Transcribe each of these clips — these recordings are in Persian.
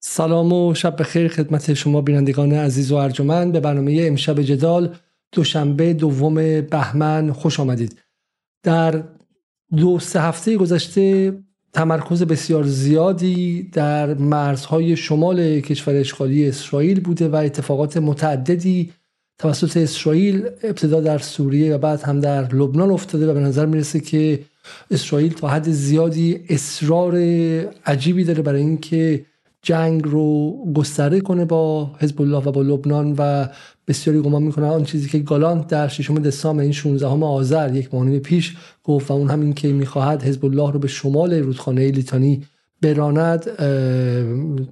سلام و شب بخیر خدمت شما بینندگان عزیز و ارجمند. به برنامه امشب جدال دوشنبه دوم بهمن خوش آمدید. در دو سه هفته گذشته تمرکز بسیار زیادی در مرزهای شمال کشور اشغالی اسرائیل بوده و اتفاقات متعددی توسط اسرائیل ابتدا در سوریه و بعد هم در لبنان افتاده و به نظر می‌رسه که اسرائیل تا حد زیادی اصرار عجیبی داره برای اینکه جنگ رو گستره کنه با حزب الله و با لبنان و بسیاری گمان می‌کنن آن چیزی که گالانت در ششم دسامبر این 16 هم آذر یک ماه پیش گفت و اون همین که می‌خواهد حزب الله رو به شمال رودخانه لیتانی براند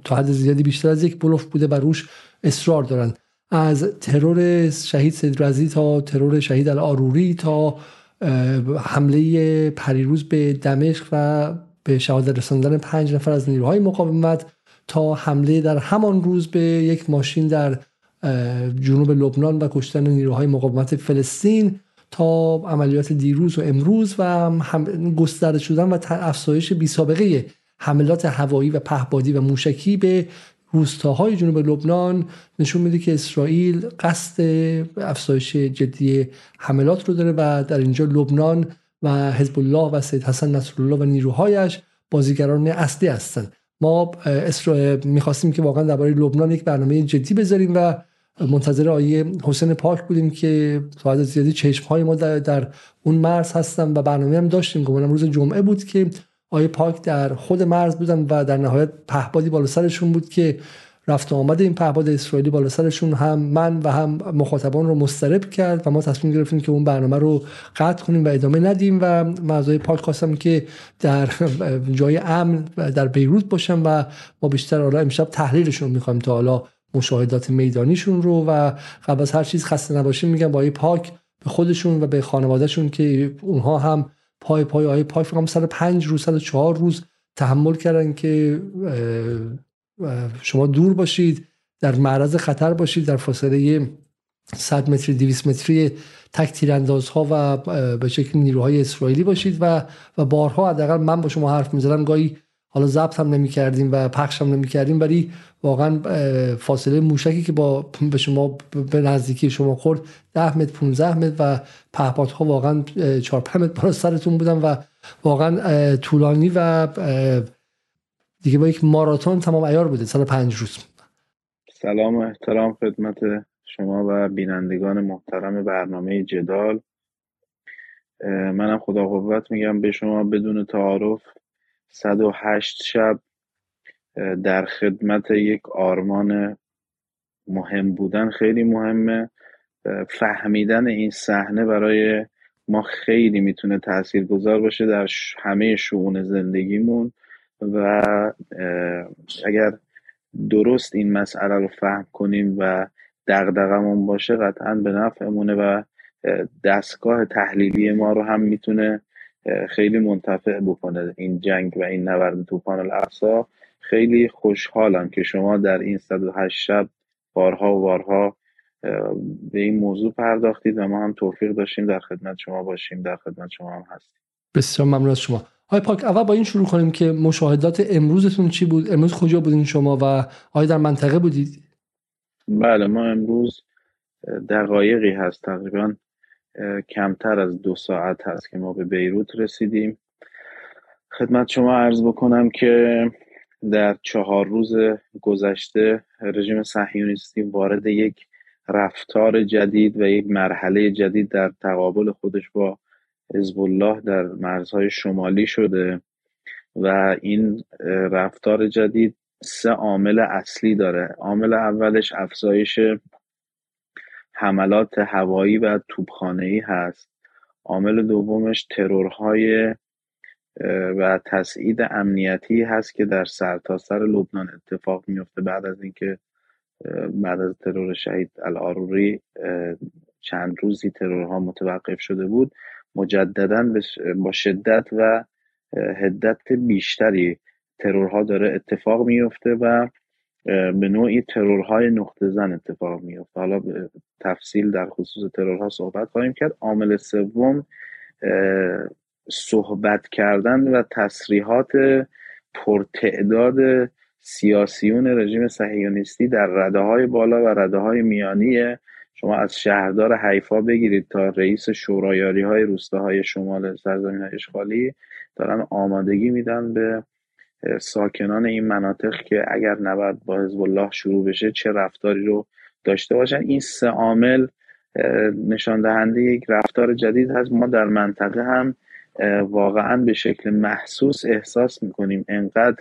تا حد زیادی بیشتر از یک بلوف بوده و روش اصرار دارن از ترور شهید سید رزی تا ترور شهید الاروری تا حمله پریروز به دمشق و به شهادت رساندن پنج نفر از نیروهای مقاومت تا حمله در همان روز به یک ماشین در جنوب لبنان و کشتن نیروهای مقاومت فلسطین تا عملیات دیروز و امروز و هم گسترده شدن و افزایش بی سابقه حملات هوایی و پهبادی و موشکی به روستاهای جنوب لبنان نشون میده که اسرائیل قصد افزایش جدی حملات رو داره و در اینجا لبنان و حزب الله و سید حسن نصرالله و نیروهایش بازیگران اصلی هستند. ما می‌خواستیم که واقعا درباره لبنان یک برنامه جدی بذاریم و منتظر آیه حسین پاک بودیم که تا زیادی چشم های ما در, در اون مرز هستن و برنامه هم داشتیم. گمانم روز جمعه بود که آیه پاک در خود مرز بودن و در نهایت پهبادی بالا سرشون بود که رفت آمد این پهباد اسرائیلی بالا سرشون هم من و هم مخاطبان رو مسترب کرد و ما تصمیم گرفتیم که اون برنامه رو قطع کنیم و ادامه ندیم و مزای پاک خواستم که در جای امن در بیروت باشم و ما بیشتر حالا امشب تحلیلشون می‌خوایم تا حالا مشاهدات میدانیشون رو و قبل از هر چیز خسته نباشیم میگم با پاک به خودشون و به خانوادهشون که اونها هم پای پای آیه پاک سر پنج روز سر چهار روز تحمل کردن که شما دور باشید در معرض خطر باشید در فاصله 100 متری 200 متری تک تیراندازها و به شکل نیروهای اسرائیلی باشید و و بارها حداقل من با شما حرف می‌زدم. گاهی حالا ضبط هم نمی کردیم و پخش هم نمی کردیم ولی واقعا فاصله موشکی که با به شما به نزدیکی شما خورد 10 متر 15 متر و پهپادها واقعا 4 5 متر بالا سرتون بودن و واقعا طولانی و دیگه با یک ماراتون تمام ایار بوده. سال پنج روز. سلام و احترام خدمت شما و بینندگان محترم برنامه جدال. منم خدا قوت میگم به شما بدون تعارف 108 شب در خدمت یک آرمان مهم بودن خیلی مهمه. فهمیدن این صحنه برای ما خیلی می‌تونه تاثیرگذار باشه در همه شعون زندگیمون. و اگر درست این مسئله رو فهم کنیم و دغدغمون باشه قطعا به نفعمونه و دستگاه تحلیلی ما رو هم می‌تونه خیلی منتفع بکنه. این جنگ و این نبرد توفان الاقصا خیلی خوشحالم که شما در این 108 شب بارها و بارها به این موضوع پرداختید و ما هم توفیق داشتیم در خدمت شما باشیم در خدمت شما هم هستیم. بسیار ممنون از شما. های پاک اول با این شروع کنیم که مشاهدات امروزتون چی بود؟ امروز کجا بودین شما و آیا در منطقه بودید؟ بله ما امروز دقایقی هست تقریبا کمتر از دو ساعت هست که ما به بیروت رسیدیم. خدمت شما عرض بکنم که در چهار روز گذشته رژیم صهیونیستی وارد یک رفتار جدید و یک مرحله جدید در تقابل خودش با حزب الله در مرزهای شمالی شده و این رفتار جدید سه عامل اصلی داره. عامل اولش افزایش حملات هوایی و توپخانه‌ای هست. عامل دومش ترورهای و تسعید امنیتی هست که در سرتاسر سر لبنان اتفاق میفته بعد از اینکه بعد از ترور شهید الاروری چند روزی ترورها متوقف شده بود. مجددا با شدت و هدت بیشتری ترورها داره اتفاق میفته و به نوعی ترورهای نقطه زن اتفاق میفته. حالا تفصیل در خصوص ترورها صحبت خواهیم کرد. عامل سوم صحبت کردن و تصریحات پرتعداد سیاسیون رژیم صهیونیستی در رده های بالا و رده های میانی شما از شهردار حیفا بگیرید تا رئیس شورایاری های روستاهای شمال سرزمین های اشغالی دارن آمادگی میدن به ساکنان این مناطق که اگر نبرد با حزب الله شروع بشه چه رفتاری رو داشته باشن. این سه عامل نشان دهنده یک رفتار جدید هست. ما در منطقه هم واقعا به شکل محسوس احساس می‌کنیم. انقدر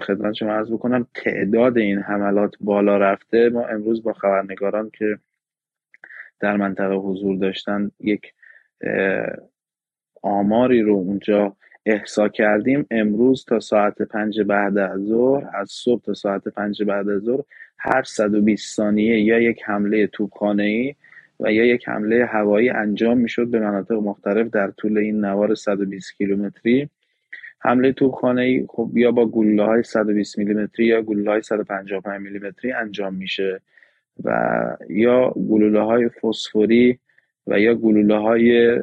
خدمت شما عرض بکنم تعداد این حملات بالا رفته. ما امروز با خبرنگاران که در منطقه حضور داشتن یک آماری رو اونجا احسا کردیم. امروز تا ساعت پنج بعد از ظهر از صبح تا ساعت پنج بعد از ظهر هر 120 ثانیه یا یک حمله توپخانه ای و یا یک حمله هوایی انجام می‌شد به مناطق مختلف در طول این نوار 120 کیلومتری. حمله توپخانه ای خب یا با گلوله های 120 میلیمتری یا گلوله های 155 میلیمتری انجام میشه. و یا گلوله های فسفوری و یا گلوله های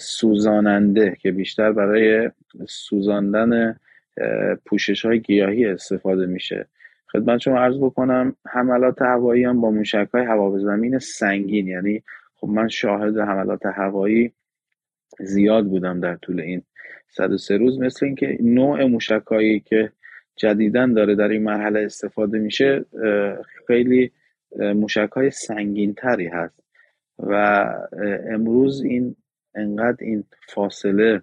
سوزاننده که بیشتر برای سوزاندن پوشش های گیاهی استفاده میشه. خدمت شما عرض بکنم حملات هوایی هم با موشک های هوا زمین سنگین. یعنی خب من شاهد حملات هوایی زیاد بودم در طول این 103 روز. مثل اینکه نوع موشک هایی که جدیدن داره در این مرحله استفاده میشه خیلی موشک های سنگین تری هست. و امروز این انقدر این فاصله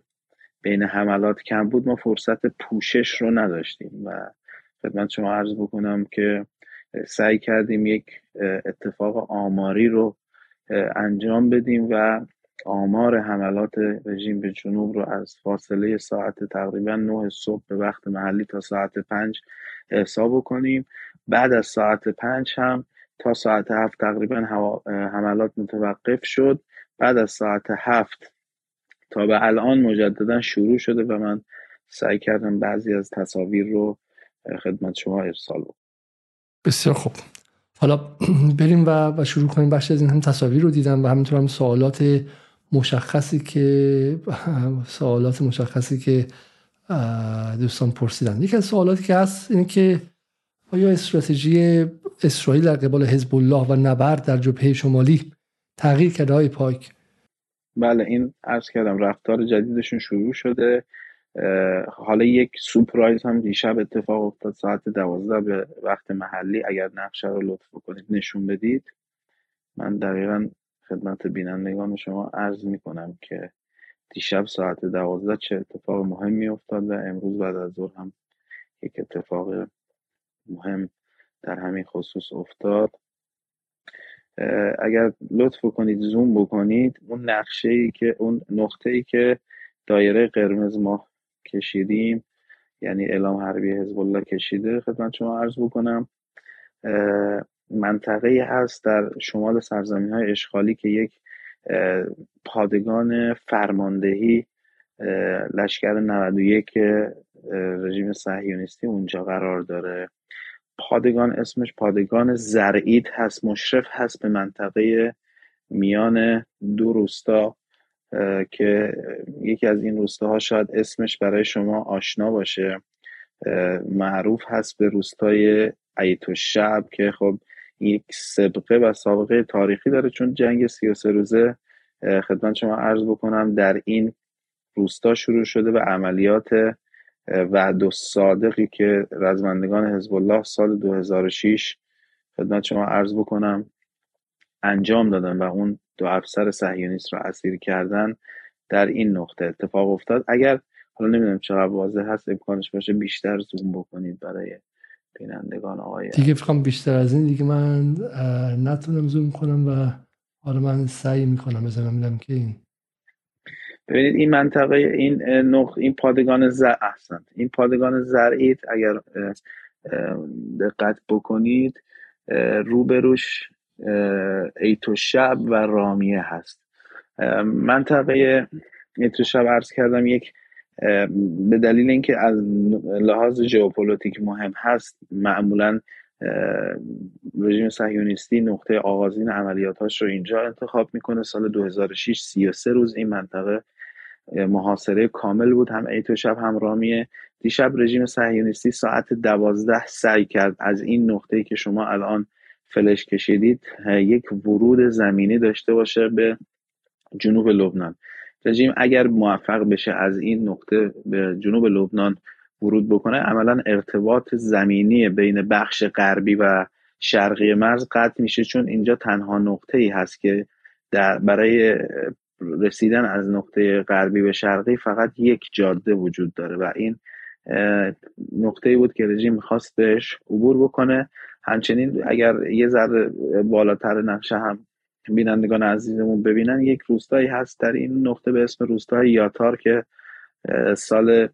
بین حملات کم بود ما فرصت پوشش رو نداشتیم. و خدمت شما عرض بکنم که سعی کردیم یک اتفاق آماری رو انجام بدیم و آمار حملات رژیم به جنوب رو از فاصله ساعت تقریبا 9 صبح به وقت محلی تا ساعت 5 حساب کنیم. بعد از ساعت 5 هم تا ساعت 7 تقریبا حملات متوقف شد. بعد از ساعت 7 تا به الان مجددا شروع شده و من سعی کردم بعضی از تصاویر رو خدمت شما ارسال بکنم. بسیار خوب. حالا بریم و, شروع کنیم. بخش از این هم تصاویر رو دیدم و همینطور هم سوالات مشخصی که سوالات مشخصی که دوستان پرسیدن. یکی از سوالاتی که هست اینه که آیا استراتژی اسرائیل در قبال حزب الله و نبرد در جبهه شمالی تغییر کرده های پاک. بله این عرض کردم رفتار جدیدشون شروع شده. حالا یک سپرایز هم دیشب اتفاق افتاد ساعت دوازده به وقت محلی. اگر نقشه رو لطف کنید نشون بدید. من دقیقا خدمت بینندگان شما عرض می کنم که دیشب ساعت دوازده چه اتفاق مهمی افتاد و امروز بعد از ظهر هم یک اتفاق مهم در همین خصوص افتاد. اگر لطف کنید زوم بکنید اون نقشه ای که اون نقطه ای که دایره قرمز ما کشیدیم یعنی اعلام حربی حزب الله کشیده خدمت شما عرض بکنم. منطقه هست در شمال سرزمین های اشغالی که یک پادگان فرماندهی لشکر 91 رژیم صهیونیستی اونجا قرار داره. پادگان اسمش پادگان زرعید هست مشرف هست به منطقه میان دو روستا که یکی از این روستاها شاید اسمش برای شما آشنا باشه. معروف هست به روستای عیت و شب که خب یک سبقه و سابقه تاریخی داره چون جنگ 33 روزه خدمت شما عرض بکنم در این روستا شروع شده و عملیات وعد و صادقی که رزمندگان حزب الله سال 2006 خدمت شما عرض بکنم انجام دادن و اون دو افسر صهیونیست رو اسیر کردن در این نقطه اتفاق افتاد. اگر حالا نمی‌دونم چقدر واضح هست امکانش باشه بیشتر زوم بکنید برای بینندگان آقای دیگه فکرم بیشتر از این دیگه من نتونم زوم کنم و حالا من سعی می‌کنم بزنم که این. ببینید این منطقه این نقط این پادگان زر احسن این پادگان زرعیت اگر دقت بکنید روبروش ایتو شب و رامیه هست. منطقه ایتو شب عرض کردم یک به دلیل اینکه از لحاظ ژئوپلیتیک مهم هست معمولا رژیم صهیونیستی نقطه آغازین عملیاتاش رو اینجا انتخاب می‌کنه. سال 2006 33 روز این منطقه محاصره کامل بود. هم ایتو شب هم رامیه دیشب رژیم صهیونیستی ساعت دوازده سعی کرد از این نقطه‌ای که شما الان فلش کشیدید یک ورود زمینی داشته باشه به جنوب لبنان. رژیم اگر موفق بشه از این نقطه به جنوب لبنان ورود بکنه عملا ارتباط زمینی بین بخش غربی و شرقی مرز قطع میشه. چون اینجا تنها نقطه ای هست که در برای رسیدن از نقطه غربی به شرقی فقط یک جاده وجود داره و این نقطه بود که رژیم می‌خواست بهش عبور بکنه. همچنین اگر یه ذره بالاتر نقشه هم بینندگان عزیزمون ببینن یک روستایی هست در این نقطه به اسم روستای یاتار که سال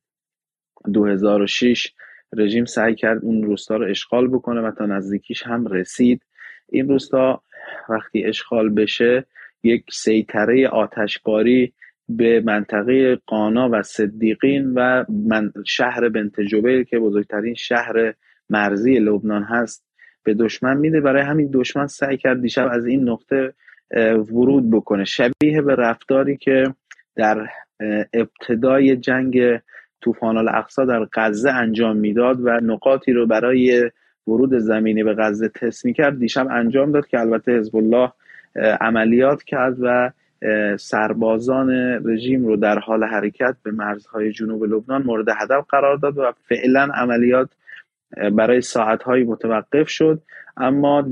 2006 رژیم سعی کرد اون روستا رو اشغال بکنه و تا نزدیکیش هم رسید. این روستا وقتی اشغال بشه یک سیطره آتشباری به منطقه قانا و صدیقین و من شهر بنت که بزرگترین شهر مرزی لبنان هست به دشمن میده. برای همین دشمن سعی کرد دیشب از این نقطه ورود بکنه. شبیه به رفتاری که در ابتدای جنگ طوفان الاقصا در غزه انجام می‌داد و نقاطی رو برای ورود زمینی به غزه تست کرد دیشب انجام داد که البته حزب الله عملیات کرد و سربازان رژیم رو در حال حرکت به مرزهای جنوب لبنان مورد هدف قرار داد و فعلا عملیات برای ساعتهایی متوقف شد. اما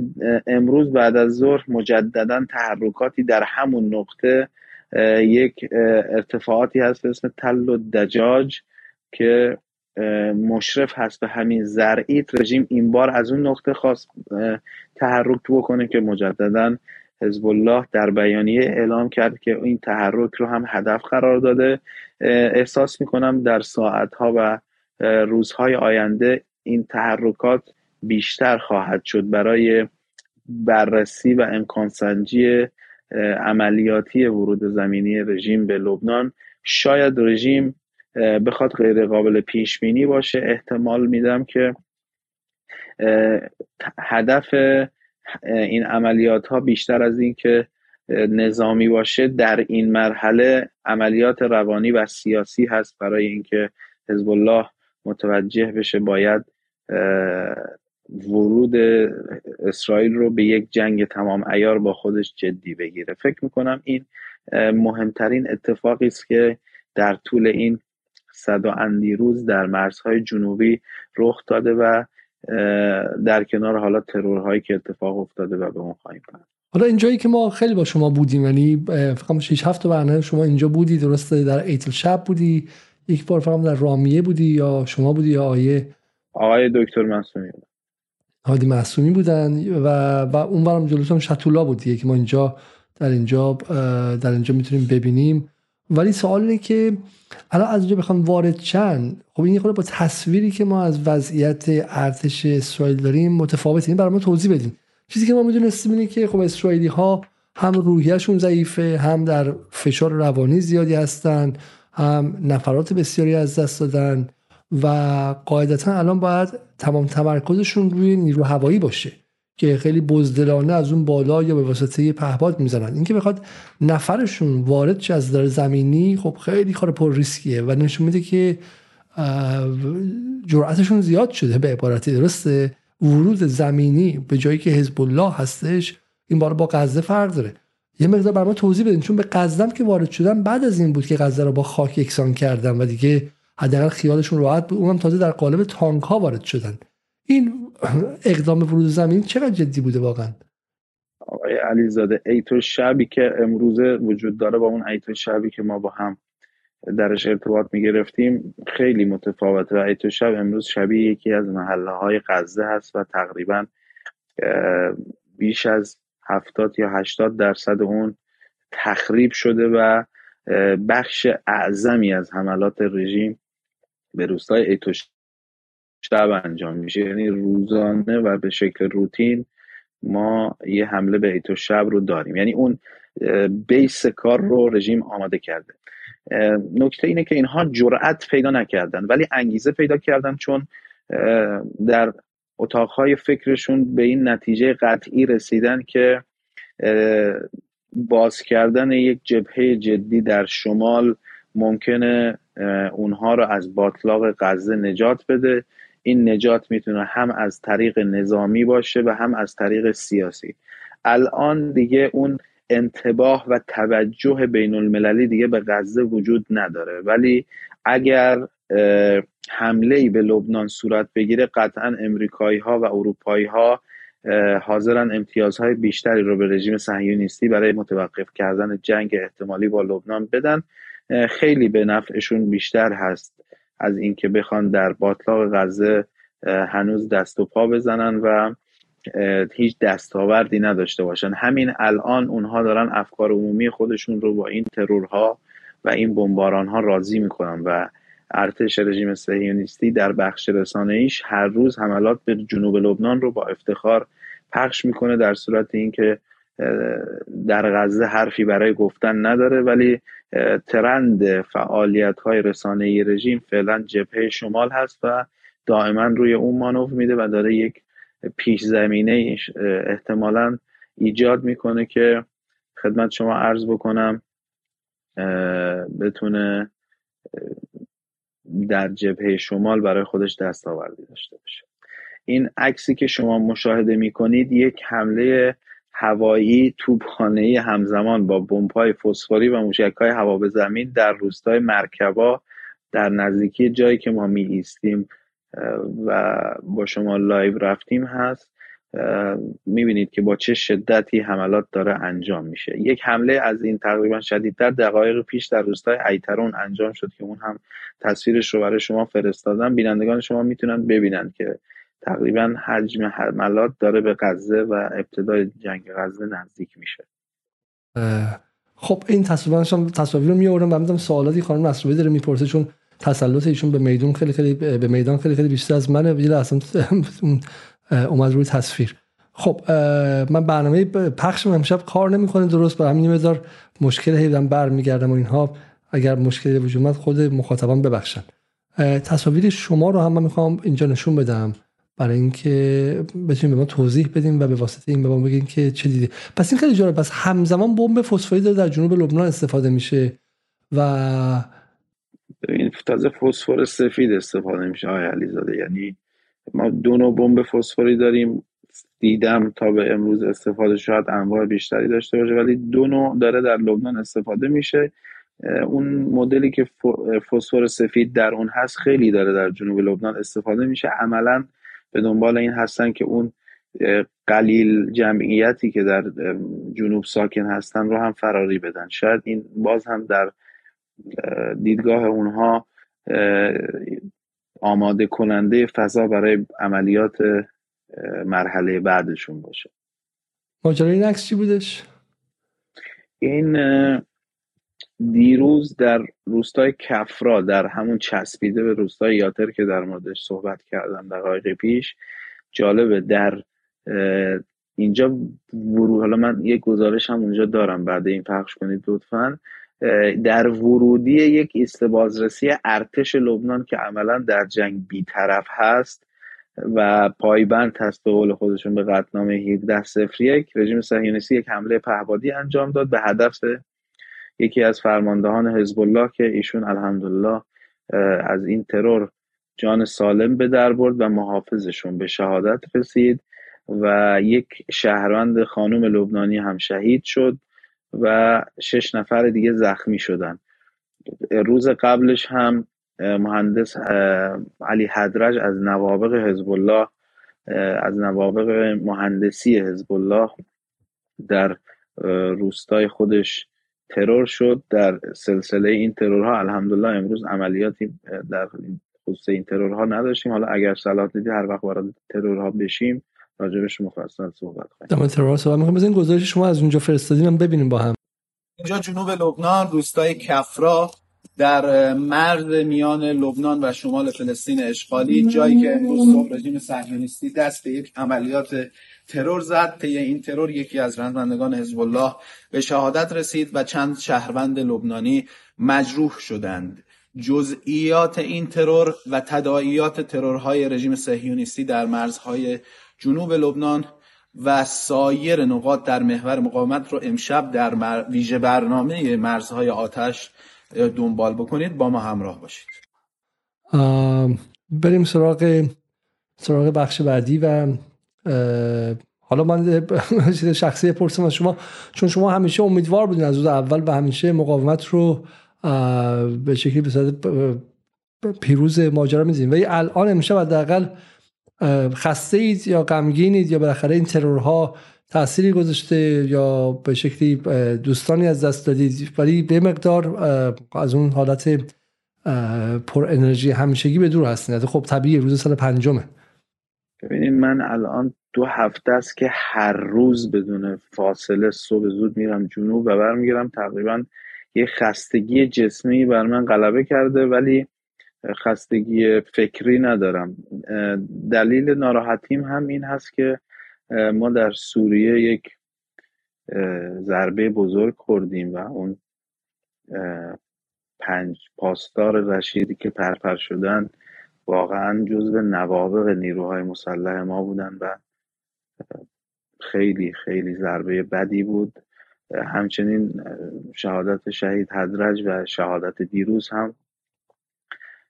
امروز بعد از ظهر مجددا تحرکاتی در همون نقطه یک ارتفاعاتی هست به اسم تل و دجاج که مشرف هست به همین زرعیت. رژیم این بار از اون نقطه خواست تحرک بکنه که مجددا حزب الله در بیانیه اعلام کرد که این تحرک رو هم هدف قرار داده. احساس می‌کنم در ساعتها و روزهای آینده این تحرکات بیشتر خواهد شد برای بررسی و امکان سنجی عملیاتی ورود زمینی رژیم به لبنان. شاید رژیم بخواد غیر قابل پیش بینی باشه. احتمال میدم که هدف این عملیات ها بیشتر از این که نظامی باشه در این مرحله عملیات روانی و سیاسی هست برای اینکه حزب الله متوجه بشه باید ورود اسرائیل رو به یک جنگ تمام ایار با خودش جدی بگیره. فکر می‌کنم این مهمترین اتفاقی است که در طول این صد و اندی روز در مرزهای جنوبی رخ داده و در کنار حالا ترورهایی که اتفاق افتاده و به اون خواهیم حالا اینجایی که ما خیلی با شما بودیم یعنی فقط 6 هفت برنامه شما اینجا بودی درسته در ایتل شب بودی یک بار فقط در رامیه بودی یا شما بودی یا آیه آقای دکتر معصومی هادی معصومی بودن و و اون برم جلوتون شتولا بود که ما اینجا در اینجا در اینجا می‌تونیم ببینیم. ولی سوال اینه که الان از اینجا بخوام وارد چند خب این خود با تصویری که ما از وضعیت ارتش اسرائیل داریم متفاوته. این برای ما توضیح بدیم چیزی که ما می‌دونستیم اینه که خب اسرائیلی ها هم روحیهشون ضعیفه هم در فشار روانی زیادی هستن هم نفرات بسیاری از دست دادن و قاعدتا الان باید تمام تمرکزشون روی نیرو هوایی باشه. که خیلی بزدلانه از اون بالا یا به واسطه پهپاد می‌زنن. اینکه بخواد نفرشون وارد چه از در زمینی خب خیلی کار پر ریسکیه و نشون میده که جرأتشون زیاد شده به عبارتی درسته؟ ورود زمینی به جایی که حزب الله هستش این بار با غزه فرق داره. یه مقدار بر ما توضیح بدین چون به غزه که وارد شدن بعد از این بود که غزه رو با خاک یکسان کردن و دیگه حداقل خیالشون راحت بود اونم تازه در قالب تانک ها وارد شدن. این اقدام ورود زمین چقدر جدی بوده واقعا؟ آقای علیزاده ایتو شبی که امروزه وجود داره با اون ایتو شبی که ما با هم درش ارتباط می گرفتیم خیلی متفاوته. و ایتو شب امروز شبیه یکی از محله های غزه هست و تقریبا بیش از هفتاد یا هشتاد درصد اون تخریب شده و بخش اعظمی از حملات رژیم به روستای ایتوش شب انجام میشه. یعنی روزانه و به شکل روتین ما یه حمله به ایتو شب رو داریم. یعنی اون بیس کار رو رژیم آماده کرده. نکته اینه که اینها جرأت پیدا نکردن ولی انگیزه پیدا کردن چون در اتاقهای فکرشون به این نتیجه قطعی رسیدن که باز کردن یک جبهه جدی در شمال ممکنه اونها رو از باطلاق غزه نجات بده. این نجات می‌تونه هم از طریق نظامی باشه و هم از طریق سیاسی. الان دیگه اون انتباه و توجه بین المللی دیگه به غزه وجود نداره. ولی اگر حمله ای به لبنان صورت بگیره قطعا امریکایی ها و اروپایی ها حاضرن امتیازهای بیشتری رو به رژیم صهیونیستی برای متوقف کردن جنگ احتمالی با لبنان بدن. خیلی به نفعشون بیشتر هست. از اینکه بخوان در باطلاق غزه هنوز دست و پا بزنن و هیچ دستاوردی نداشته باشن. همین الان اونها دارن افکار عمومی خودشون رو با این ترورها و این بمباران ها راضی می‌کنن و ارتش رژیم صهیونیستی در بخش رسانه ایش هر روز حملات به جنوب لبنان رو با افتخار پخش می‌کنه در صورت اینکه در غزه حرفی برای گفتن نداره. ولی ترند فعالیت های رسانه رژیم فعلا جبهه شمال هست و دائما روی اون مانور میده و داره یک پیش زمینه احتمالا ایجاد می‌کنه که خدمت شما عرض بکنم بتونه در جبهه شمال برای خودش دستاوردی داشته باشه. این عکسی که شما مشاهده می‌کنید یک حمله هوایی توپخانه همزمان با بمب‌های فسفوری و موشک‌های هوا به زمین در روستای مرکبا در نزدیکی جایی که ما می ایستیم و با شما live رفتیم هست. می‌بینید که با چه شدتی حملات داره انجام میشه. یک حمله از این تقریبا شدیدتر دقایق پیش در روستای ایترون انجام شد که اون هم تصویرش رو برای شما فرستادم بینندگان شما می‌تونن ببینن که تقریبا حجم حملات داره به غزه و ابتدای جنگ غزه نزدیک میشه. خب این تصاویر رو میارم و می‌دونم سوالاتی خانم نصرالله داره می‌پرسه چون تسلط ایشون به میدان خیلی خیلی به میدان خیلی خیلی بیشتر از منه یه اصلا اومد روی تصویر. خب من برنامه پخش امشب کار نمی‌کنه درست برای همین مقدار مشکل هیدم برمیگردم و اینها. اگر مشکلی وجود خود مخاطبان ببخشن. تصاویر شما رو هم من می‌خوام اینجا نشون بدم. برای اینکه بتونیم به ما توضیح بدیم و به واسطه این به ما بگیم که چه دیدی. پس این خیلی جالب. پس همزمان بمب فسفوری داره در جنوب لبنان استفاده میشه و این تازه فسفر سفید استفاده میشه. آقای علیزاده یعنی ما دو نوع بمب فسفوری داریم. دیدم تا به امروز استفاده شاید انواع بیشتری داشته باشه ولی دو نوع داره در لبنان استفاده میشه. اون مدلی که فسفر سفید در اون هست خیلی داره در جنوب لبنان استفاده میشه. عملا به دنبال این هستن که اون قلیل جمعیتی که در جنوب ساکن هستن رو هم فراری بدن شاید این باز هم در دیدگاه اونها آماده کننده فضا برای عملیات مرحله بعدشون باشه ماجرای این عکس چی بودش؟ این دیروز در روستای کفرا در همون چسبیده به روستای یاتر که در موردش صحبت کردم دقایق پیش جالبه در اینجا ورود حالا من یک گزارش هم اونجا دارم بعد این پخش کنید لطفا. در ورودی یک ایست بازرسی ارتش لبنان که عملا در جنگ بیطرف هست و پایبند هست به قول خودشون به قطنامه 17 صفر یک رژیم صهیونیستی یک حمله پهبادی انجام داد. به هدف یکی از فرماندهان حزب الله که ایشون الحمدلله از این ترور جان سالم به در برد و محافظشون به شهادت رسید و یک شهروند خانم لبنانی هم شهید شد و شش نفر دیگه زخمی شدن. روز قبلش هم مهندس علی حدرج از نوابق حزب الله از نوابق مهندسی حزب الله در روستای خودش ترور شد در سلسله این ترورها. الحمدلله امروز عملیاتی در خصوص این ترورها نداشتیم. حالا اگر صلاح دیدی هر وقت وارد ترورها بشیم راجبش مفصل صحبت کنیم. ترور صحبت می‌کنم. بزنین گزارش شما از اونجا فرستادین هم ببینیم با هم. اینجا جنوب لبنان روستای کفرا در مرز میان لبنان و شمال فلسطین اشغالی جایی که امروز صبح رژیم صهیونیستی دست به یک عملیات ترور زد طی این ترور یکی از رهبرندگان حزب الله به شهادت رسید و چند شهروند لبنانی مجروح شدند. جزئیات این ترور و تداعیات ترورهای رژیم صهیونیستی در مرزهای جنوب لبنان و سایر نقاط در محور مقاومت رو امشب در ویژه برنامه مرزهای آتش دنبال بکنید. با ما همراه باشید. بریم سراغ سراغ بخش بعدی و حالا من شخصی پرسم از شما. چون شما همیشه امیدوار بودین از روز اول و همیشه مقاومت رو به شکلی به پیروز ماجرا میدین ولی الان امشب حداقل خسته اید یا غمگینید یا بالاخره این ترورها تأثیری گذاشته یا به شکلی دوستانی از دست دادید؟ ولی به مقدار از اون حالت پر انرژی همیشگی به دور هستین. خب طبیعی روز سال پنجمه. ببینید من الان دو هفته است که هر روز بدون فاصله صبح زود میرم جنوب و برمیگردم تقریبا یه خستگی جسمی بر من غلبه کرده ولی خستگی فکری ندارم. دلیل ناراحتیم هم این هست که ما در سوریه یک ضربه بزرگ خوردیم و اون پنج پاسدار رشیدی که پرپر شدن واقعا جزو نوابق نیروهای مسلح ما بودن و خیلی خیلی ضربه بدی بود. همچنین شهادت شهید حدرج و شهادت دیروز هم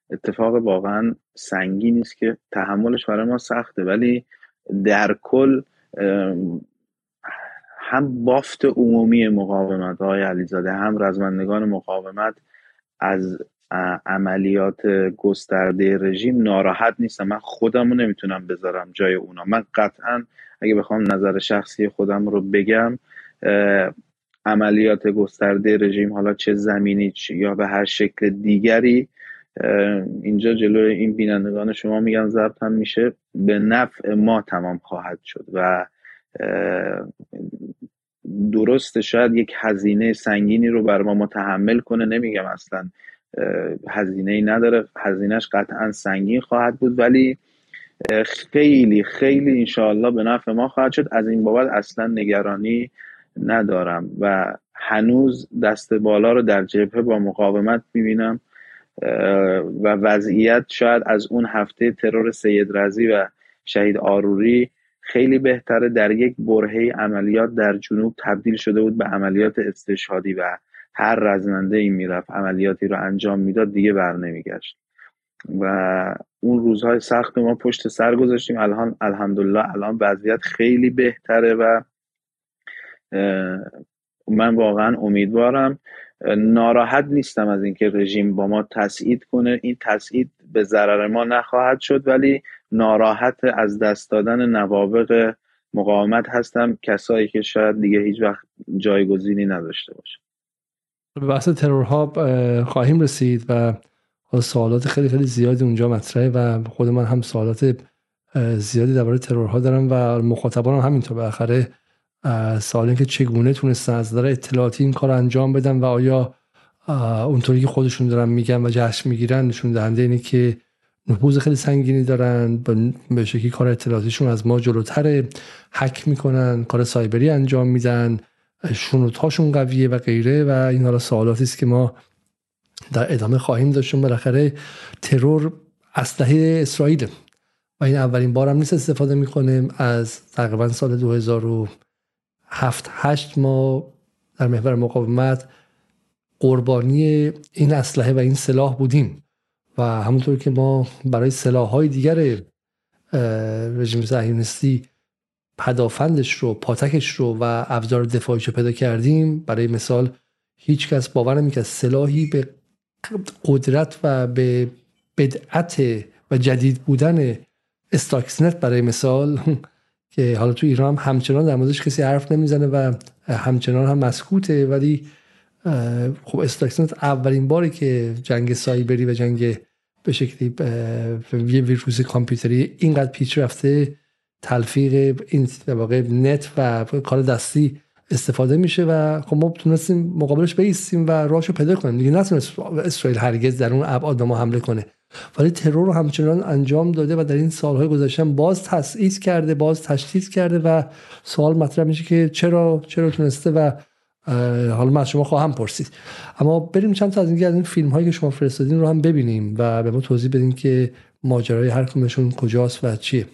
اتفاق واقعا سنگی نیست که تحملش برای ما سخته ولی در کل هم بافت عمومی مقاومت های علیزاده هم رزمندگان مقاومت از عملیات گسترده رژیم ناراحت نیستم. من خودم رو نمی‌تونم بذارم جای اونا. من قطعا اگه بخوام نظر شخصی خودم رو بگم عملیات گسترده رژیم حالا چه زمینی یا به هر شکل دیگری اینجا جلوی این بینندگان شما میگم ضبط هم میشه. به نفع ما تمام خواهد شد و درسته شاید یک هزینه سنگینی رو بر ما متحمل کنه. نمیگم اصلا هزینه ای نداره. هزینهش قطعا سنگین خواهد بود ولی خیلی خیلی انشاءالله به نفع ما خواهد شد. از این بابت اصلا نگرانی ندارم و هنوز دست بالا رو در جبهه با مقاومت می‌بینم و وضعیت شاید از اون هفته ترور سید رزی و شهید آروری خیلی بهتره در یک برهه عملیات در جنوب تبدیل شده بود به عملیات استشهادی و هر رزمنده این می‌رفت عملیاتی رو انجام می‌داد دیگه بر نمیگشت. و اون روزهای سخت ما پشت سر گذاشتیم. الان الحمدلله الان وضعیت خیلی بهتره و من واقعا امیدوارم. ناراحت نیستم از اینکه رژیم با ما تسعید کنه. این تسعید به ضرر ما نخواهد شد ولی ناراحت از دست دادن نوابق مقاومت هستم. کسایی که شاید دیگه هیچ وقت جایگزینی نداشته باشه به بحث ترورها خواهیم رسید و سوالات خیلی خیلی زیادی اونجا مطرحه و خود من هم سوالات زیادی درباره ترورها دارم و مخاطبان هم همینطور بالاخره سوال که چگونه تونستن از نظر اطلاعاتی این کار انجام بدن و آیا اونطوری که خودشون دارن میگن و جشن می‌گیرن نشون دهنده اینه که نفوذ خیلی سنگینی دارن به شکلی کار اطلاعاتیشون از ما جلوتر حک می‌کنن کار سایبری انجام میدن. شنودهاشون قویه و غیره و این حالا سوالاتی است که ما در ادامه خواهیم داشت بالاخره ترور اسلحه اسرائیل و این اولین بارم نیست استفاده می‌کنه. از تقریبا سال 2007 8 ما در محور مقاومت قربانی این اسلحه و این سلاح بودیم و همونطور که ما برای سلاح های دیگر رژیم صهیونیستی پدافندش رو پاتکش رو و ابزار دفاعیش رو پیدا کردیم. برای مثال هیچ کس باور که سلاحی به قدرت و به بدعت و جدید بودن استاکسنت برای مثال که حالا تو ایران هم همچنان در موردش کسی حرف نمی‌زنه و همچنان هم مسکوته. ولی خب استاکسنت اولین باری که جنگ سایبری و جنگ به شکلی یه ویروس کامپیوتری اینقدر پیشرفته تلفیق این واقع نت و کار دستی استفاده میشه و خب ما تونستیم مقابلش بایستیم و راهشو پیدا کنیم. دیگه نتونست اسرائیل هرگز در اون ابعاد ما حمله کنه. ولی ترور رو همچنان انجام داده و در این سالهای گذشته باز تسعیز کرده باز تشدید کرده و سوال مطرح میشه که چرا چرا تونسته و حالا من از شما خواهم پرسید. اما بریم چند تا از این از این فیلم هایی که شما فرستادین رو هم ببینیم و به ما توضیح بدین که ماجرای هر کدومشون کجاست و چیه.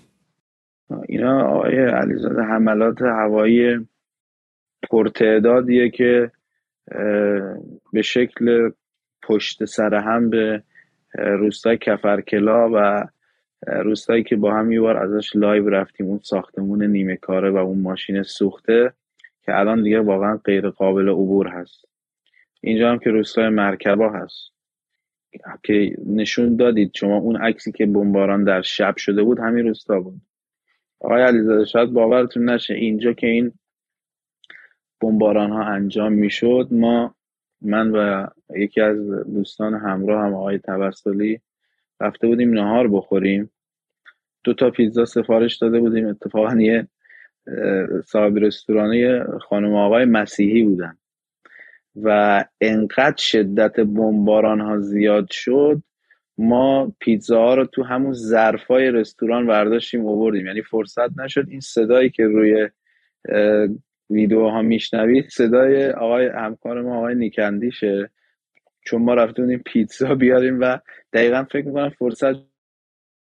اینا آقای علیزاده حملات هوایی پرتعدادیه که به شکل پشت سر هم به روستای کفرکلا و روستایی که با هم یه بار ازش لایو رفتیم اون ساختمون نیمه کاره و اون ماشین سوخته که الان دیگه واقعا غیر قابل عبور هست. اینجا هم که روستای مرکبا هست. که نشون دادید شما اون عکسی که بمباران در شب شده بود همین روستا بود. آقای علیزاده شاید باورتون نشه اینجا که این بمباران ها انجام می‌شد ما من و یکی از دوستان همراه هم آقای توسلی رفته بودیم نهار بخوریم. دو تا پیتزا سفارش داده بودیم. اتفاقا یه صاحب رستورانه خانم آقای مسیحی بودن. و انقدر شدت بمباران ها زیاد شد ما پیتزا ها رو تو همون ظرفای رستوران برداشتیم آوردیم. یعنی فرصت نشد. این صدایی که روی ویدیوها میشنوید صدای آقای همکار ما آقای نیکندیشه چون ما رفتیم پیتزا بیاریم و دقیقا فکر می‌کنم فرصت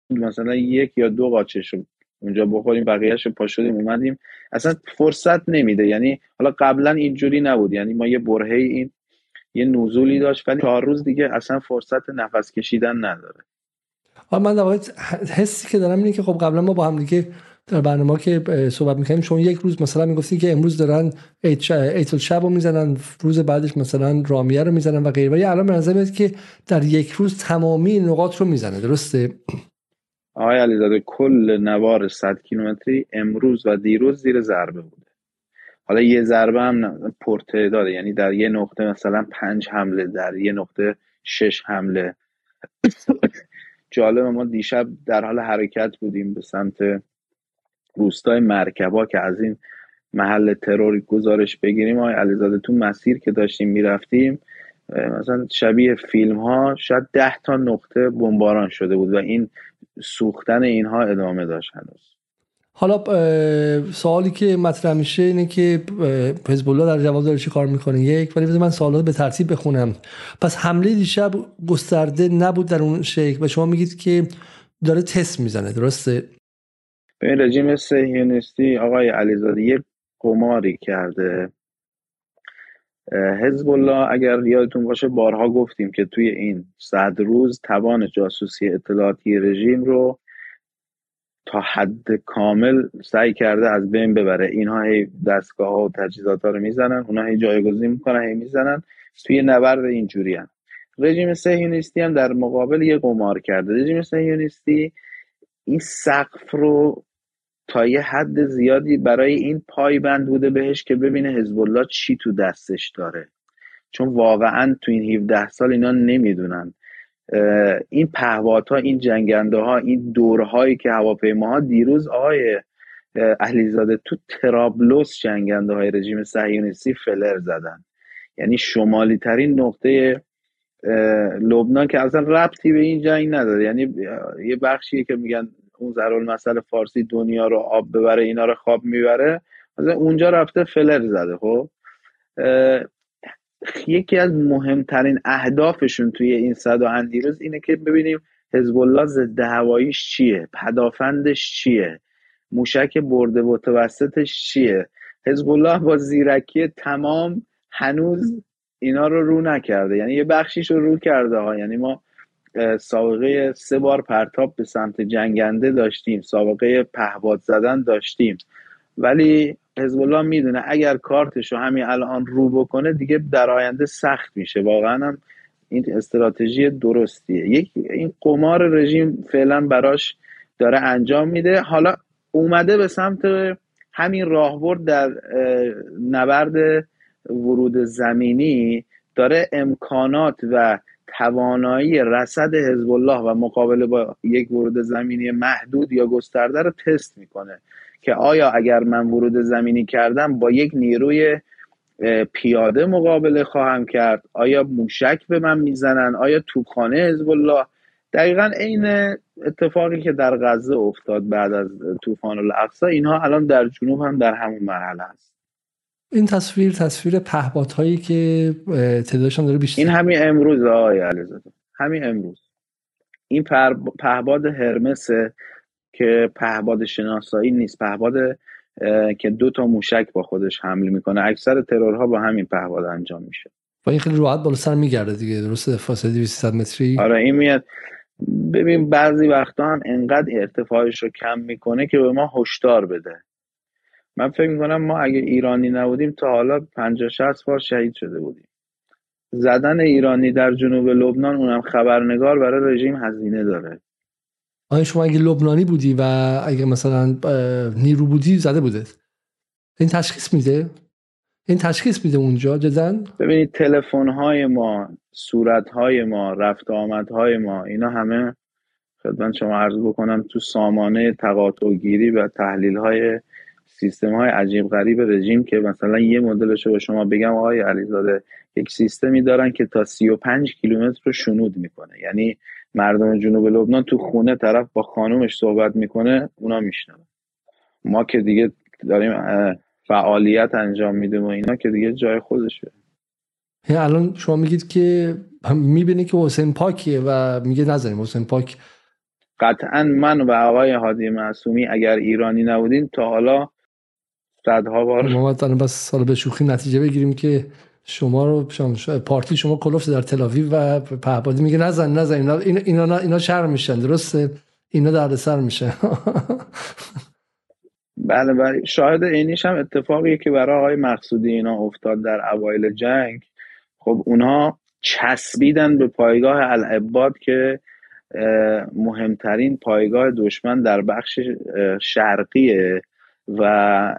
مثلا یک یا دو قاچش اونجا بخوریم بقیهش پا شدیم اومدیم. اصلا فرصت نمیده. یعنی حالا قبلا اینجوری نبود. یعنی ما یه برهه این یه نزولی داشت ولی چهار روز دیگه اصلا فرصت نفس کشیدن نداره. من در حسی که دارم اینه که خب قبلا ما با هم دیگه در برنامه که صحبت می‌کنیم شما یک روز مثلا می‌گفتین که امروز دارن ایتل شب رو می‌زنن روز بعدش مثلا رامیه رو می‌زنن و غیره. ولی الان به نظر که در یک روز تمامی نقاط رو می‌زنه درسته؟ آقای علیزاده کل نوار 100 کیلومتری امروز و دیروز زیر ضربه بوده. حالا یه ضربه هم داره یعنی در یه نقطه مثلا پنج حمله در یه نقطه شش حمله. جالب ما دیشب در حال حرکت بودیم به سمت روستای مرکبا که از این محل ترور گزارش بگیریم. آقای علیزاده تو مسیر که داشتیم می‌رفتیم مثلا شبیه فیلم ها شاید ده تا نقطه بمباران شده بود و این سوختن اینها ادامه داشت هنوز. حالا سوالی که مطرح میشه اینه که حزب الله در جواب داره چی کار می‌کنه؟ یک ولی من سوالات به ترتیب بخونم. پس حمله دیشب گسترده نبود در اون شکل و شما میگید که داره تست می‌زنه درسته؟ به رژیم صهیونیستی آقای علیزاده یک قماری کرده. حزب الله اگر یادتون باشه بارها گفتیم که توی این صد روز توان جاسوسی اطلاعاتی رژیم رو تا حد کامل سعی کرده از بین ببره. اینها هی دستگاه ها و تجهیزات ها رو می‌زنن اونها هی جایگزین می‌کنن هی می‌زنن. توی نبرد اینجوری هم. رژیم سهیونیستی هم در مقابل یه قمار کرده. رژیم سهیونیستی این سقف رو تا یه حد زیادی برای این پایبند بوده بهش که ببینه حزب الله چی تو دستش داره. چون واقعا تو این 17 سال اینا نمی‌دونن. این پهوات ها این جنگنده ها این دورهایی که هواپیماها دیروز آقای علیزاده تو ترابلوس جنگنده های رژیم صهیونیستی فلر زدن. یعنی شمالی ترین نقطه لبنان که اصلا ربطی به این جنگ نداره. یعنی یه بخشیه که میگن اون ضرور مسئله فارسی دنیا رو آب ببره اینا رو خواب می‌بره. مثلا اونجا رفته فلر زده خب؟ یکی از مهمترین اهدافشون توی این صد و اندیروز اینه که ببینیم حزب الله ضد هواییش چیه پدافندش چیه موشک برده متوسطش چیه. حزب الله با زیرکی تمام هنوز اینا رو رو نکرده. یعنی یه بخشیش رو رو کرده ها. یعنی ما سابقه سه بار پرتاب به سمت جنگنده داشتیم سابقه پهباد زدن داشتیم. ولی حزب الله می‌دونه اگر کارتش رو همین الان رو بکنه دیگه در آینده سخت میشه. واقعا هم این استراتژی درستیه. یک این قمار رژیم فعلا براش داره انجام میده. حالا اومده به سمت همین راهبرد در نبرد ورود زمینی داره امکانات و توانایی رصد حزب الله و مقابله با یک ورود زمینی محدود یا گسترده رو تست می‌کنه. که آیا اگر من ورود زمینی کردم با یک نیروی پیاده مقابله خواهم کرد؟ آیا موشک به من می‌زنن؟ آیا توپخانه حزب الله؟ دقیقا عین اتفاقی که در غزه افتاد بعد از طوفان الاقصا اینها الان در جنوب هم در همون مرحله است. این تصویر تصویر پهبات هایی که تعدادشان داره بیشتر. این همین امروز آقای علیزاده. همین امروز. این پهباد هرمسه که پهباد شناسایی نیست. پهباد که دو تا موشک با خودش حمل می‌کنه. اکثر ترورها با همین پهباد انجام میشه. و این خیلی راحت بالا سر میگرده دیگه. درسته؟ فاصله 200 متری. آره این میاد. ببین بعضی وقتا هم انقدر ارتفاعش رو کم می‌کنه که به ما هشدار بده. من فکر می‌کنم ما اگه ایرانی نبودیم تا حالا 50 60 بار شهید شده بودیم. زدن ایرانی در جنوب لبنان اونم خبرنگار برای رژیم هزینه داره. آیا شما اگه لبنانی بودی و اگه مثلا نیرو بودی زده بوده این تشخیص میده؟ این تشخیص میده اونجا جدن ببینید تلفن های ما صورت های ما رفت آمد های ما اینا همه خدمت شما عرض بکنم تو سامانه تقاطع گیری و تحلیل های سیستم های عجیب غریب رژیم که مثلا یه مدلش رو به شما بگم آقای علیزاده یک سیستمی دارن که تا 35 کیلومتر رو شنود می‌کنه. یعنی مردم جنوب لبنان تو خونه طرف با خانومش صحبت می‌کنه اونا میشنون. ما که دیگه داریم فعالیت انجام میدیم و اینا که دیگه جای خودشه. الان شما میگید که می‌بینی که حسین پاکیه و میگه نزنیم حسین پاک. قطعا من و آقای هادی معصومی اگر ایرانی نبودیم تا حالا صدها بار ما بس سال به شوخی نتیجه بگیریم که شما رو شما پارتی شما کلوفت در تلاوی و پهبادی میگه نزن نزن اینا اینا اینا شر میشن درسته؟ اینا درد سر میشه. بله بله. شاهد اینیش هم اتفاقیه که برای آقای مقصودی اینا افتاد در اوایل جنگ. خب اونها چسبیدن به پایگاه العباد که مهمترین پایگاه دشمن در بخش شرقیه و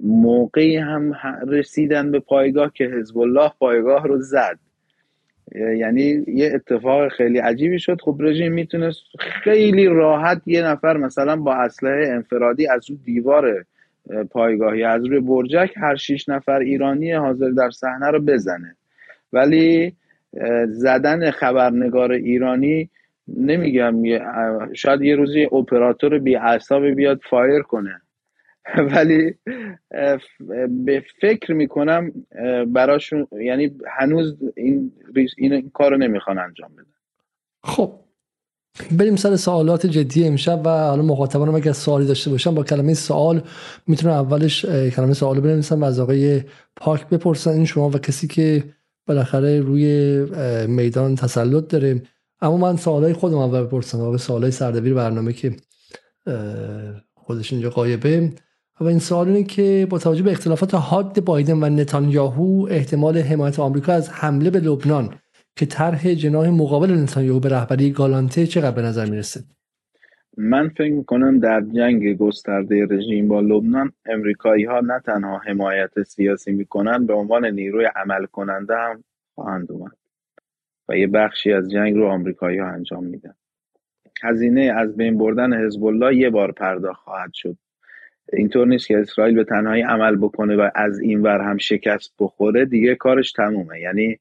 موقعی هم رسیدن به پایگاه که حزب الله پایگاه رو زد. یعنی یه اتفاق خیلی عجیبی شد. خب رژیم می‌تونست خیلی راحت یه نفر مثلا با اسلحه انفرادی از رو دیوار پایگاهی از روی برجک هر شیش نفر ایرانی حاضر در صحنه رو بزنه. ولی زدن خبرنگار ایرانی نمیگم شاید یه روزی اپراتور بی بیاد فایر کنه. ولی به فکر می‌کنم براشون یعنی هنوز این, این کار رو نمی‌خوان انجام بدن. خب. بریم سر سوالات جدی امشب و حالا مخاطبانم اگر سوالی داشته باشن با کلمه سوال می‌تونن اولش کلمه سوال بنویسن و از آقای پاک بپرسن. این شما و کسی که بالاخره روی میدان تسلط داره. اما من سوالای خودم اول بپرسم. آقای سوالای سردبیر برنامه که خودش اینجا قایبه. و این سوال اینه که با توجه به اختلافات حاد بایدن و نتانیاهو احتمال حمایت آمریکا از حمله به لبنان که طرح جناح مقابل نتانیاهو به رهبری گالانته چقدر به نظر می‌رسه؟ من فکر می‌کنم در جنگ گسترده رژیم با لبنان امریکایی ها نه تنها حمایت سیاسی می‌کنن به عنوان نیروی عمل کننده هم خواهند اومد و یه بخشی از جنگ رو آمریکایی ها انجام میدن. هزینه از بین بردن حزب الله یه بار پرداخت خواهد شد. اینطور نیست که اسرائیل به تنهایی عمل بکنه و از این ور هم شکست بخوره دیگه کارش تمومه. یعنی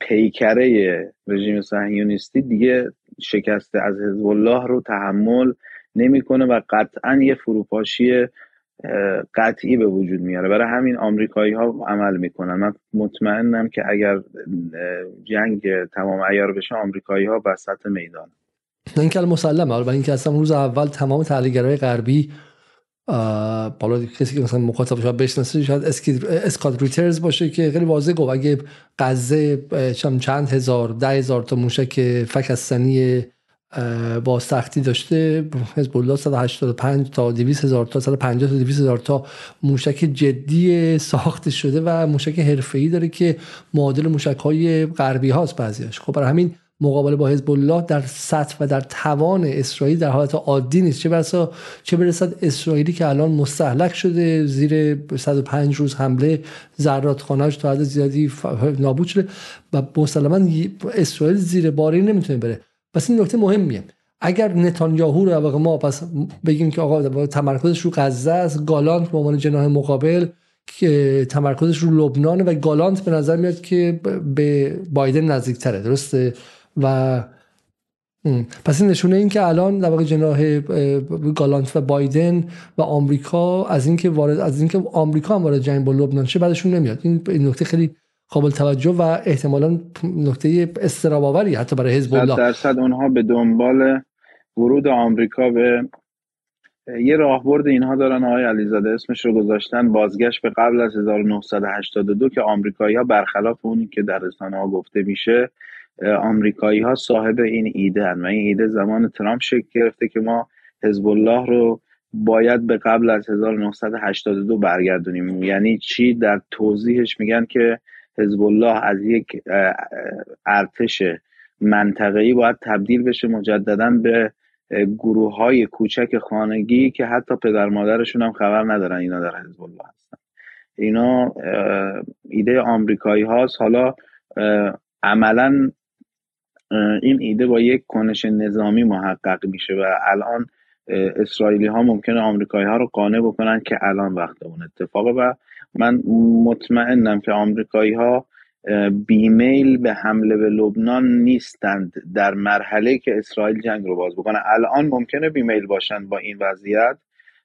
پیکره رژیم صهیونیستی دیگه شکست از حزب الله رو تحمل نمی‌کنه و قطعا یه فروپاشی قطعی به وجود میاره. برای همین آمریکایی ها عمل می‌کنن. من مطمئنم که اگر جنگ تمام ایار بشه آمریکایی ها وسط میدان. این که مسلمه حالا اینکه اصلا روز اول تمام تحلیلگرای غربی بالا کسی که مثلا مخاطب شاید بشناسه شاید اسکات ریترز باشه که خیلی واضح گفت اگه غزه چند هزار ده هزار تا موشک فکستنی با سختی داشته حزب الله 185 تا 200 هزار تا 150 تا 200 هزار تا موشک جدی ساخته شده و موشک حرفه‌ای داره که معادل موشک های غربی هاست بعضیش خب برای همین مقابله با حزب الله در سطح و در توان اسرائیل در حالت عادی نیست. چه برسا چه برسد اسرائیلی که الان مستحلک شده زیر 105 روز حمله ذرات خانهاش تا حد زیادی نابود شده و مسلما اسرائیل زیر باری نمی‌تونه بره. پس این نکته مهمیه. اگر نتانیاهو رو ما پس بگیم که آقا تمرکزش رو غزه است گالانت به عنوان جناح مقابل که تمرکزش رو لبنان و گالانت به نظر میاد که به بایدن نزدیکتره. درسته؟ و پس این نشونه این که الان در واقع جناح گالانت و بایدن و آمریکا از اینکه وارد از اینکه آمریکا هم وارد جنگ با لبنان شه بعدشون نمیاد. این نکته خیلی قابل توجه و احتمالا نکته استراباوری حتی برای حزب الله. درصد اونها به دنبال ورود آمریکا به یه راهبرد اینها دارن. آقای علیزاده اسمش رو گذاشتن بازگشت به قبل از 1982 که آمریکایی ها برخلاف اونی که در رسانه ها گفته میشه آمریکایی ها صاحب این ایده هن و این ایده زمان ترامپ شکل گرفته که ما حزب الله رو باید به قبل از 1982 برگردونیم. یعنی چی؟ در توضیحش میگن که حزب الله از یک ارتش منطقه‌ای باید تبدیل بشه مجددا به گروه های کوچک خانگی که حتی پدر مادرشون هم خبر ندارن اینا در حزب الله هستن. اینا ایده آمریکایی هاست حالا عملا این ایده با یک کنش نظامی محقق میشه و الان اسرائیلی ها ممکنه آمریکایی ها رو قانع بکنن که الان وقت اون اتفاقه و من مطمئنم که آمریکایی ها بیمیل به حمله به لبنان نیستند در مرحله که اسرائیل جنگ رو باز بکنه. الان ممکنه بیمیل باشند با این وضعیت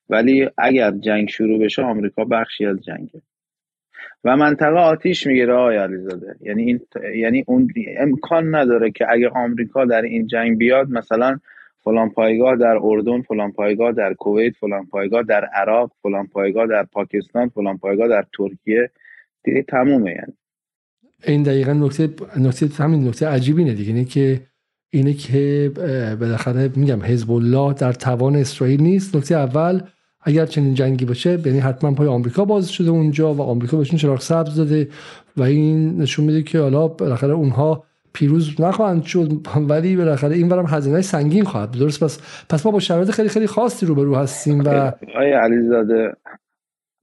ولی اگر جنگ شروع بشه آمریکا بخشی از جنگه. و منطقه آتیش می‌گیره آقای علیزاده. یعنی این یعنی اون امکان نداره که اگه آمریکا در این جنگ بیاد مثلا فلان پایگاه در اردن فلان پایگاه در کویت فلان پایگاه در عراق فلان پایگاه در پاکستان فلان پایگاه در ترکیه دیگه تمومه یعنی. این دقیقا نکته نکته همین نکته عجیبی اینه دیگه. اینه که اینه که بالاخره میگم حزب الله در توان اسرائیل نیست. نکته اول اگر چنین جنگی باشه یعنی حتما پای آمریکا باز شده اونجا و آمریکا بهشون چراغ سبز داده و این نشون میده که حالا بالاخره اونها پیروز نخواهند شد ولی بالاخره این برم هزینه سنگین خواهد درست پس پس ما با شرایط خیلی خیلی خاصی روبرو هستیم و آیا علیزاده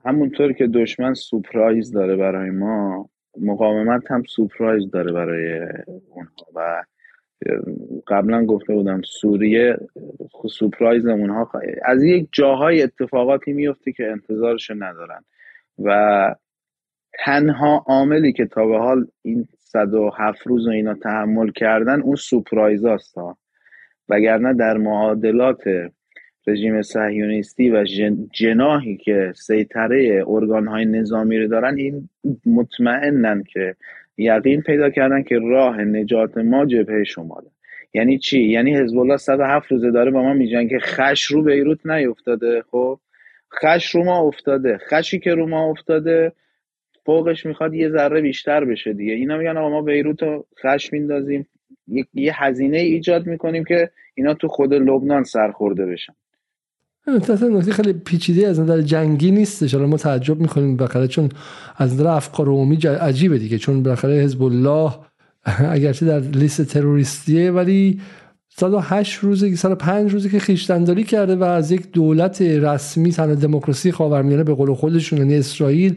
همونطور که دشمن سپرایز داره برای ما مقاومت هم سپرایز داره برای اونها و قبلا گفته بودم سوریه سپرایز اونها از یک جاهای اتفاقاتی میفته که انتظارش ندارن. و تنها عاملی که تا به حال این 107 روز و اینا تحمل کردن اون سپرایز هست وگرنه در معادلات رژیم صهیونیستی و جناهی که سیطره ارگانهای نظامی رو دارن این مطمئنن که یقین پیدا کردن که راه نجات ما جبهه شماله. یعنی چی؟ یعنی حزب الله 107 روزه داره با ما میگن که خش رو بیروت نیفتاده خب؟ خش رو ما افتاده. خشی که رو ما افتاده فوقش می‌خواد یه ذره بیشتر بشه دیگه. اینا میگن آقا ما بیروت رو خش میندازیم. یه هزینه ایجاد می‌کنیم که اینا تو خود لبنان سرخورده بشن. نکته خیلی پیچیده از نظر جنگی نیستش. حالا ما تعجب می‌کنیم بالاخره چون از نظر افکار عمومی عجیبه دیگه. چون بالاخره حزب الله اگرچه در لیست تروریستیه ولی 108 روزی 105 روزی که خیشتنداری کرده و از یک دولت رسمی تن دموکراسی خاورمیانه به قول خودشون یعنی اسرائیل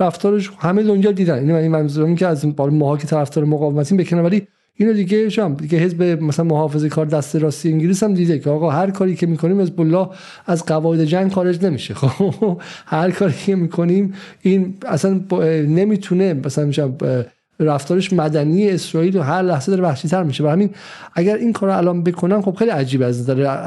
رفتارش همه دنیا دیدن. این یعنی منظورم که از ماها که طرفدار مقاومتیم بکنه ولی اینو دیگه شام دیگه حزب مثلا محافظه کار دست راستی انگلیس هم دیده که آقا هر کاری که می‌کنیم حزب الله از قواعد جنگ خارج نمیشه. خب هر کاری که می‌کنیم این اصلا نمی‌تونه مثلا رفتارش مدنی اسرائیل و هر لحظه داره وحشی تر میشه. و همین اگر این کار الان بکنن خب خیلی عجیب از نظر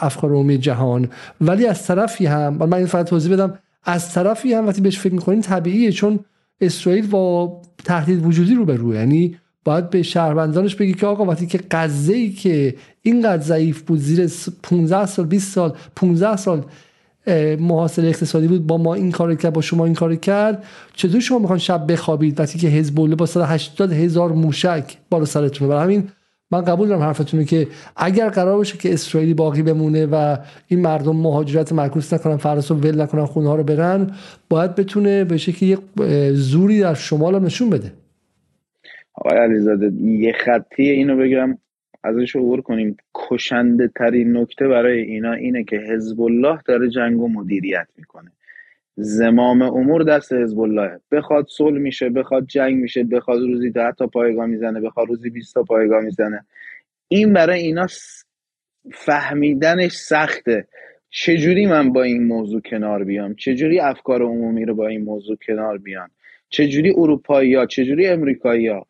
افکار عمومی جهان. ولی از طرفی هم من این فقط توضیح بدم از طرفی هم وقتی بهش فکر می‌کنین طبیعیه چون اسرائیل با تهدید وجودی رو به روی یعنی باید به شهروندانش بگی که آقا وقتی که قضیه ای که اینقدر ضعیف بود زیر 15 سال 20 سال 15 سال محاصره اقتصادی بود با ما این کار کرد با شما این کار کرد چطور شما می‌خوان شب بخوابید وقتی که حزب الله با 180 هزار موشک بالا سرتونه برای همین من قبول دارم حرفتونه که اگر قرار باشه که اسرائیلی باقی بمونه و این مردم مهاجرت معکوس نکنن فرس رو ول نکنن خونه ها رو برن باید بتونه به شکلی یک زوری در شمال نشون بده. آقای علیزاده یه خطی اینو بگم ازش عبور کنیم. کشنده ترین نکته برای اینا اینه که حزب الله داره جنگ و مدیریت می‌کنه. زمام امور دست حزب الله بخواد صلح میشه بخواد جنگ میشه بخواد روزی ده تا پایگاه می‌زنه بخواد روزی 20 تا پایگاه می‌زنه. این برای اینا فهمیدنش سخته. چجوری من با این موضوع کنار بیام؟ چجوری افکار عمومی رو با این موضوع کنار بیام چجوری اروپایی ها چجوری امریکایی ها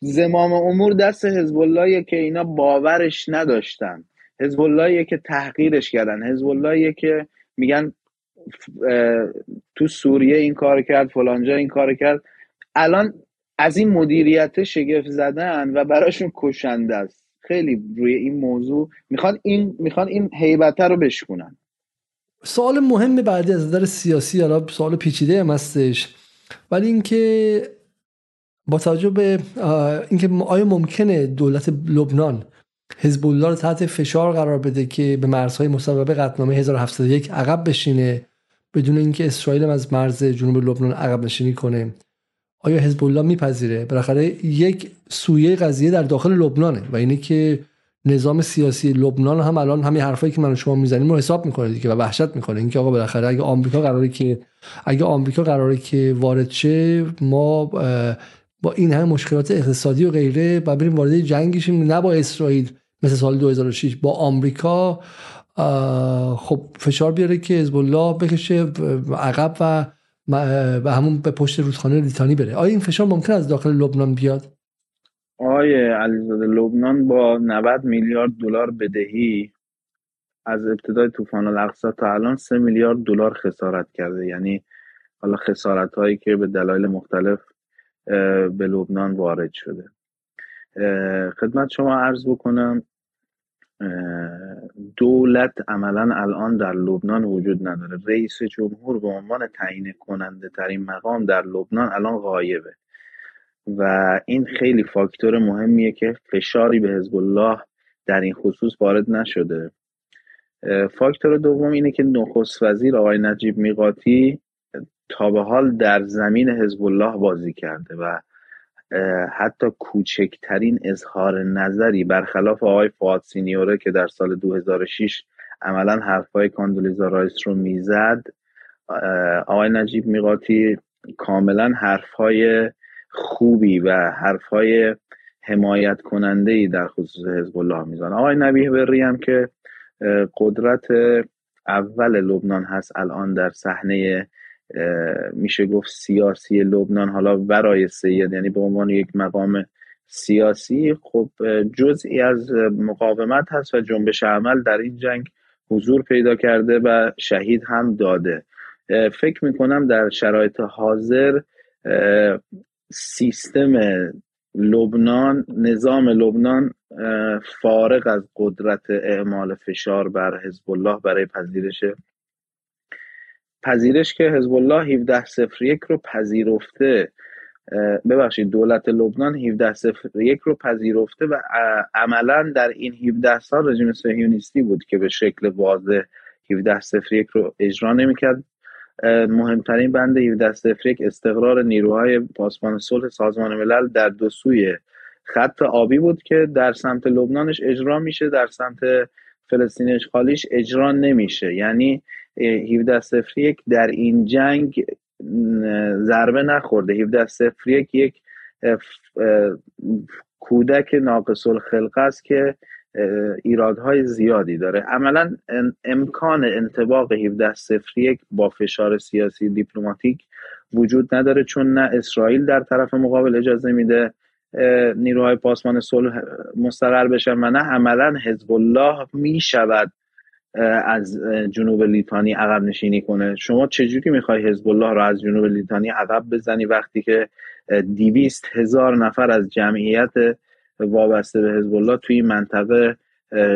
زمام امور دست حزب الله که اینا باورش نداشتن. حزب الله که تحقیرش کردن. حزب الله که میگن تو سوریه این کار کرد فلانجا این کار کرد. الان از این مدیریت شگفت زدن و براشون کشنده است. خیلی روی این موضوع می‌خوان این می‌خوان این هیبته رو بشکنن سوال مهم بعدی از نظر سیاسی حالا سوال پیچیده هم هستش ولی اینکه با توجه به اینکه آیا ممکنه دولت لبنان حزب الله رو تحت فشار قرار بده که به مرزهای مصوبه قطعنامه 1701 عقب بشینه بدون اینکه اسرائیل از مرز جنوب لبنان عقب نشینی کنه؟ آیا حزب الله میپذیره؟ بالاخره یک سویه قضیه در داخل لبنانه و اینه که نظام سیاسی لبنان هم الان همین حرفایی که من شما می‌زنیم رو حساب می‌کنه دیگه و وحشت می‌کنه. اینکه آقا بالاخره اگه آمریکا قراره که اگه آمریکا قراره که وارد شه ما با این همه مشکلات اقتصادی و غیره و بریم وارد جنگی شیم نه با اسرائیل مثل سال 2006 با آمریکا. خب فشار بیاره که حزب الله بکشه عقب و و همون به پشت رودخانه لیتانی بره. آیا این فشار ممکن از داخل لبنان بیاد؟ آقای علیزاده لبنان با 90 میلیارد دلار بدهی از ابتدای طوفان الاقصا تا الان 3 میلیارد دلار خسارت کرده. یعنی حالا خسارت هایی که به دلایل مختلف به لبنان وارد شده. خدمت شما عرض بکنم دولت عملا الان در لبنان وجود نداره. رئیس جمهور به عنوان تعیین کننده ترین مقام در لبنان الان غایبه. و این خیلی فاکتور مهمیه که فشاری به حزب الله در این خصوص وارد نشده. فاکتور دوم اینه که نخست وزیر آقای نجیب میقاتی تا به حال در زمین حزب الله بازی کرده و حتی کوچکترین اظهار نظری برخلاف آقای فواد سینیوره که در سال 2006 عملا حرفای کاندولیزا رایس رو می‌زد آقای نجیب میقاتی کاملا حرفهای خوبی و حرفهای حمایت کننده ای در خصوص حزب الله می‌زنه. آقای نبیه بری هم که قدرت اول لبنان هست الان در صحنه میشه گفت سیاسی لبنان حالا برای سید یعنی به عنوان یک مقام سیاسی. خب جزئی از مقاومت هست و جنبش عمل در این جنگ حضور پیدا کرده و شهید هم داده. فکر می‌کنم در شرایط حاضر سیستم لبنان نظام لبنان فارغ از قدرت اعمال فشار بر حزب الله برای پذیرش پذیرش که حزب الله 17 صفر یک رو پذیرفته. ببخشید دولت لبنان 17 صفر یک رو پذیرفته و عملا در این 17 سال رژیم صهیونیستی بود که به شکل واضح 17 صفر یک رو اجرا نمی‌کرد. مهمترین بند 17 صفر یک استقرار نیروهای پاسبان صلح سازمان ملل در دو سوی خط آبی بود که در سمت لبنانش اجرا میشه در سمت فلسطین اشغالیش اجرا نمیشه. یعنی 17 صفر یک در این جنگ ضربه نخورده. 17 صفر یک یک کودک ناقص الخلقه است که ایرادهای زیادی داره. عملا امکان انتباق 17 صفر یک با فشار سیاسی دیپلماتیک وجود نداره چون نه اسرائیل در طرف مقابل اجازه میده نیروهای پاسمان صلح مستقر بشن و نه عملا حزب الله می‌شود. از جنوب لیتانی عقب نشینی کنه. شما چجوری می‌خوای حزب الله رو از جنوب لیتانی عقب بزنی وقتی که دیویست هزار نفر از جمعیت وابسته به حزب الله توی این منطقه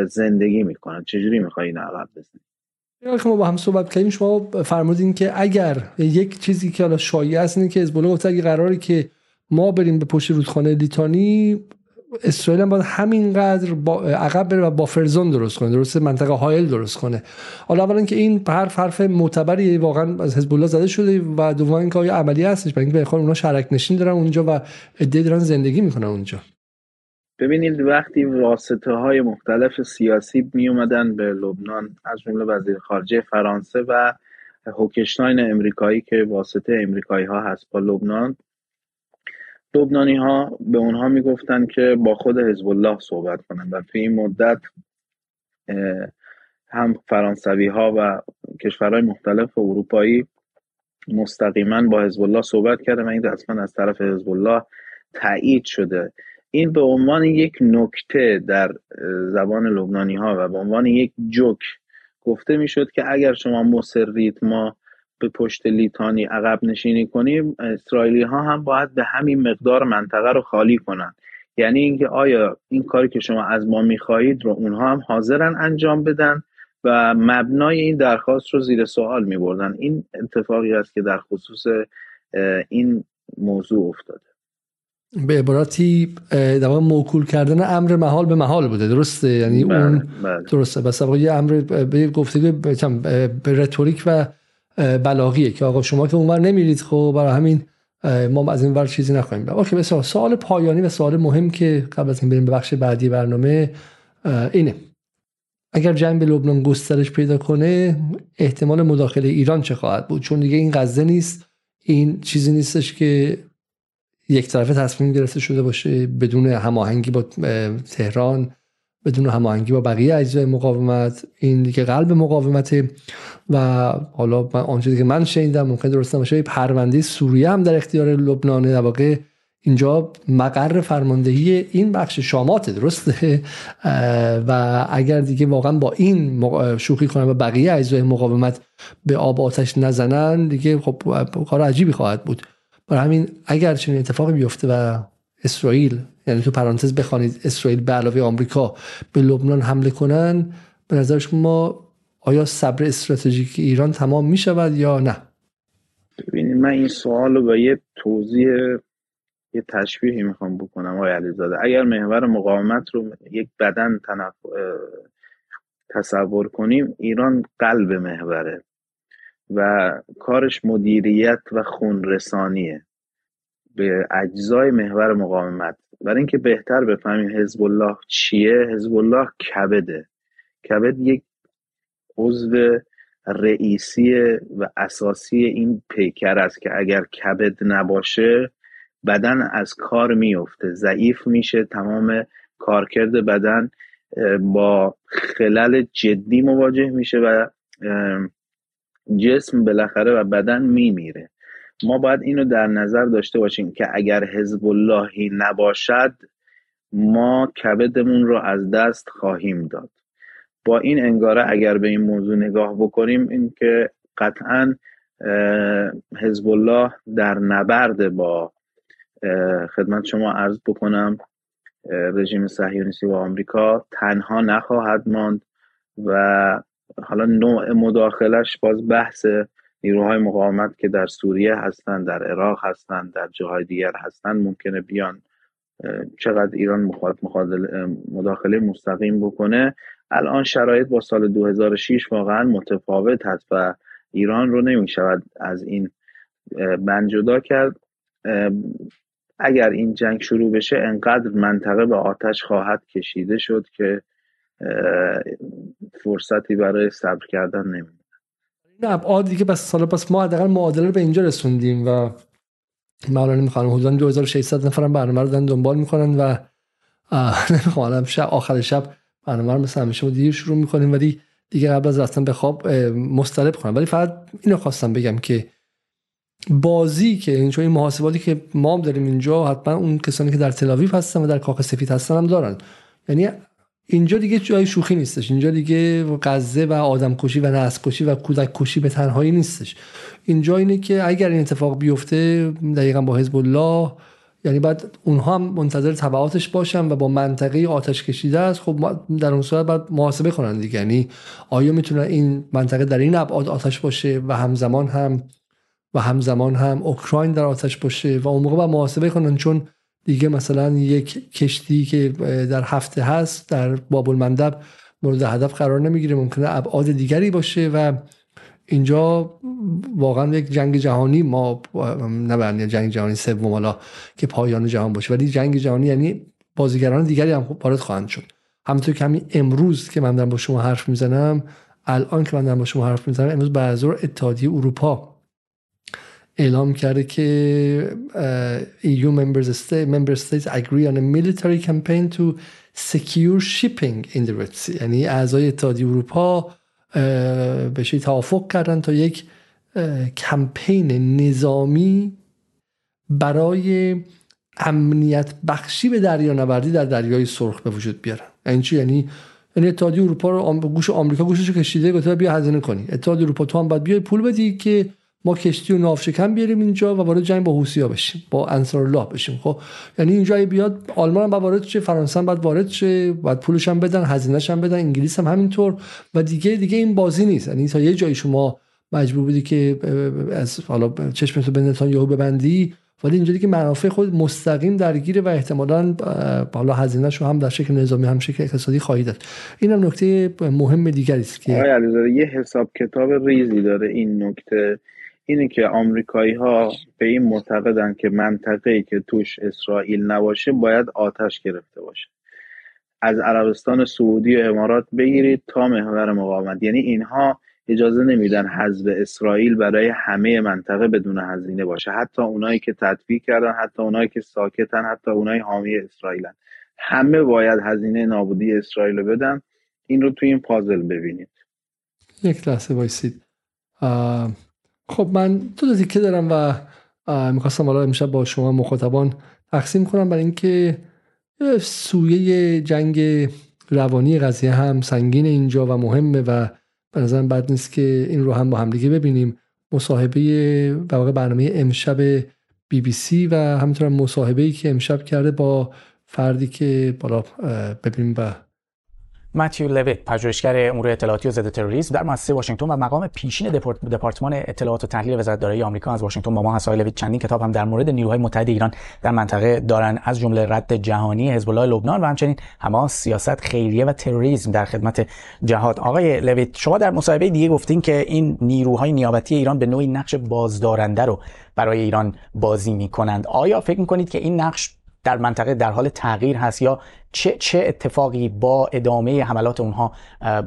زندگی می‌کنن؟ چجوری می‌خوای این عقب بزنی؟ ما با هم صحبت کردیم. شما فرمودین که اگر یک چیزی که حالا شایع است اینه که حزب الله گفته اگه قراری که ما بریم به پشت رودخانه لیتانی اسرائیل هم باید همینقدر با عقب بره و با فرزون درست کنه درست منطقه هایل درست کنه. حالا اولا که این حرف حرف معتبری واقعا از حزب الله زده شده و دوم اینکه آیا عملی هستش برای اینکه بخوان اونا شرک نشین دارن اونجا و عده دارن زندگی می‌کنن اونجا. ببینید وقتی واسطه های مختلف سیاسی می اومدن به لبنان از جمله وزیر خارجه فرانسه و هوکشتاین امریکایی که واسطه امریکایی ها هست با لبنان لبنانی ها به اونها می‌گفتن که با خود حزب الله صحبت کنن و توی این مدت هم فرانسوی ها و کشورهای مختلف اروپایی مستقیما با حزب الله صحبت کرده و این رسما از طرف حزب الله تایید شده. این به عنوان یک نکته در زبان لبنانی ها و به عنوان یک جوک گفته می‌شد که اگر شما مصرید ما به پشت لیتانی عقب نشینی کنیم اسرائیلی ها هم باید به همین مقدار منطقه رو خالی کنن. یعنی اینکه آیا این کاری که شما از ما می‌خواهید رو اونها هم حاضرن انجام بدن و مبنای این درخواست رو زیر سوال می بردن این اتفاقی است که در خصوص این موضوع افتاده. به عبارتی در موکول کردن امر محال به محال بوده. درسته؟ یعنی بله، اون بله. درسته. بس یه امر به گفته به رتوریک و بلاغیه که آقا شما که اونور نمیرید خب برای همین ما از این ور چیزی نخواهیم اوکی بسیار. سوال پایانی و سوال مهم که قبل از این بریم به بخش بعدی برنامه اینه. اگر جنگ به لبنان گسترش پیدا کنه احتمال مداخله ایران چه خواهد بود؟ چون دیگه این غزه نیست. این چیزی نیستش که یک طرفه تصمیم گرفته شده باشه بدون هماهنگی با تهران. بدون هماهنگی با بقیه اجزای مقاومت این دیگه قلب مقاومته و حالا آنچه که من شنیدم ممکن درست باشه پرونده سوریه هم در اختیار لبنان در واقع اینجا مقر فرماندهی این بخش شامات درسته؟ و اگر دیگه واقعا با این شوخی کنن و بقیه اجزای مقاومت به آب آتش نزنن دیگه خب کار عجیبی خواهد بود. برای همین اگر چنین اتفاقی بیفته و اسرائیل یعنی تو پرانتز بخوانید اسرائیل به علاوه آمریکا به لبنان حمله کنن به نظر شما آیا صبر استراتژیک ایران تمام می شود یا نه؟ ببینید من این سوال رو به یه توضیح یه تشبیهی می‌خوام بکنم آقای علیزاده. اگر محور مقاومت رو یک بدن تنف... تصور کنیم ایران قلب محوره و کارش مدیریت و خونرسانیه. به اجزای محور مقاومت. برای اینکه بهتر بفهمیم حزب الله چیه حزب الله کبده. کبد یک عضو رئیسی و اساسی این پیکر است که اگر کبد نباشه بدن از کار میفته ضعیف میشه تمام کارکرد بدن با خلل جدی مواجه میشه و جسم بالاخره و بدن میمیره. ما باید اینو در نظر داشته باشیم که اگر حزب اللهی نباشد ما کبدمون رو از دست خواهیم داد. با این انگاره اگر به این موضوع نگاه بکنیم این که قطعا حزب الله در نبرد با خدمت شما عرض بکنم رژیم صهیونیستی و آمریکا تنها نخواهد ماند و حالا نوع مداخلش باز بحث نیروهای مقاومت که در سوریه هستند در عراق هستند در جاهای دیگر هستند ممکنه بیان چقدر ایران مداخله مستقیم بکنه. الان شرایط با سال 2006 واقعا متفاوت هست و ایران رو نمی شود از این بند جدا کرد. اگر این جنگ شروع بشه انقدر منطقه به آتش خواهد کشیده شد که فرصتی برای صبر کردن نمیده نه ابعاد دیگه بس سال پس ما حداقل معادله رو به اینجا رسوندیم و مولانا می‌خوان حدودا 2600 نفرم برنامه رو دنبال می‌کنن و نمی‌خوام شب آخر شب برنامه رو مثل همیشه دیر شروع می‌کنیم ولی دیگه قبل از رفتن به خواب مستلب کنم. ولی فقط اینو خواستم بگم که بازی که این محاسباتی که ما داریم اینجا حتما اون کسانی که در تلاویف هستن و در کاخ سفید هستن هم دارن. یعنی اینجا دیگه جای شوخی نیستش. اینجا دیگه غزه و آدم کشی و نسل کشی و کودک کشی به تنهایی نیستش. اینجا اینه که اگر این اتفاق بیفته دقیقا با حزب الله یعنی بعد اونها هم منتظر تبعاتش باشن و با منطقه آتش کشیده است خب در اون صورت باید محاسبه کنن دیگه. یعنی آیا می‌تونه این منطقه در این ابعاد آتش باشه و همزمان هم و همزمان هم اوکراین در آتش باشه و اون موقع باید محاسبه کنن؟ چون دیگه مثلا یک کشتی که در هفته هست در باب المندب مورد هدف قرار نمی‌گیره ممکنه ابعاد دیگری باشه و اینجا واقعا یک جنگ جهانی ما نه جنگ جهانی سوم حالا که پایان جهان باشه ولی جنگ جهانی یعنی بازیگران دیگری هم وارد خواهند شد. همونطور که همین امروز که من دارم با شما حرف می‌زنم الان که من دارم با شما حرف می‌زنم امروز بعضور اتحادیه اروپا اعلام کرده که EU members state, member states agree on a military campaign to secure shipping in the Red Sea. یعنی اعضای اتحادیه اروپا به توافق کردن تا یک کمپین نظامی برای امنیت بخشی به دریانوردی در دریای سرخ به وجود بیارن. یعنی چی؟ یعنی یعنی اتحادیه اروپا رو گوش آمریکا گوشش کشیده گفته بیا هزینه کنی. اتحادیه اروپا تو هم باید بیای پول بدی که ما کشتی و ناوشکن بیاریم اینجا و وارد جنگ با ها بشیم با انصار الله بشیم. خب یعنی اینجا بیاد آلمان هم وارد شه فرانسه هم باید وارد شه بعد پولش هم بدن هزینه‌ش هم بدن انگلیس هم همینطور. و دیگه دیگه این بازی نیست. یعنی تا یه جایی شما مجبور بودی که از حالا چشمتو به نتانیاهو ببندی ولی اینجوری که منافع خود مستقیم درگیره و احتمالا حالا هزینه‌شو هم در شکل نظامی هم شکل اقتصادی خواهید داد. این هم نکته مهم دیگری است که یه حساب کتاب ریزی داره این نکته. اینه که آمریکایی ها به این معتقدن که منطقه‌ای که توش اسرائیل نباشه باید آتش گرفته باشه. از عربستان سعودی و امارات بگیرید تا محور مقاومت. یعنی اینها اجازه نمیدن حذف اسرائیل برای همه منطقه بدون هزینه باشه. حتی اونایی که تطبیق کردن حتی اونایی که ساکتن حتی اونایی حامی اسرائیلن. همه باید هزینه نابودی اسرائیل بدن. این رو توی این پازل ببینید. یک لحظه وایسید. خب من دو که دارم و می‌خواستم حالا امشب با شما مخاطبان تقسیم کنم برای اینکه سویه جنگ روانی قضیه هم سنگین اینجا و مهمه و به نظرم بد نیست که این رو هم با همدیگه ببینیم. مصاحبه واقع برنامه امشب بی بی سی و همینطور مصاحبه ای که امشب کرده با فردی که بالا ببینیم و متیو لویت پژوهشگر امور اطلاعاتی و ضد تروریسم در مؤسسه واشنگتن و مقام پیشین دپارتمان اطلاعات و تحلیل وزارت دارایی آمریکا از واشنگتن با ما هست لویت. چندین کتاب هم در مورد نیروهای متحد ایران در منطقه دارن از جمله رد جهانی حزب الله لبنان و همچنین حماس سیاست خیریه و تروریسم در خدمت جهاد. آقای لویت شما در مصاحبه دیگه گفتین که این نیروهای نیابتی ایران به نوعی نقش بازدارنده رو برای ایران بازی می‌کنند. آیا فکر می‌کنید که این نقش در منطقه در حال تغییر هست یا چه چه اتفاقی با ادامه حملات اونها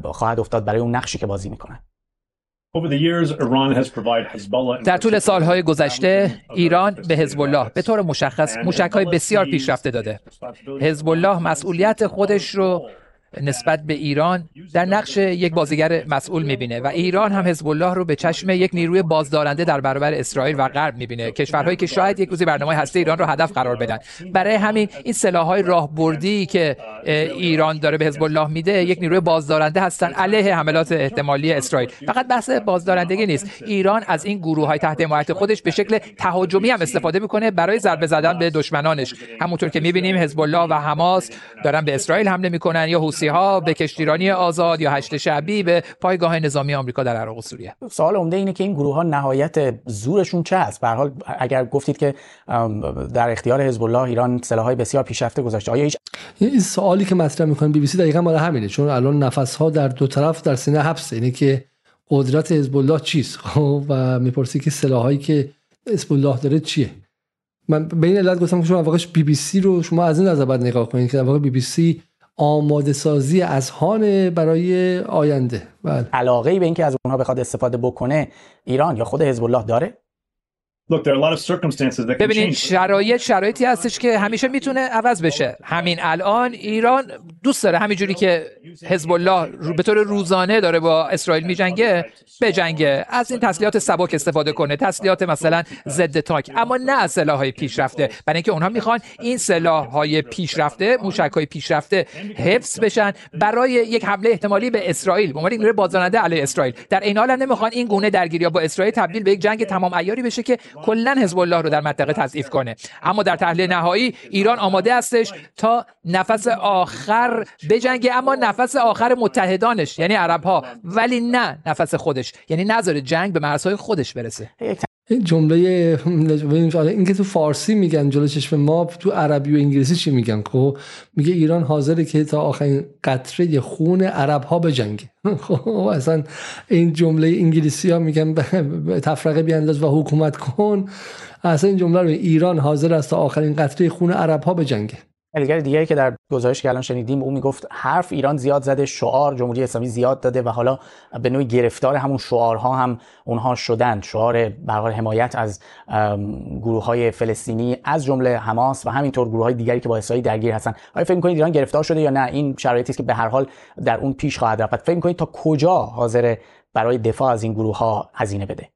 خواهد افتاد برای اون نقشی که بازی می‌کنن؟ در طول سالهای گذشته ایران به حزب الله به طور مشخص موشکهای بسیار پیشرفته داده. حزب الله مسئولیت خودش رو نسبت به ایران در نقش یک بازیگر مسئول می‌بینه و ایران هم حزب الله رو به چشم یک نیروی بازدارنده در برابر اسرائیل و غرب می‌بینه. کشورهایی که شاید یک روزی برنامه هسته ایران رو هدف قرار بدن. برای همین این سلاح‌های راهبردی که ایران داره به حزب الله میده یک نیروی بازدارنده هستن علیه حملات احتمالی اسرائیل. فقط بحث بازدارندگی نیست. ایران از این گروه های تحت حمایت خودش به شکل تهاجمی هم استفاده می‌کنه برای ضربه زدن به دشمنانش. همونطور که می‌بینیم حزب الله و حماس دارن به اسرائیل حمله می‌کنن یا ها به کشتیرانی آزاد یا هشت شعبی به پایگاه نظامی آمریکا در عراق و سوریه. سوال عمده اینه که این گروه ها نهایت زورشون چه است؟ به حال اگر گفتید که در اختیار حزب الله ایران سلاحهای بسیار پیشرفته گذاشته آیا هیچ این سوالی که مطرح می‌کنه بی بی سی دقیقاً مال همینه چون الان نفس ها در دو طرف در سینه حبسه اینه که قدرت حزب الله چیست؟ خب و می‌پرسی که سلاحایی که حزب الله داره چیه؟ من به این علت گفتم که شما واقعا بی بی سی رو شما از این نظر باید نگاه کنید که واقع بی بی سی آماده سازی از هان برای آینده بله. علاقه ای به اینکه از اونها بخواد استفاده بکنه ایران یا خود حزب الله داره ببینید شرایط شرایطی هستش که همیشه می‌تونه عوض بشه. همین الان ایران دوست داره همینجوری که حزب الله به طور روزانه داره با اسرائیل میجنگه بجنگه. از این تسلیحات سبک استفاده کنه. تسلیحات مثلا ضد تاک. اما نه از سلاحهای پیشرفته. برای اینکه اونها می‌خوان این سلاحهای پیشرفته موشکهای پیشرفته حفظ بشن. برای یک حمله احتمالی به اسرائیل به عنوان یک بازدارنده علیه اسرائیل. در این حال نمی‌خوان این گونه درگیری با اسرائیل تبدیل به یک جنگ تمام عیاری بشه که کلا حزب الله رو در منطقه تضعیف کنه. اما در تحلیل نهایی ایران آماده استش تا نفس آخر بجنگه اما نفس آخر متحدانش یعنی عرب ها ولی نه نفس خودش. یعنی نذاره جنگ به مرزهای خودش برسه. جمله این که تو فارسی میگن جلو چشم ما تو عربی و انگلیسی چی میگن؟ خب میگه ایران حاضره که تا آخرین قطره خون عرب ها بجنگه خب اصلا این جمله انگلیسی ها میگن تفرقه بیانداز و حکومت کن. اصلا این جمله رو ایران حاضر است تا آخرین قطره خون عرب ها بجنگه نگرد دیگری که در گزارش که الان شنیدیم او می‌گفت حرف ایران زیاد زده شعار جمهوری اسلامی زیاد داده و حالا به نوعی گرفتار همون شعارها هم اونها شدند. شعار برقرار حمایت از گروه های فلسطینی از جمله حماس و همینطور گروه های دیگری که با اسرائیل درگیر هستن. آیا فکر می‌کنید ایران گرفتار شده یا نه؟ این شرایطی است که به هر حال در اون پیش خواهد رفت. فکر می‌کنید تا کجا حاضر برای دفاع از این گروه ها هزینه بده؟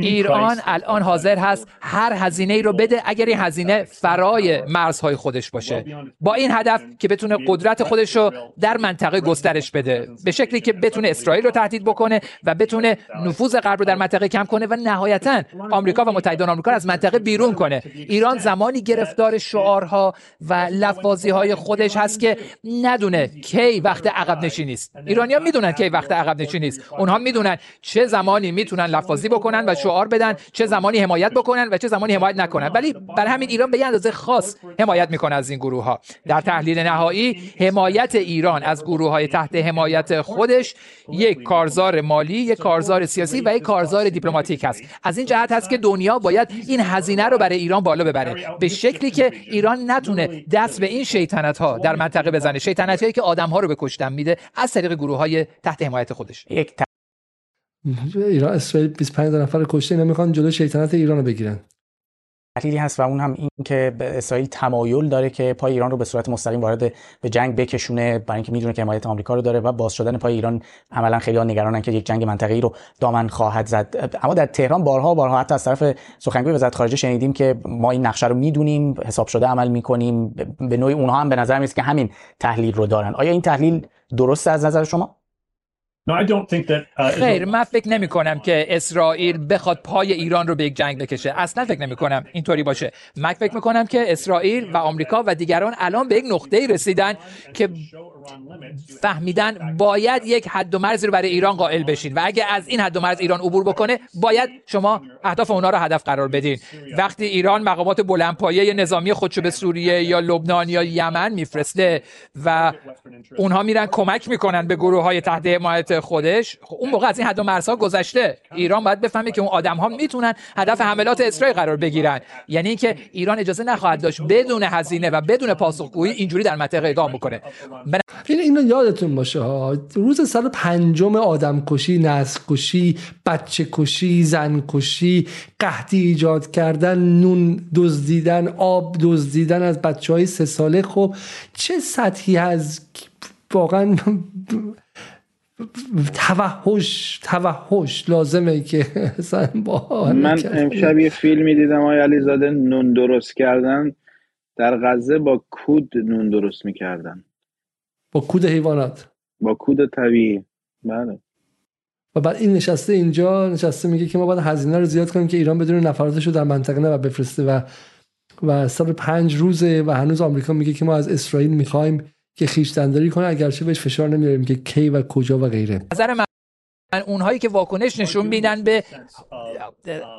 ایران الان حاضر هست هر هزینه ای رو بده اگر این هزینه فرای مرزهای خودش باشه. با این هدف که بتونه قدرت خودش رو در منطقه گسترش بده. به شکلی که بتونه اسرائیل رو تهدید بکنه و بتونه نفوذ غرب رو در منطقه کم کنه و نهایتا آمریکا و متحدان آمریکا از منطقه بیرون کنه. ایران زمانی گرفتار شعارها و لفاظی های خودش هست که ندونه کی وقت عقب نشینی است. ایرانیا می‌دونن کی وقت عقب نشینی است. اونها می‌دونن چه زمانی می‌تونن لفاظی بکنن و شعار بدن چه زمانی حمایت بکنن و چه زمانی حمایت نکنن. ولی برای همین ایران به اندازه خاص حمایت می‌کنه از این گروه ها در تحلیل نهایی حمایت ایران از گروه های تحت حمایت خودش یک کارزار مالی یک کارزار سیاسی و یک کارزار دیپلماتیک هست از این جهت هست که دنیا باید این هزینه رو برای ایران بالا ببره. به شکلی که ایران نتونه دست به این شیطنت ها در منطقه بزنه. شیطنت هایی که آدم ها رو به کشتن میده از طریق گروه های تحت حمایت خودش. ایران اسرائیل 25 نفر کشته اینا می‌خوان جلو شیطنت ایران رو بگیرن. تحلیلی هست و اون هم این که اسرائیل تمایل داره که پای ایران رو به صورت مستقیم وارد به جنگ بکشونه برای اینکه می‌دونه که حمایت آمریکا رو داره و باز شدن پای ایران عملا خیلی نگرانن که یک جنگ منطقه‌ای رو دامن خواهد زد. اما در تهران بارها بارها حتی از طرف سخنگوی وزارت خارجه شنیدیم که ما این نقشه رو می‌دونیم حساب شده عمل می‌کنیم. به نوعی اونها هم به نظر میاد که همین تحلیل رو دارن. آیا این تحلیل درست از نظر شما؟ خیر من فکر نمی کنم که اسرائیل بخواد پای ایران رو به یک جنگ بکشه. اصلا فکر نمی کنم اینطوری باشه. من فکر می کنم که اسرائیل و آمریکا و دیگران الان به یک نقطه رسیدن که فهمیدن باید یک حد و مرزی رو برای ایران قائل بشین. و اگه از این حد و مرز ایران عبور بکنه باید شما اهداف اونا رو هدف قرار بدین. وقتی ایران مقامات بلندپایه نظامی خودشو به سوریه یا لبنان یا یمن میفرسته و اونها میرن کمک می‌کنن به گروه های تحت حمایت خودش خب اون موقع از این حد و مرزها گذشته. ایران باید بفهمه که اون آدم ها می‌تونن هدف حملات اسرائیل قرار بگیرن. یعنی اینکه ایران اجازه نخواهد داشت بدون هزینه و بدون پاسخگویی اینجوری در منطقه اقدام بکنه. این اینو یادتون باشه ها. روز سال پنجم آدم کشی نسل کشی بچه کشی زن کشی قحطی ایجاد کردن نون دزدیدن آب دزدیدن از بچه های سه ساله. خب چه سطحی از واقعا توحش توحش لازمه که با من امشب یه فیلمی دیدم آقای علیزاده نون درست کردن. در غزه با کود نون درست می‌کردن. با کود حیوانات. با کود طبیعی. بله. و بعد این نشسته اینجا نشسته میگه که ما باید هزینه رو زیاد کنیم که ایران بدون نفراتش رو در منطقه نه و بفرسته. و و سال پنج روزه و هنوز آمریکا میگه که ما از اسرائیل می‌خوایم که خیشتنداری کنه اگرچه بهش فشار نمیاریم که کی و کجا و غیره. نظر من اونهایی که واکنش نشون میدن به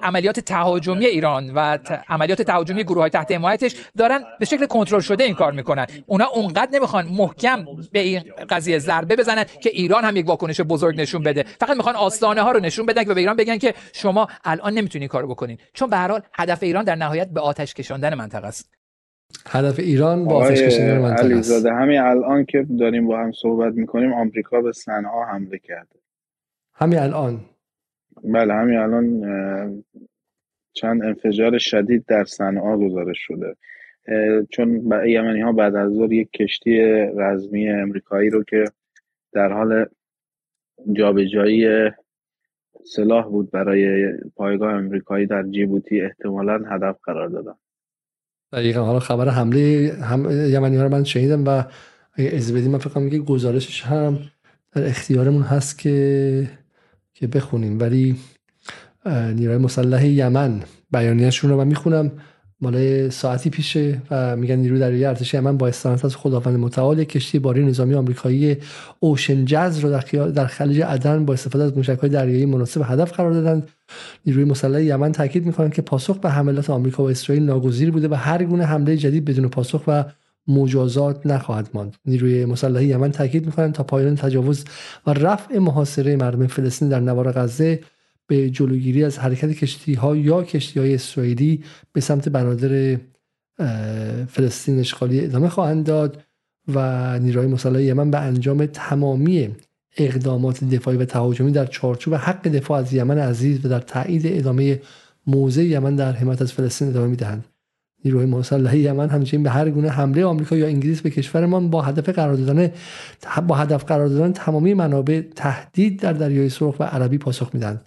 عملیات تهاجمی ایران و عملیات تهاجمی گروه های تحت حمایتش دارن به شکل کنترل شده این کار می‌کنن. اونا اونقدر نمی‌خوان محکم به این قضیه ضربه بزنن که ایران هم یک واکنش بزرگ نشون بده. فقط می‌خوان آستانه ها رو نشون بدن که به ایران بگن که شما الان نمی‌تونین کارو بکنین. چون به هر حال هدف ایران در نهایت به آتش کشاندن منطقه است. هدف ایران با آتش منطقه است. همین الان که داریم با هم صحبت می‌کنیم آمریکا به صنعا حمله کرده. همین الان. بله همین الان چند انفجار شدید در صنعا گزارش شده. چون یمنی ها بعد از ظهر یک کشتی رزمی امریکایی رو که در حال جابجایی سلاح بود برای پایگاه امریکایی در جیبوتی احتمالا هدف قرار دادن. دقیقا. حالا خبر حمله هم یمنی ها رو من شنیدم و از بدیم من فکر میگه گزارشش هم در اختیارمون هست که که بخونیم. ولی نیروی مسلح یمن بیانیهشون رو من می‌خونم. مال ساعتی پیشه و میگن نیروی دریایی ارتش یمن با استانت از خداوند متعال کشتی باری نظامی آمریکایی اوشن جز رو در, در خلیج عدن با استفاده از موشک‌های دریایی مناسب هدف قرار دادند. نیروی مسلح یمن تاکید می‌کنند که پاسخ به حملات آمریکا و اسرائیل ناگزیر بوده و هر گونه حمله جدید بدون پاسخ و مجازات نخواهد ماند. نیروی مسلح یمن تاکید می‌کنند تا پایان تجاوز و رفع محاصره مردم فلسطین در نوار غزه به جلوگیری از حرکت کشتی ها یا کشتی های اسرائیلی به سمت بنادر فلسطین اشغالی ادامه خواهند داد و نیروهای مسلح یمن به انجام تمامی اقدامات دفاعی و تهاجمی در چارچوب حق دفاع از یمن عزیز و در تایید ادامه موضع یمن در حمایت از فلسطین ادامه می‌دهند. نیروهای مسلح یمن همچنین به هر گونه حمله آمریکا یا انگلیس به کشورمان با هدف قرار دادن با هدف قرار دادن تمامی منابع تهدید در دریای سرخ و عربی پاسخ میدن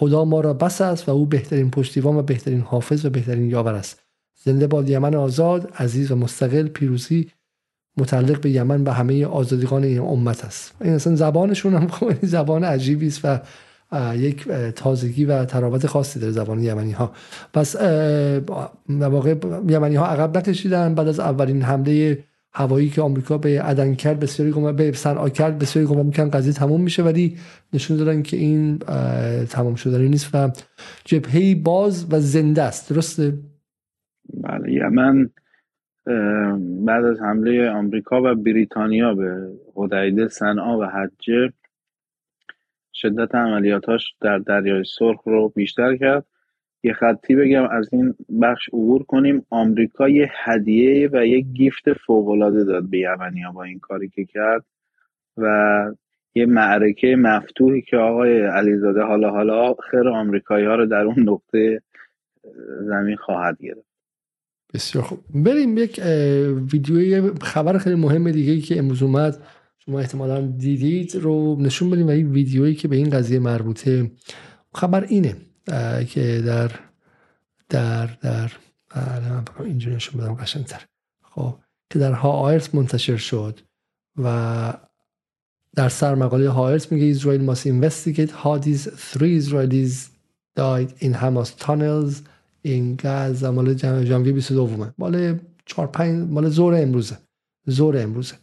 خدا ما را بس است و او بهترین پشتیبان و بهترین حافظ و بهترین یاور است. زنده باد یمن آزاد عزیز و مستقل پیروزی متعلق به یمن و همه آزادگان این امت است. این اصلا زبانشون هم خب زبان عجیبی است و یک تازگی و تراوت خاصی داره زبان یمنی ها پس واقع یمنی ها عقب نکشیدن بعد از اولین حمله هوایی که آمریکا به عدن کرد بسیاری گمان به صنعا کرد بسیاری گمان می‌کنن. قضیه تموم میشه ولی نشون دادن که این تمام شدنی نیست و جبهه باز و زنده است. درسته؟ بله یمن بعد از حمله آمریکا و بریتانیا به هدیده صنعا و حجه شدت عملیاتاش در دریای سرخ رو بیشتر کرد. یه خطی بگم از این بخش عبور کنیم. آمریکا یه هدیه و یک گیفت فوقالعاده داد به یمنیا با این کاری که کرد و یه معرکه مفتوحی که آقای علیزاده حالا حالا خیر آمریکایی ها رو در اون نقطه زمین خواهد گرفت. بسیار خوب. بریم یک ویدیوی خبر خیلی مهم دیگه که امروز اومد شما احتمالا دیدید رو نشون بدیم. و این ویدیویی که به این قضیه مربوطه. خبر اینه که در در در من اینجا نشون بدم قشنگتر. خب که در هایرس منتشر شد و در سر مقاله هایرس میگه اسرائیل must investigate how these three Israelis died in Hamas tunnels این گاز مال ژانویه 22 مال 4 5 مال زور امروزه. زور امروزه.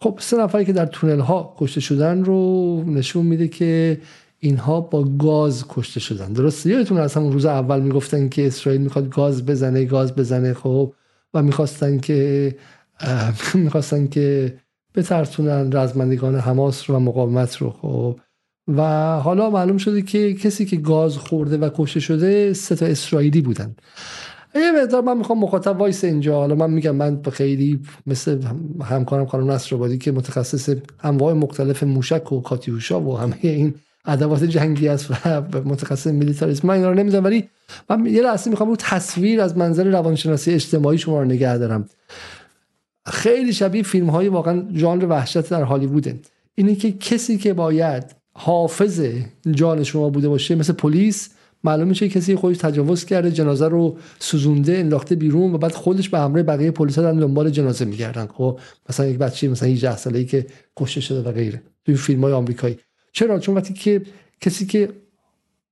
خب سه نفری که در تونل ها کشته شدن رو نشون میده که اینها با گاز کشته شدن. درسته؟ یادتون از همون روز اول می‌گفتن که اسرائیل می‌خواد گاز بزنه گاز بزنه خب. و می‌خواستن که می‌خواستن که بترسونن رزمندگان حماس رو و مقاومت رو خب. و حالا معلوم شده که کسی که گاز خورده و کشته شده سه تا اسرائیلی بودن. یه مقدار من می‌خوام مخاطب وایس اینجا. حالا من میگم من خیلی مثل همکارم خانم نصر که متخصص انواع مختلف موشک و کاتیوشا و همه این ادوات جنگی است و متخصص میلیتاریسم من اینا رو نمی‌دونم ولی من یه لحظه می‌خوام رو تصویر از منظر روانشناسی اجتماعی شما رو نگه دارم. خیلی شبیه فیلم های واقعا ژانر وحشت در هالیووده اینه که کسی که باید حافظ جان شما بوده باشه مثل پلیس معلوم میشه کسی خودش تجاوز کرده جنازه رو سوزونده انداخته بیرون و بعد خودش به همراه بقیه پلیسا دارن دنبال جنازه میگردن. خب مثلا یک بچه مثلا 18 ساله‌ای که کشته شده و غیره. توی فیلم های آمریکایی. چرا؟ چون وقتی که کسی که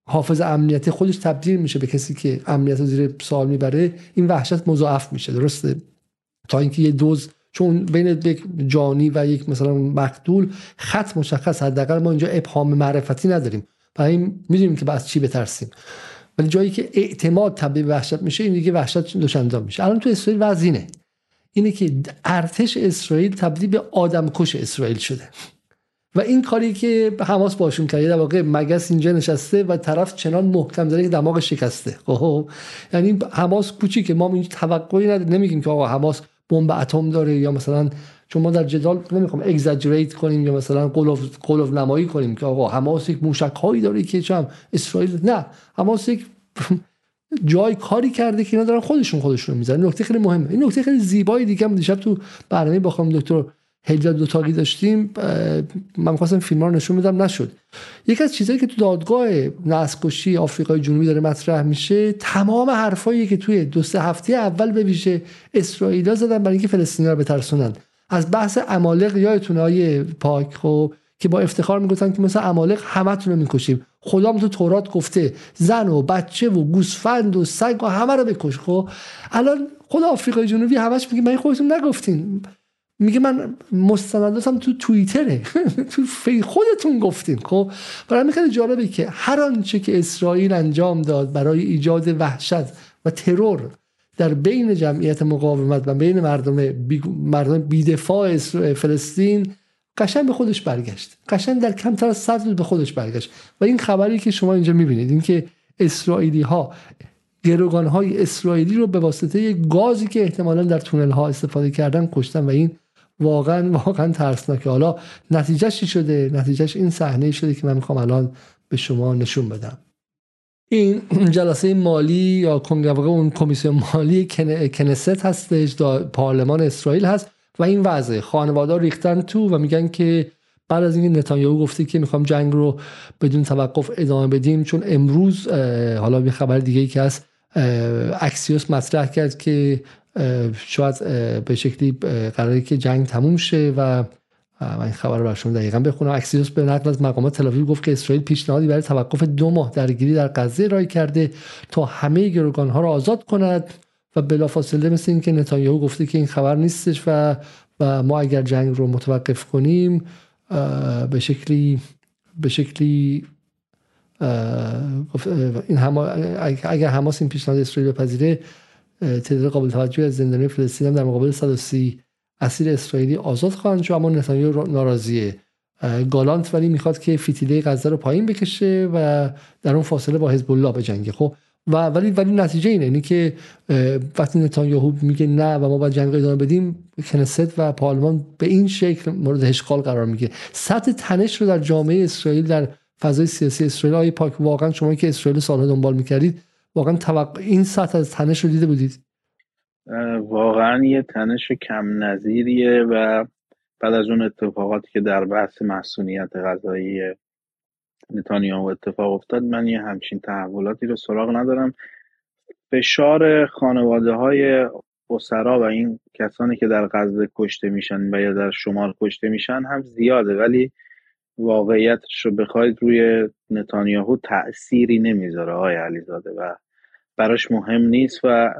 حافظ امنیتی خودش تبدیل میشه به کسی که امنیت رو زیر سوال می‌بره این وحشت مضاعف میشه درسته؟ تا اینکه یه دوز چون بین یک جانی و یک مثلا مقتول خط مشخص حداقل ما اینجا ابهام معرفتی نداریم و این می‌دونیم که بعد چی بترسیم. ولی جایی که اعتماد تبدیل به وحشت میشه این دیگه وحشت دوشندان میشه. الان تو اسرائیل وزینه اینه که ارتش اسرائیل تبدیل به آدمکش اسرائیل شده. و این کاری که حماس باشون کرده در واقع مگس اینجا نشسته و طرف چنان محکم داره که دماغ شکسته. خب؟ یعنی حماس کوچیکه. ما این توقعی نداریم. نمیگیم که آقا حماس بمب اتم داره یا مثلا چون ما در جدال نمی‌خوام اگزاجریت کنیم یا مثلا قلوف نمایی کنیم که آقا حماس یک موشک هایی داره که چم اسرائیل نه. حماس یک جای کاری کرده که اینا دارن خودشون خودشون می‌زنن نکته خیلی مهمه. این نکته خیلی زیبایی دیگه هم دیشب تو برنامه با خانم دکتر هیجا دو تاقی داشتیم من خواستم فیلم رو نشون میدم نشد. یکی از چیزهایی که تو دادگاه نسکشی آفریقای جنوبی داره مطرح میشه تمام حرفایی که توی دو سه هفته اول به ویژه اسرائیلا زدن برای اینکه فلسطینی رو بترسونن. از بحث عمالق یادتونه های پاک خب که با افتخار می‌گفتن که مثل عمالق همتون رو می‌کشیم. خدا تو تورات گفته زن و بچه و گوسفند و سگ و همه رو بکش خب. الان خود آفریقای جنوبی همش میگه من خودتون نگفتین. میگه من مستنداتم تو توییتره. تو فی خودتون گفتین خب؟ برای خیلی جالبه که هر آنچه که اسرائیل انجام داد برای ایجاد وحشت و ترور در بین جمعیت مقاومت و بین مردم بی مردم بیدفاع فلسطین قشن به خودش برگشت. قشن در کمتر از صد روز به خودش برگشت. و این خبری که شما اینجا می‌بینید اینکه اسرائیلی ها گروگان های اسرائیلی رو به واسطه گازی که احتمالا در تونل ها استفاده کردن کشتن و این واقعا واقعا ترسناکه. حالا نتیجهش چی شده؟ نتیجهش این صحنه شده که من می‌خوام الان به شما نشون بدم. این جلسه مالی یا اون کمیسیون مالی کنست هستش پارلمان اسرائیل هست و این وضعه. خانواده ریختن تو و میگن که بعد از اینکه نتانیاهو گفته که می‌خوام جنگ رو بدون توقف ادامه بدیم چون امروز حالا یه خبر دیگه ای که هست اکسیوس مطرح کرد که شاید به شکلی قراری که جنگ تموم شه و من این خبر رو برشون دقیقا بخونم. اکسیوس به نقل از مقامات تلافیو گفت که اسرائیل پیشنهادی برای توقف دو ماه درگیری در غزه ارائه کرده تا همه گروگان ها را آزاد کند و بلافاصله مثل اینکه نتانیاهو گفته که این خبر نیستش و و ما اگر جنگ رو متوقف کنیم به شکلی به شکلی این اگر حماس این پیشنهاد اسرائیل بپذیره تعداد قابل توجهی از زندانی فلسطین هم در مقابل 130 اسیر اسرائیلی آزاد خواهند شد اما نتانیاهو ناراضیه. گالانت ولی می‌خواد که فتیله غزه رو پایین بکشه و در اون فاصله با حزب الله بجنگه خب؟ و ولی ولی نتیجه اینه اینی که وقتی نتانیاهو میگه نه و ما باید جنگ ادامه بدیم کنست و پارلمان به این شکل مورد اشغال قرار می‌گیره. سطح تنش رو در جامعه اسرائیل در فضای سیاسی اسرائیل پاک واقعا شما که اسرائیل سالها دنبال می‌کردید واقعا توقع این سطح از تنش رو دیده بودید؟ واقعا یه تنش کم نظیریه و بعد از اون اتفاقاتی که در بحث مسئولیت غذایی نتانیاهو اتفاق افتاد من یه همچین تحولاتی رو سراغ ندارم. فشار خانواده های و این کسانی که در غزه کشته میشن و یا در شمال کشته میشن هم زیاده ولی واقعیتش رو بخواید روی نتانیاهو تأثیری نمی‌ذاره آقای علیزاده و براش مهم نیست و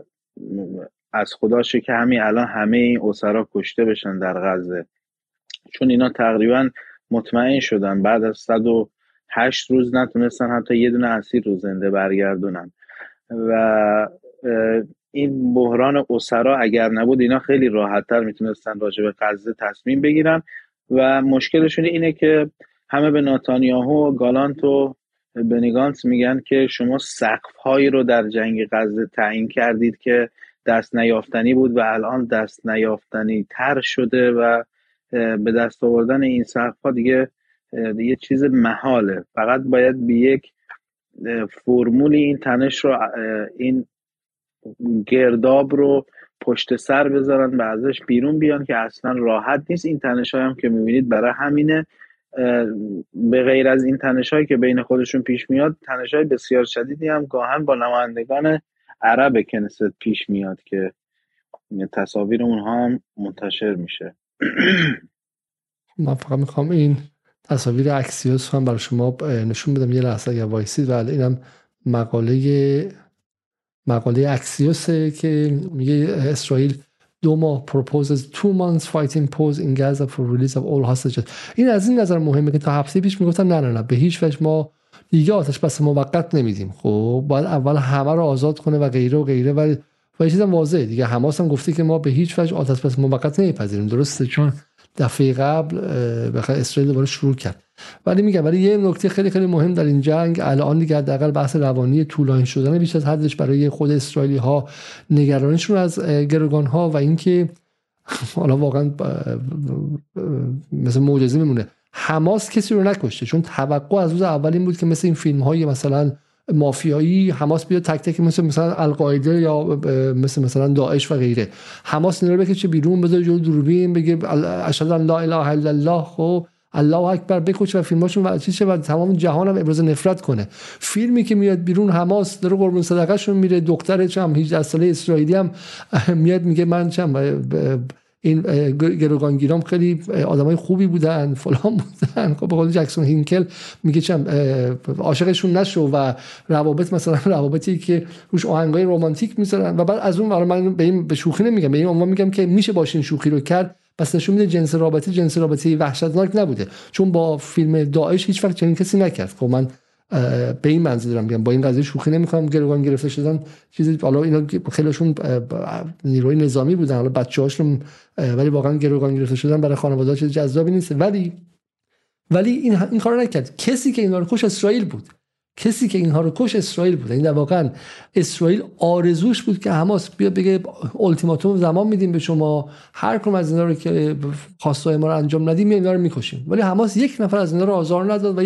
از خداشه که همین الان همه این اسرا کشته بشن در غزه. چون اینا تقریبا مطمئن شدن بعد از صد و هشت روز نتونستن حتی یه دونه اسیر رو زنده برگردونن. و این بحران اسرا اگر نبود اینا خیلی راحتتر می‌تونستن راجع به غزه تصمیم بگیرن. و مشکلشون اینه که همه به ناتانیاهو و گالانت و بنیگانس میگن که شما سقف هایی رو در جنگ غزه تعیین کردید که دست نیافتنی بود و الان دست نیافتنی تر شده و به دست آوردن این سقف ها دیگه یه چیز محاله. فقط باید به یک فرمولی این تنش رو این گرداب رو پشت سر بذارن و ازش بیرون بیان که اصلا راحت نیست. این تنش هم که می‌بینید برای همینه. به غیر از این تنش هایی که بین خودشون پیش میاد تنش های بسیار شدیدی هم گاهن با نمایندگان عرب کنست پیش میاد که تصاویر اونها هم منتشر میشه. من فقط می‌خوام این تصاویر اکسیوس هم برای شما نشون بدم. یه لحظه اگر وایسید. و اینم مقاله مقاله اکسیوسه که میگه اسرائیل دو ماه proposes two months fighting pause in Gaza for release of all hostages. این از این نظر مهمه که تا هفته پیش می‌گفتن نه نه نه به هیچ وجه ما دیگه آتش بس موقت نمیدیم. خب باید اول همه رو آزاد کنه و غیره و غیره. و و چیزم واضحه. دیگه حماس هم گفته که ما به هیچ وجه آتش بس موقت نمیپذیریم. درسته؟ چون دفعه قبل بخاطر اسرائیل دوباره شروع کرد. ولی میگم ولی یه نکته خیلی خیلی مهم در این جنگ الان دیگه حداقل بحث روانی طولانی شدن بیش از حدش برای خود اسرائیلی ها نگرانشون از گروگان ها و اینکه حالا واقعا مثل معجزه میمونه. حماس کسی رو نکشته چون توقع از روز اول این بود که مثل این فیلم های مثلا مافیایی حماس بیاد تک تک مثل مثلا القاعده یا مثل مثلا داعش و غیره. حماس اینا رو بکشه بیرون بذاره جلو دوربین بگه اشهد ان لا اله الا الله خب الله اکبر بکشه و فیلماشون و چیشه و تمام جهان هم ابراز نفرت کنه. فیلمی که میاد بیرون حماس داره قربون صدقهشون میره دختر چم 18 ساله اسرائیلی هم میاد میگه من چم این گروگانگیرام خیلی آدمای خوبی بودن فلان بودن. خب به قول جکسون هینکل میگه چم عاشقشون نشو و روابط مثلا روابطی که روش آهنگای رمانتیک می‌ذارن. و بعد از اون برای من به این به شوخی نمیگم. به این عنوان میگم که میشه باشین شوخی رو کرد. پس نشون میده جنس رابطه جنس رابطه وحشتناک نبوده. چون با فیلم داعش هیچ وقت چنین کسی نکرد. خب من به این منظور دارم. میگم با این قضیه شوخی نمی‌کنم. گروگان گرفته شدن چیزی حالا اینا خیلیشون نیروی نظامی بودن. حالا بچه‌هاشون ولی واقعا گروگان گرفته شدن برای خانواده چیز جذابی نیست. ولی ولی این این کارو نکرد. کسی که اینا رو کش اسرائیل بود. کسی که اینها رو کش اسرائیل بود. این واقعا اسرائیل آرزوش بود که حماس بیا بگه التیماتوم زمان میدیم به شما. هر کم از اینا رو که خواستای ما رو انجام ندیم اینا رو می‌کشیم. ولی حماس یک نفر از اینا رو آزار نداد و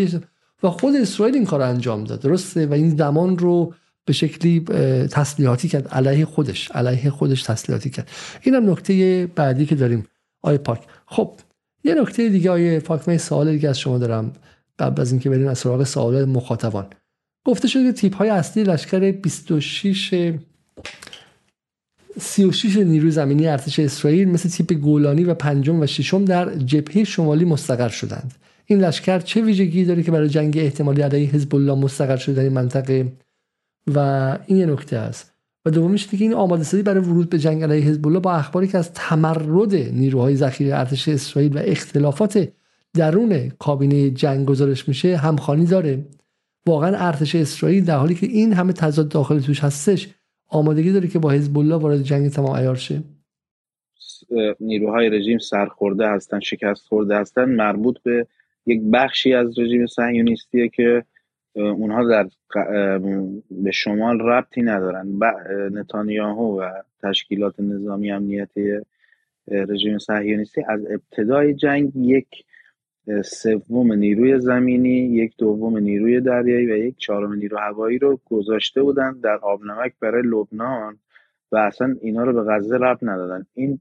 و خود اسرائیل این کار انجام داد. درسته؟ و این زمان رو به شکلی تسلیحاتی کرد. علیه خودش علیه خودش تسلیحاتی کرد. اینم نکته بعدی که داریم. آی پاک. خب یه نکته دیگه های فاکمه سوال دیگه از شما دارم. قبل از اینکه بریم از سراغ سوال مخاطبان. گفته شده تیپ های اصلی لشکر 26 36 نیروی زمینی ارتش اسرائیل مثل تیپ گولانی و پنجم و ششم در جبهه شمالی مستقر شدند. این لشکر چه ویژگی داره که برای جنگ احتمالی علیه حزب الله مستقر شده در این منطقه؟ و این یه نکته است. و دومیش که این آماده برای ورود به جنگ علیه حزب الله با اخباری که از تمرد نیروهای ذخیره ارتش اسرائیل و اختلافات درون کابینه جنگ گزارش میشه همخوانی داره. واقعا ارتش اسرائیل در حالی که این همه تضاد داخل توش هستش آمادگی داره که با حزب الله وارد جنگ تمام عیار شه. نیروهای رژیم سرخورده هستن شکست خورده هستن مربوط به یک بخشی از رژیم صهیونیستیه که اونها در به شمال ربطی ندارن. نتانیاهو و تشکیلات نظامی امنیتی رژیم صهیونیستی از ابتدای جنگ یک سوم نیروی زمینی یک دوم نیروی دریایی و یک چهارم نیرو هوایی رو گذاشته بودن در آبنمک برای لبنان و اصلا اینا رو به غزه ربط ندادن. این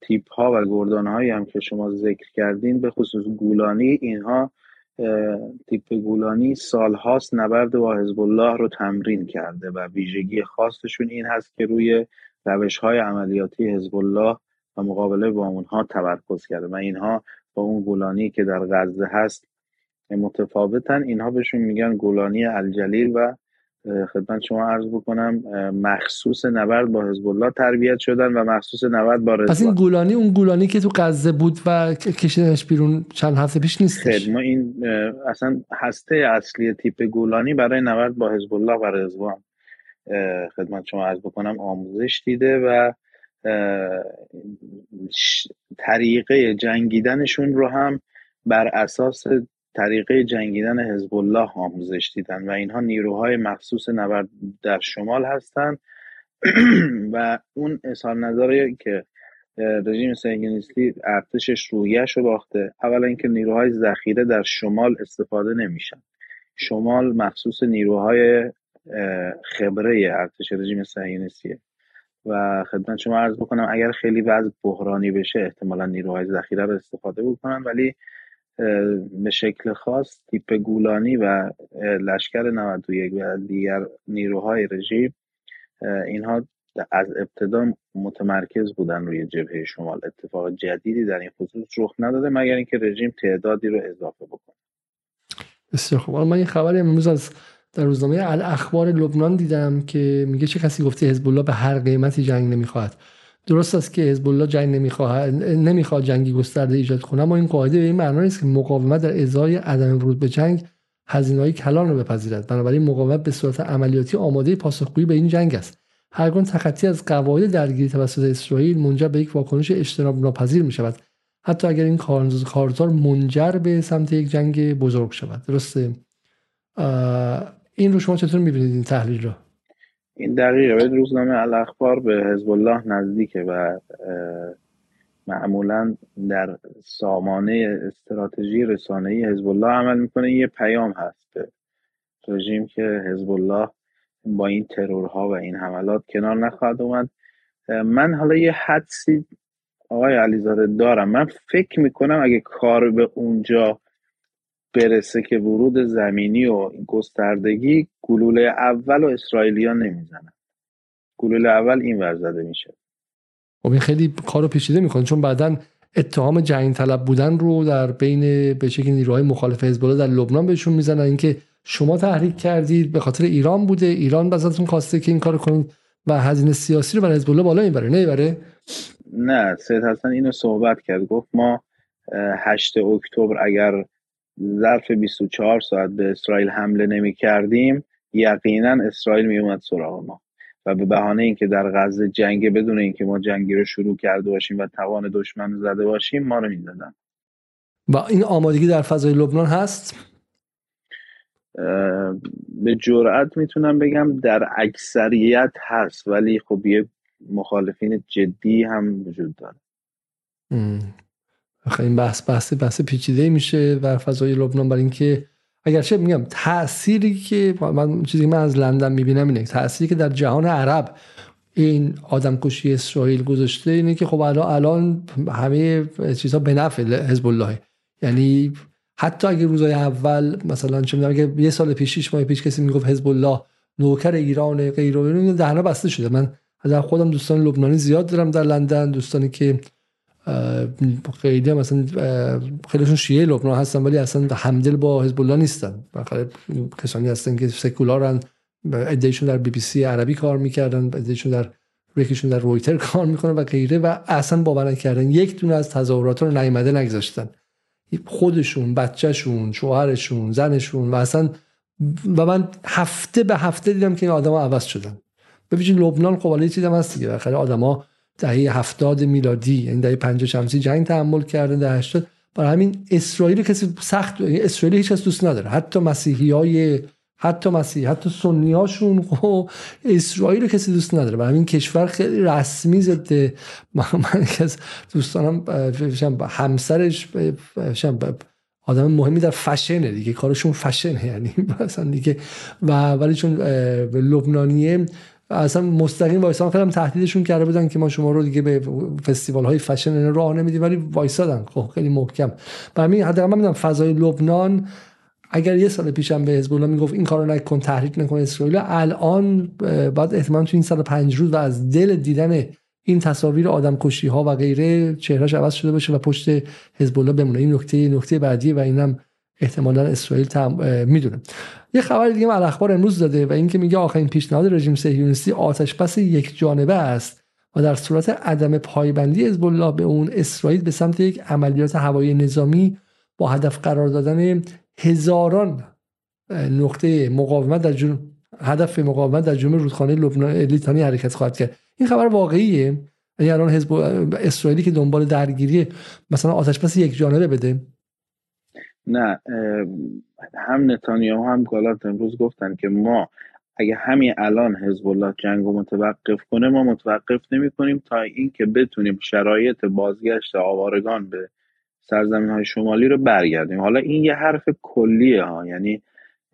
تیپ ها و گردان هایی هم که شما ذکر کردین به خصوص گولانی اینها تیپ گولانی سالهاست نبرد با حزب الله رو تمرین کرده و ویژگی خاصشون این هست که روی روش های عملیاتی حزب الله و مقابله با اونها تمرکز کرده و اینها با اون گولانی که در غزه هست متفاوتن. اینها بهشون میگن گولانی الجلیل و خدمت شما عرض بکنم مخصوص نبرد با حزب الله تربیت شدن و مخصوص نبرد با رضوان پس این گولانی اون گولانی که تو غزه بود و کشیدنش بیرون چند هفته پیش نیستش؟ خیلی ما این اصلا هسته اصلی تیپ گولانی برای نبرد با حزب الله و رضوان خدمت شما عرض بکنم آموزش دیده و طریقه جنگیدنشون رو هم بر اساس طریقه جنگیدن حزب الله آموزش دیدن و اینها نیروهای مخصوص نبرد در شمال هستند. و اون اظهار نظری که رژیم صهیونیستی ارتشش رویش رو باخته اولا اینکه نیروهای ذخیره در شمال استفاده نمیشن. شمال مخصوص نیروهای خبره ارتش رژیم صهیونیستیه و خدمت شما عرض بکنم اگر خیلی وضع بحرانی بشه احتمالا نیروهای ذخیره رو استفاده بکنن ولی به شکل خاص تیپ گولانی و لشکر 91 و دیگر نیروهای رژیم اینها از ابتدا متمرکز بودن روی جبهه شمال. اتفاق جدیدی در این خصوص رخ نداده مگر اینکه رژیم تعدادی رو اضافه بکنه. بسیار خوب. من این خبری امروز از در روزنامه الاخبار لبنان دیدم که میگه چه کسی گفته حزب الله به هر قیمتی جنگ نمی‌خواهد. درست است که حزب الله جنگ نمی‌خواد نمی‌خواد جنگی گسترده ایجاد کنه اما این قاعده به این معنی نیست که مقاومت در ازای عدم ورود به جنگ هزینه‌های کلان رو بپذیرد. بنابراین مقاومت به صورت عملیاتی آماده پاسخگویی به این جنگ است. هرگاه تخطی از قواعد درگیری توسط اسرائیل منجر به یک واکنش اجتناب ناپذیر می شود حتی اگر این کارزار منجر به سمت یک جنگ بزرگ شود. درسته؟ این رو شما چطور می‌بینید این تحلیل رو؟ این دقیقه به روزنامه الاخبار به حزب الله نزدیکه و معمولا در سامانه استراتژی رسانه‌ای حزب الله عمل می‌کنه. یه پیام هست به رژیم که حزب الله با این ترورها و این حملات کنار نخواهد اومد. من حالا یه حدسی آقای علیزاده دارم. من فکر می‌کنم اگه کار به اونجا برسه که ورود زمینی و گستردگی گلوله اول و اسرائیلیا نمی‌زنن. گلوله اول این ورزده میشه. خب این خیلی کارو پیچیده می‌کنه چون بعدا اتهام جنگ طلب بودن رو در بین به شکل نیروهای مخالف حزب الله در لبنان بهشون می‌زنن. اینکه شما تحریک کردید به خاطر ایران بوده. ایران ازتون خواسته که این کارو کنید و هزینه سیاسی رو برای حزب الله بالا می‌بره. نه بره نه سید حسن اینو صحبت کرد. گفت ما 8 اکتبر اگر ظرف 24 ساعت به اسرائیل حمله نمی کردیم یقینا اسرائیل می اومد سراغ ما. و به بهانه اینکه در غزه جنگ بدون اینکه ما جنگی رو شروع کرده باشیم و توان دشمن رو زده باشیم ما رو می‌زدن. و این آمادگی در فضای لبنان هست؟ به جرأت می‌تونم بگم در اکثریت هست ولی خب یه مخالفین جدی هم وجود داره. این بحث بحث بحث پیچیده میشه در فضای لبنان برای اینکه اگرچه میگم تأثیری که من چیزی که من از لندن می‌بینم اینه تأثیری که در جهان عرب این آدم کشی اسرائیل گذاشته اینه که خب الان الان همه چیزها به نفع حزب الله یعنی حتی اگه روزای اول مثلا چه می‌دونم یه سال پیش ماه پیش کسی می‌گفت حزب الله نوکر ایران غیر و دهنا بسته شده. من از خودم دوستان لبنانی زیاد دارم در لندن دوستانی که خیلی مثلا خیلیشون شیعه لبنان هستن ولی اصلا همدل با حزب الله نیستن کسانی هستن که سکولارن ادهشون در بی بی سی عربی کار می‌کردن ادهشون در یکیشون در رویتر کار می‌کنن و غیره و اصلا باور نکردن یک دونه از تظاهرات رو نیامده نگذاشتن. خودشون بچهشون شوهرشون زنشون و اصلا و من هفته به هفته دیدم که این آدما عوض شدن. ببینید لبنان خب حالا چیزی هم هست دیگه آدما دهه هفتاد میلادی یعنی دهه 50 شمسی جنگ تحمل کردن در 80 برای همین اسرائیل کسی سخت اسرائیل هیچ کس دوست نداره. حتی مسیحی های حتی مسیحی حتی سنی هاشون خب اسرائیل کسی دوست نداره. و همین کشور خیلی رسمی زده من از دوستانم همسرش آدم مهمی در فشنه دیگه. کارشون فشنه یعنی مثلا دیگه. و ولی چون لبنانیه اصلا مستقیم وایسان خیلی تهدیدشون کرده بودن که ما شما رو دیگه به فستیوال های فشن راه نمیدیم ولی وایسادن. خب خیلی محکم. و همین حداقل من می‌دونم فضای لبنان اگر یه سال پیشم به حزب الله می‌گفت این کارو نکن تحریک نکن اسرائیل الان بعد احتمال تو این سال پنج روز و از دل دیدن این تصاویر آدم کشی ها و غیره چهرهش عوض شده باشه و پشت حزب الله بمونه. این نکته نکته بعدی و اینم احتمالا اسرائیل تم... می‌دونه. یه خبر دیگه من اخبار امروز داده و اینکه میگه آخرین پیشنهاد رژیم صهیونیستی آتش بس یک جانبه است و در صورت عدم پایبندی حزب الله به اون اسرائیل به سمت یک عملیات هوایی نظامی با هدف قرار دادن هزاران نقطه مقاومت در جنوب هدف مقاومت در جنوب رودخانه لبنان لیتانی حرکت خواهد کرد. این خبر واقعیه؟ یعنی الان حزب اسرائیلی که دنبال درگیری مثلا آتش بس یک جانبه بده نه هم نتانیاهو هم گالات امروز گفتن که ما اگه همین الان حزب الله جنگ رو متوقف کنه ما متوقف نمی کنیم تا اینکه بتونیم شرایط بازگشت آوارگان به سرزمین های شمالی رو برگردیم. حالا این یه حرف کلیه ها یعنی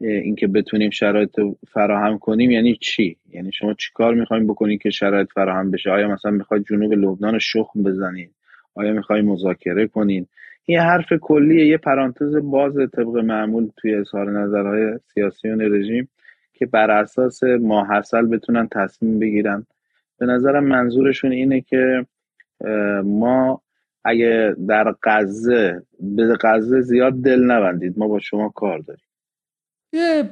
اینکه بتونیم شرایط فراهم کنیم یعنی چی؟ یعنی شما چیکار می‌خوایم بکنید که شرایط فراهم بشه؟ آیا مثلا می‌خواید جنوب لبنان شخم بزنید آیا می‌خواید مذاکره کنید این حرف کلیه یه پرانتز باز طبق معمول توی اظهار نظرهای سیاسیون رژیم که بر اساس ماحصل بتونن تصمیم بگیرن. به نظرم منظورشون اینه که ما اگه در غزه به غزه زیاد دل نبندید ما با شما کار داریم. یه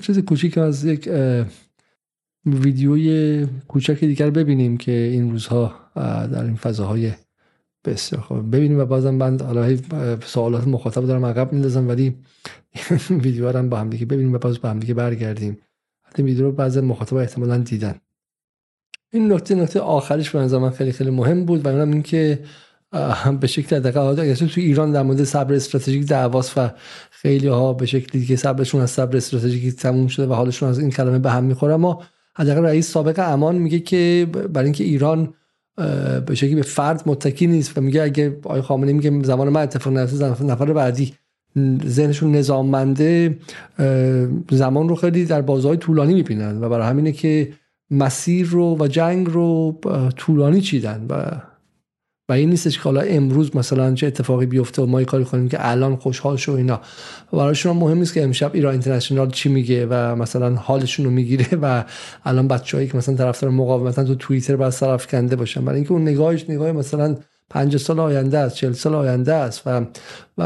چیز کوچیک از یک ویدیوی کوچک دیگر ببینیم که این روزها در این فضاهای بسیار خوب. ببینیم و بازم من حالا سوالات مخاطب دارم عقب میندازم ولی ویدیو رو با هم دیگه ببینیم و باز با هم دیگه برگردیم. حتی ویدیو رو بعضی مخاطب احتمالا دیدن. این نکته نکته آخرش به نظر من خیلی خیلی مهم بود و اونم این که به شکل دقیقه تو ایران در مورد صبر استراتژیک دعواست و خیلی ها به شکلی دیگه صبرشون از صبر استراتژیکی تموم شده و حالشون از این کلمه به هم می‌خوره اما حداقل رئیس سابق امان میگه که برای اینکه ایران به شکلی به فرد متکی نیست. و میگه اگه آقای خامنه‌ای میگه زمان من اتفاق نیفته نفر بعدی. ذهنشون نظاممنده زمان رو خیلی در بازهای طولانی می‌بینن و برای همینه که مسیر رو و جنگ رو طولانی چیدن و و این نیستش که حالا امروز مثلا چه اتفاقی بیفته و ما یه کاری کنیم که الان خوشحال شو اینا. برایشون مهم نیست که امشب ایران اینترنشنال چی میگه و مثلا حالشون رو می‌گیره و الان بچه‌ای که مثلا طرفدار مقاومتن تو توییتر بس طرف کنده باشن. برای اینکه اون نگاهش نگاه مثلا 50 سال آینده است 40 سال آینده است و و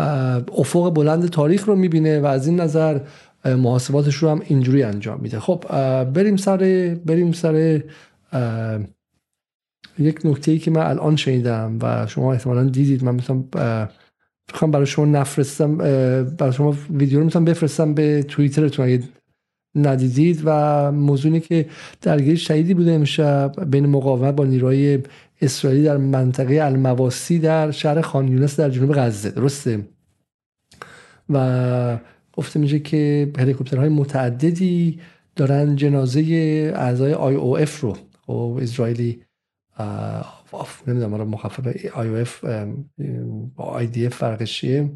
افق بلند تاریخ رو می‌بینه و از این نظر محاسباتش رو هم اینجوری انجام میده. خب بریم سر بریم سر یک نکته ای که من الان شنیدم و شما احتمالا دیدید من می‌تونم بخوام برای شما نفرستم برای شما ویدیو رو می‌تونم بفرستم به توییترتون اگه ندیدید. و موضوعی که درگیری شهیدی بوده امشب بین مقاومت با نیروهای اسرائیلی در منطقه المواسی در شهر خان یونس در جنوب غزه. درسته؟ و گفته میشه که هلیکوپترهای متعددی دارن جنازه اعضای IOF رو خب، اسرائیلی نمی‌دونم آره مخفف آی او اف با آی دی اف فرقش چیه؟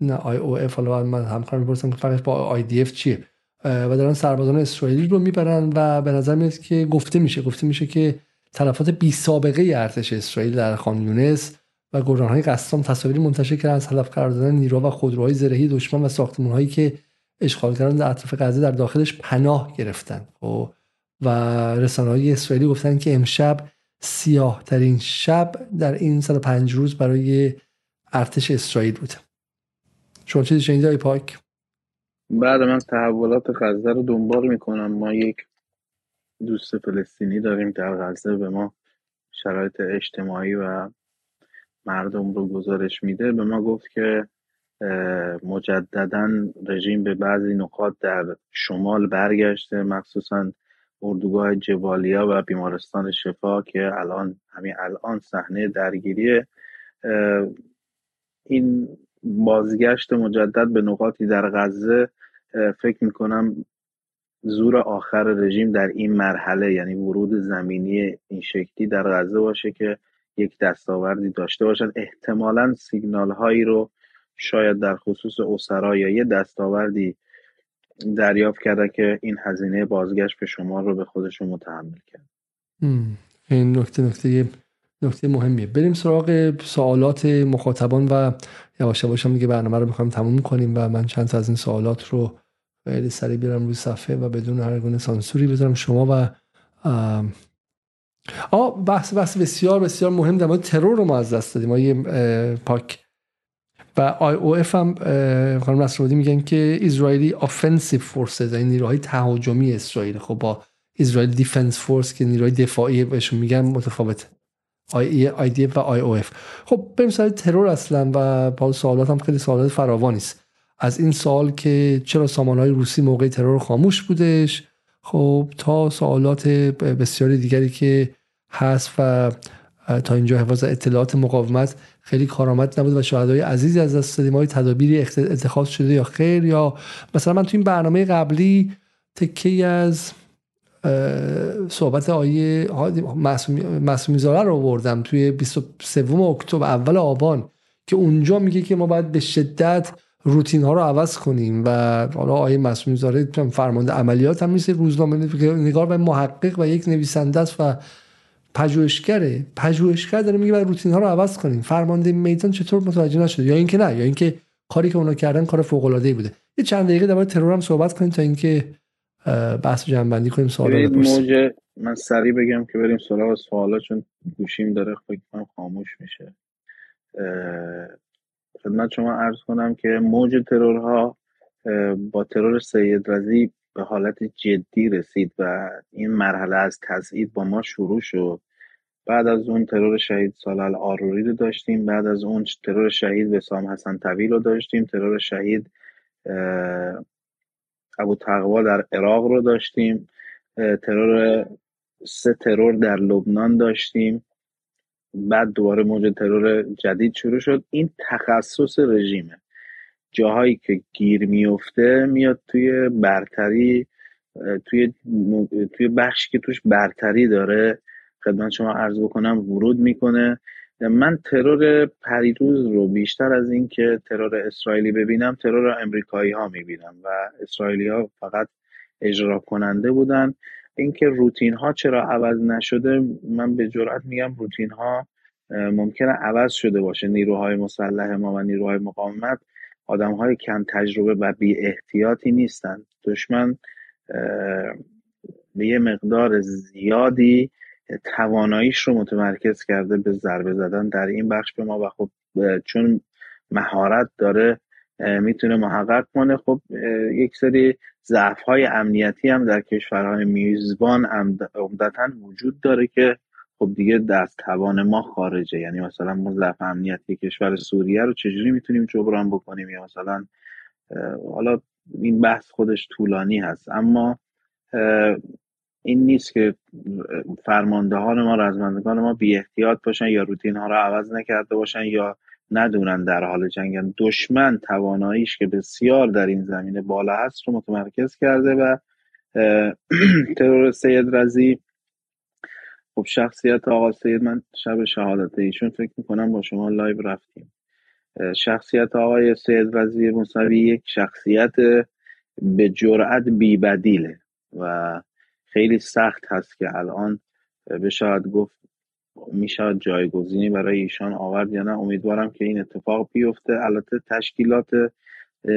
نه IOF حالا من همکار می‌پرسم که فرقش با IDF چیه؟ و دارن سربازان اسرائیلی رو می‌برن و به نظر میاد که گفته میشه گفته میشه که تلفات بی سابقه ارتش اسرائیل در خان یونس و های قسام تصاویری منتشر کردن از هدف قرار دادن نیرو و خودروهای زرهی دشمن و هایی که اشغالگران در اطراف غزه در داخلش پناه گرفتن. خب، و رسانه های اسرائیلی گفتن که امشب سیاه ترین شب در این 105 روز برای ارتش اسرائیل بود شما چیزی شنیده های پاک؟ بعد من تحولات غزه رو دنبال می‌کنم. ما یک دوست فلسطینی داریم در غزه. به ما شرایط اجتماعی و مردم رو گزارش میده. به ما گفت که مجددا رژیم به بعضی نقاط در شمال برگشته. مخصوصا اردوگاه جبالیا و بیمارستان شفا که الان همین الان صحنه درگیری این بازگشت مجدد به نقاطی در غزه فکر می‌کنم زور آخر رژیم در این مرحله یعنی ورود زمینی این شکلی در غزه باشه که یک دستاوردی داشته باشد احتمالا سیگنال هایی رو شاید در خصوص اسرا یا یه دستاوردی دریافت کرده که این هزینه بازگشت به شما رو به خودشون متحمل کرد. این نکته نکته نکته مهمیه. بریم سراغ سوالات مخاطبان و یواش یواش هم دیگه برنامه رو می‌خوایم تموم کنیم و من چند تا از این سوالات رو خیلی سریع بیارم روی صفحه و بدون هر گونه سانسوری بذارم شما و آ بحث بحث بسیار بسیار مهم در مورد ترور رو ما از دست دادیم. ما پاک و IOF هم خانم نصرالدین میگن که اسرائیلی Offensive Forces این نیروهای تهاجمی اسرائیل. خب با اسرائیل Defense Force که نیروهای دفاعی بهشون میگن متفاوته. آی دی و آی او اف خب بریم سر ترور اصلا و با سوالات هم خیلی سوالات فراوانی است. از این سوال که چرا های روسی موقع ترور خاموش بودش؟ خب تا سوالات بسیاری دیگری که هست و تا اینجا حفاظ اطلاعات مقاومت خیلی کارآمد نبود و شهدای عزیزی از دست دادیم. های تدابیری اتخاذ شده یا خیر یا مثلا من تو این برنامه قبلی تکی از صحبت آیه معصومی زاره رو آوردم توی 23 اکتبر اول آبان که اونجا میگه که ما باید به شدت روتین ها رو عوض کنیم و حالا آیه مسئول زاره فرمانده عملیات هم نیست روزنامه نگار و محقق و یک نویسنده است و پژوهشگره پژوهشگر داره میگه باید روتین ها رو عوض کنیم. فرمانده میدان چطور متوجه نشده؟ یا اینکه نه یا اینکه کاری که اونا کردن کار فوق العاده ای بوده. یه چند دقیقه در ترور هم صحبت کنیم تا اینکه بحث جمع بندی کنیم سوالا موج من سریع بگم که بریم سراغ سوالا چون گوشیم داره فکر خاموش میشه. خدمت شما عرض کنم که موج ترورها با ترور سید رزی به حالت جدی رسید و این مرحله از تزعید با ما شروع شد. بعد از اون ترور شهید سالال آروری رو داشتیم. بعد از اون ترور شهید وسام حسن طویل رو داشتیم. ترور شهید ابو تقوا در عراق رو داشتیم. ترور سه ترور در لبنان داشتیم. بعد دوباره موج ترور جدید شروع شد. این تخصص رژیمه. جاهایی که گیر میفته میاد توی برتری توی توی بخشی که توش برتری داره. خدمت شما عرض بکنم ورود می‌کنه. من ترور پریروز رو بیشتر از اینکه ترور اسرائیلی ببینم ترور امریکایی ها می‌بینم و اسرائیلی ها فقط اجرا کننده بودن. اینکه روتین ها چرا عوض نشده من به جرات میگم روتین ها ممکنه عوض شده باشه. نیروهای مسلح ما و نیروهای مقاومت آدم های کم تجربه و بی احتیاطی نیستن. دشمن به یه مقدار زیادی تواناییش رو متمرکز کرده به ضربه زدن در این بخش به ما و خب چون مهارت داره می‌تونه محقق کنه. خب یک سری ضعف های امنیتی هم در کشورهای میزبان عمدتا وجود داره که خب دیگه دست توان ما خارجه. یعنی مثلا ما ضعف امنیتی کشور سوریه رو چجوری می‌تونیم جبران بکنیم؟ یا مثلا حالا این بحث خودش طولانی هست اما این نیست که فرماندهان ما رزمندگان ما بی احتیاط باشن یا روتین ها رو عوض نکرده باشن یا ندونن در حال جنگن دشمن تواناییش که بسیار در این زمینه بالا هست رو متمرکز کرده و ترور سید رضی خب شخصیت آقا سید من شب شهادت ایشون فکر می‌کنم با شما live رفتیم. شخصیت آقای سید رضی موسوی یک شخصیت به جرأت بی‌بدیله و خیلی سخت هست که الان بشاید گفت می‌شود جایگزینی برای ایشان آورد یا نه. امیدوارم که این اتفاق بیفته. البته تشکیلات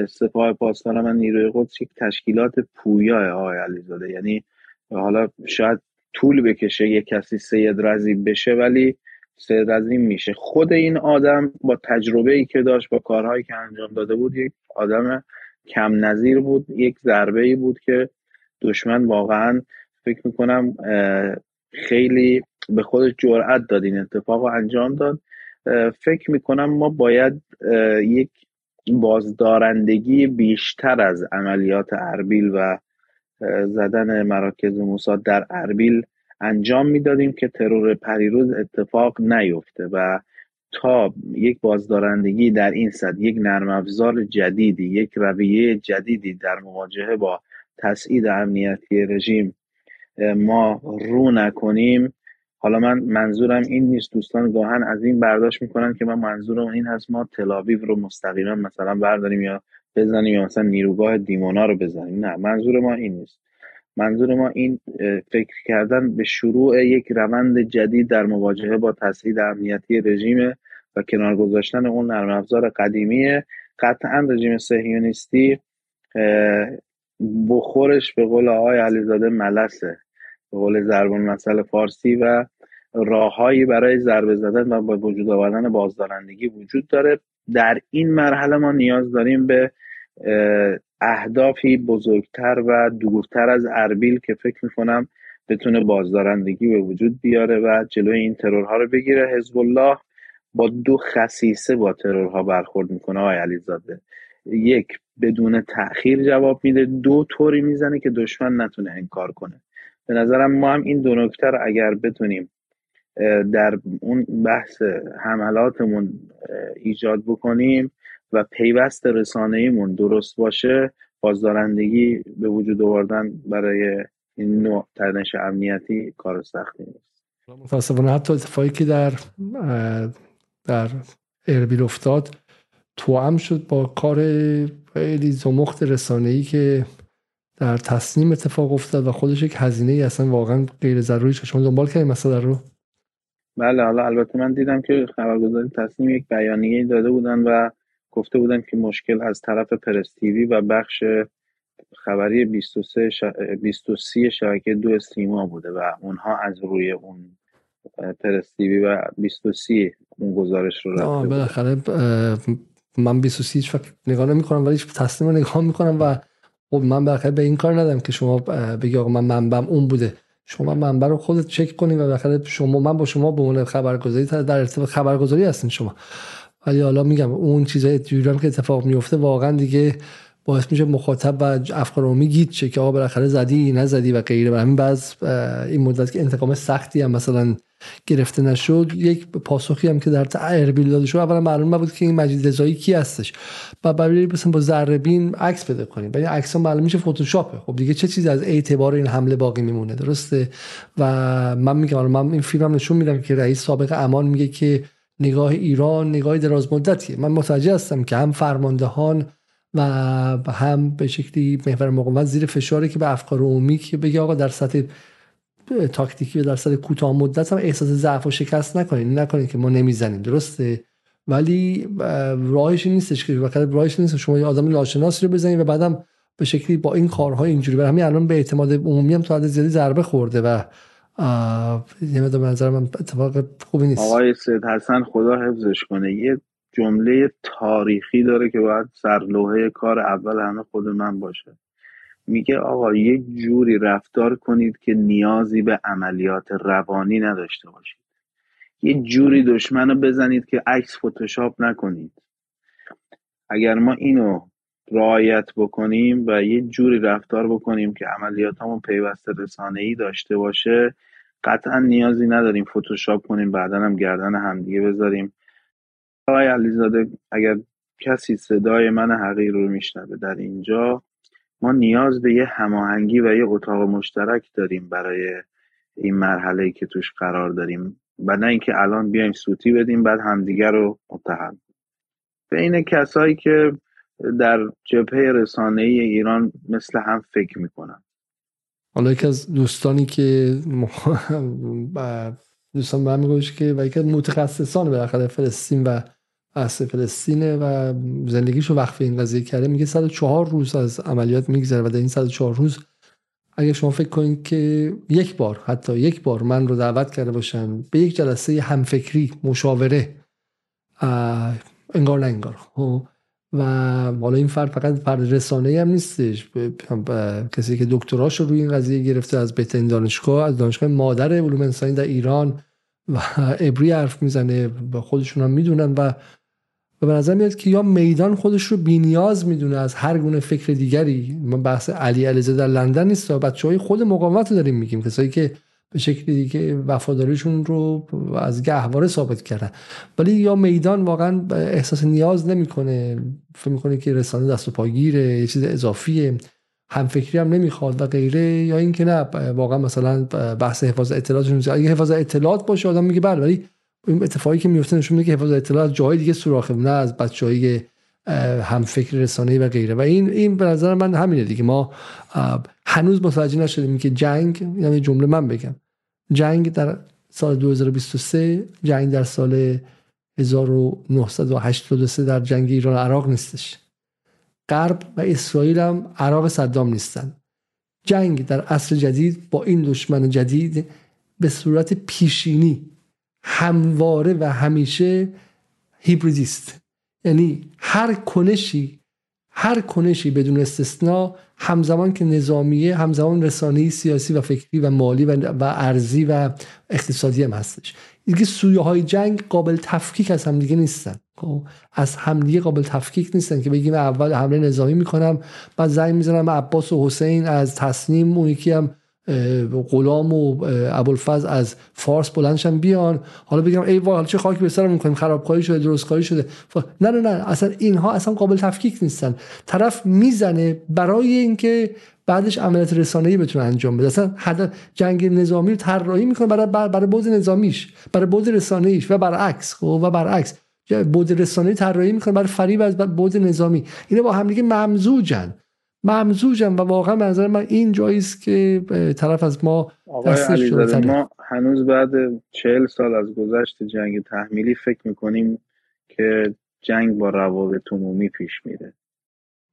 سپاه پاسدار من نیروی قدس یک تشکیلات پویا آقای علیزاده. یعنی حالا شاید طول بکشه یک کسی سید رزی بشه ولی سید رزی میشه. خود این آدم با تجربه ای که داشت با کارهایی که انجام داده بود یک آدم کم نظیر بود یک ضربه ای بود که دشمن واقعا فکر می‌کنم خیلی به خودش جرأت داد این اتفاق انجام داد. فکر می‌کنم ما باید یک بازدارندگی بیشتر از عملیات اربیل و زدن مراکز موساد در اربیل انجام می‌دادیم که ترور پریروز اتفاق نیفته و تا یک بازدارندگی در این صد یک نرم افزار جدیدی یک رویه جدیدی در مواجهه با تسعید امنیتی رژیم ما رو نکنیم. حالا من منظورم این نیست دوستان گاهن از این برداشت می‌کنن که من منظورم این هست ما تلاویو رو مستقیما مثلا برداریم یا بزنیم یا مثلا نیروگاه دیمونا رو بزنیم. نه منظور ما این نیست. منظور ما این فکر کردن به شروع یک روند جدید در مواجهه با تسهیل امنیتی رژیم و کنار گذاشتن اون نرم افزار قدیمیه قطعا رژیم صهیونیستی بخورش به قول آقای علیزاده ملسه به قول زربان مسئله فارسی و راههایی برای ضربه زدن و با وجود آوردن بازدارندگی وجود داره. در این مرحله ما نیاز داریم به اهدافی بزرگتر و دورتر از اربیل که فکر می‌کنم بتونه بازدارندگی به وجود بیاره و جلوی این ترورها رو بگیره. حزب الله با دو خصیصه با ترورها برخورد می‌کنه آقای علیزاده. یک بدون تأخیر جواب میده. دو طوری می‌زنه که دشمن نتونه انکار کنه. به نظرم ما هم این دو نکته اگر بتونیم در اون بحث حملاتمون ایجاد بکنیم و پیوست رسانه ایمون درست باشه بازدارندگی به وجود آوردن برای این نوع تنش امنیتی کار سختی نیست. متاسفانه حتی اتفاقی که در در اربیل افتاد توام شد با کار خیلی زمخت رسانه‌ای که در تصمیم اتفاق افتاد و خودش یک هزینه ای اصلا واقعا غیر ضروری شما دنبال کردیم. مثلا رو بله حالا البته من دیدم که خبرگزاری تصمیم یک بیانیه داده بودن و گفته بودن که مشکل از طرف پرستیوی و بخش خبری 23 ش... 23 شبکه دو سیما بوده و اونها از روی اون پرستیوی و 23 اون گزارش رو رفته بالاخره من 23 هیچ نگاه نمی کنم ولی تصمیم نگاه می‌کنم و خب من بالاخره به این کار ندم که شما بگی آقا من منبعم اون بوده. شما منبع رو خودت چک کنید و بالاخره شما من با شما به عنوان خبرگزاری در ارتباط خبرگزاری هستین شما. ولی حالا میگم اون چیزای جوری که اتفاق میفته واقعا دیگه باعث میشه مخاطب و افکار عمومی گیت شه که آقا بالاخره زدی نزدی و غیره. و همین بعض این مدت که انتقام سختی هم مثلا گرفته نشد. یک پاسخی هم که در اربیل داده شد اولا معلوم نبود که این مجید رضایی کی هستش. و برای مثلا با ذره عکس بده کنیم. ولی عکس معلوم میشه فتوشاپه خب دیگه چه چیزی از اعتبار این حمله باقی میمونه؟ درسته؟ و من میگم من این فیلمم نشون میدم که رئیس سابق امان میگه که نگاه ایران نگاه دراز مدتیه. من متوجه هستم که هم فرماندهان و هم به شکلی محور مقاومت زیر فشاری که به افکار عمومی که بگه آقا در سطح تاکتیکی و در سطح کوتاه مدت هم احساس ضعف و شکست نکنید نکنید که ما نمی‌زنیم. درسته؟ ولی راهش نیستش که راهش نیست. شما یه آدم ناشناسی رو بزنید و بعدم به شکلی با این کارهای اینجوری. برای همین الان به اعتماد عمومی هم تا حد زیادی ضربه خورده و یه به نظر من اتفاق خوبی نیست. آقای سید حسن خدا حفظش کنه. یه جمله تاریخی داره که باید سرلوحه کار اول همه خود من باشه. میگه آقا یه جوری رفتار کنید که نیازی به عملیات روانی نداشته باشید. یه جوری دشمن رو بزنید که عکس فتوشاپ نکنید. اگر ما اینو رعایت بکنیم و یه جوری رفتار بکنیم که عملیات همون پیوست رسانه ای داشته باشه قطعا نیازی نداریم فتوشاپ کنیم بعدا هم گردن همدیگه بذاریم. آقای علیزاده اگر کسی صدای من حقیر رو میشنوه در اینجا ما نیاز به یه هماهنگی و یه اتاق مشترک داریم برای این مرحله که توش قرار داریم و نه اینکه الان بیایم سوتی بدیم بعد همدیگر رو متهم. بین کسایی که در جبهه رسانه ای ایران مثل هم فکر می‌کنن. حالا یکی از دوستانی که دوستان به هم که و یکی از متخصصان بالاخره فلسطین و بحث فلسطینه و زندگیشو وقف این قضیه کرده میگه 104 روز از عملیات میگذره و در این 104 روز اگه شما فکر کنید که یک بار حتی یک بار من رو دعوت کرده باشن به یک جلسه همفکری مشاوره انگار نه انگار خب؟ و حالا این فرد فقط فرد رسانه هم نیستش کسی که دکتراش رو روی این قضیه گرفته از بهترین دانشگاه از دانشگاه مادر علوم انسانی در ایران و ابری حرف می‌زنه و خودشون هم می‌دونن و و به نظر میاد که یا میدان خودش رو بینیاز می‌دونه از هر گونه فکر دیگری. ما بحث علی علیزاده در لندن نیست بچه های خود مقاومت رو داریم میگیم. کسایی که به شکل دیگه وفاداریشون رو از گهواره ثابت کردن. ولی یا میدان واقعا احساس نیاز نمی‌کنه. فکر می‌کنه که رسانه دست و پاگیره یه چیز اضافیه. هم فکری هم نمی‌خواد و غیره. یا اینکه نه واقعا مثلا بحث حفاظت اطلاعات اگه حفاظت اطلاعات باشه آدم میگه بله ولی این اتفاقی که میفته نشون میده که حفاظت اطلاعات از جای دیگه سوراخه نه از بچهای هم فکر رسانه‌ای و غیره. و این این به نظر من همینه دیگه. ما هنوز متوجه نشدیم که جنگ یعنی جمله من بگم جنگ در سال 2023 جنگ در سال 1983 در جنگ ایران عراق نیستش. غرب و اسرائیل هم عراق صدام نیستن. جنگ در عصر جدید با این دشمن جدید به صورت پیشینی همواره و همیشه هیبریدیست. یعنی هر کنشی هر کنشی بدون استثنا همزمان که نظامیه همزمان رسانه‌ای سیاسی و فکری و مالی و, و ارزی و اقتصادی هم هستش. دیگه سویه های جنگ قابل تفکیک از همدیگه نیستن. خب، از همدیگه قابل تفکیک نیستن که بگیم اول حمله نظامی می‌کنم بعد زنگ می‌زنم عباس و حسین از تصنیم اون یکی هم غلام و ابوالفضل از فارس بلندشن بیان. حالا بگم ای وای چه خاکی به سرم می‌کنیم؟ خرابکاری شده درستکاری شده. نه نه نه اصلا اینها اصلا قابل تفکیک نیستن. طرف می‌زنه برای اینکه بعدش عملیات رسانه‌ای بتونه انجام بده. اصلا جنگ نظامی رو طراحی می‌کنه برای برای بود نظامیش برای بود رسانه‌ایش و برعکس خب و برعکس. بود رسانه‌ای طراحی می‌کنه برای فریب از بود نظامی. اینا با همدیگه ممزوجن. ممزوجم و واقعا منظر من این جایی است که طرف از ما دستش ما هنوز بعد چهل سال از گذشت جنگ تحمیلی فکر می‌کنیم که جنگ با روابط عمومی پیش میره.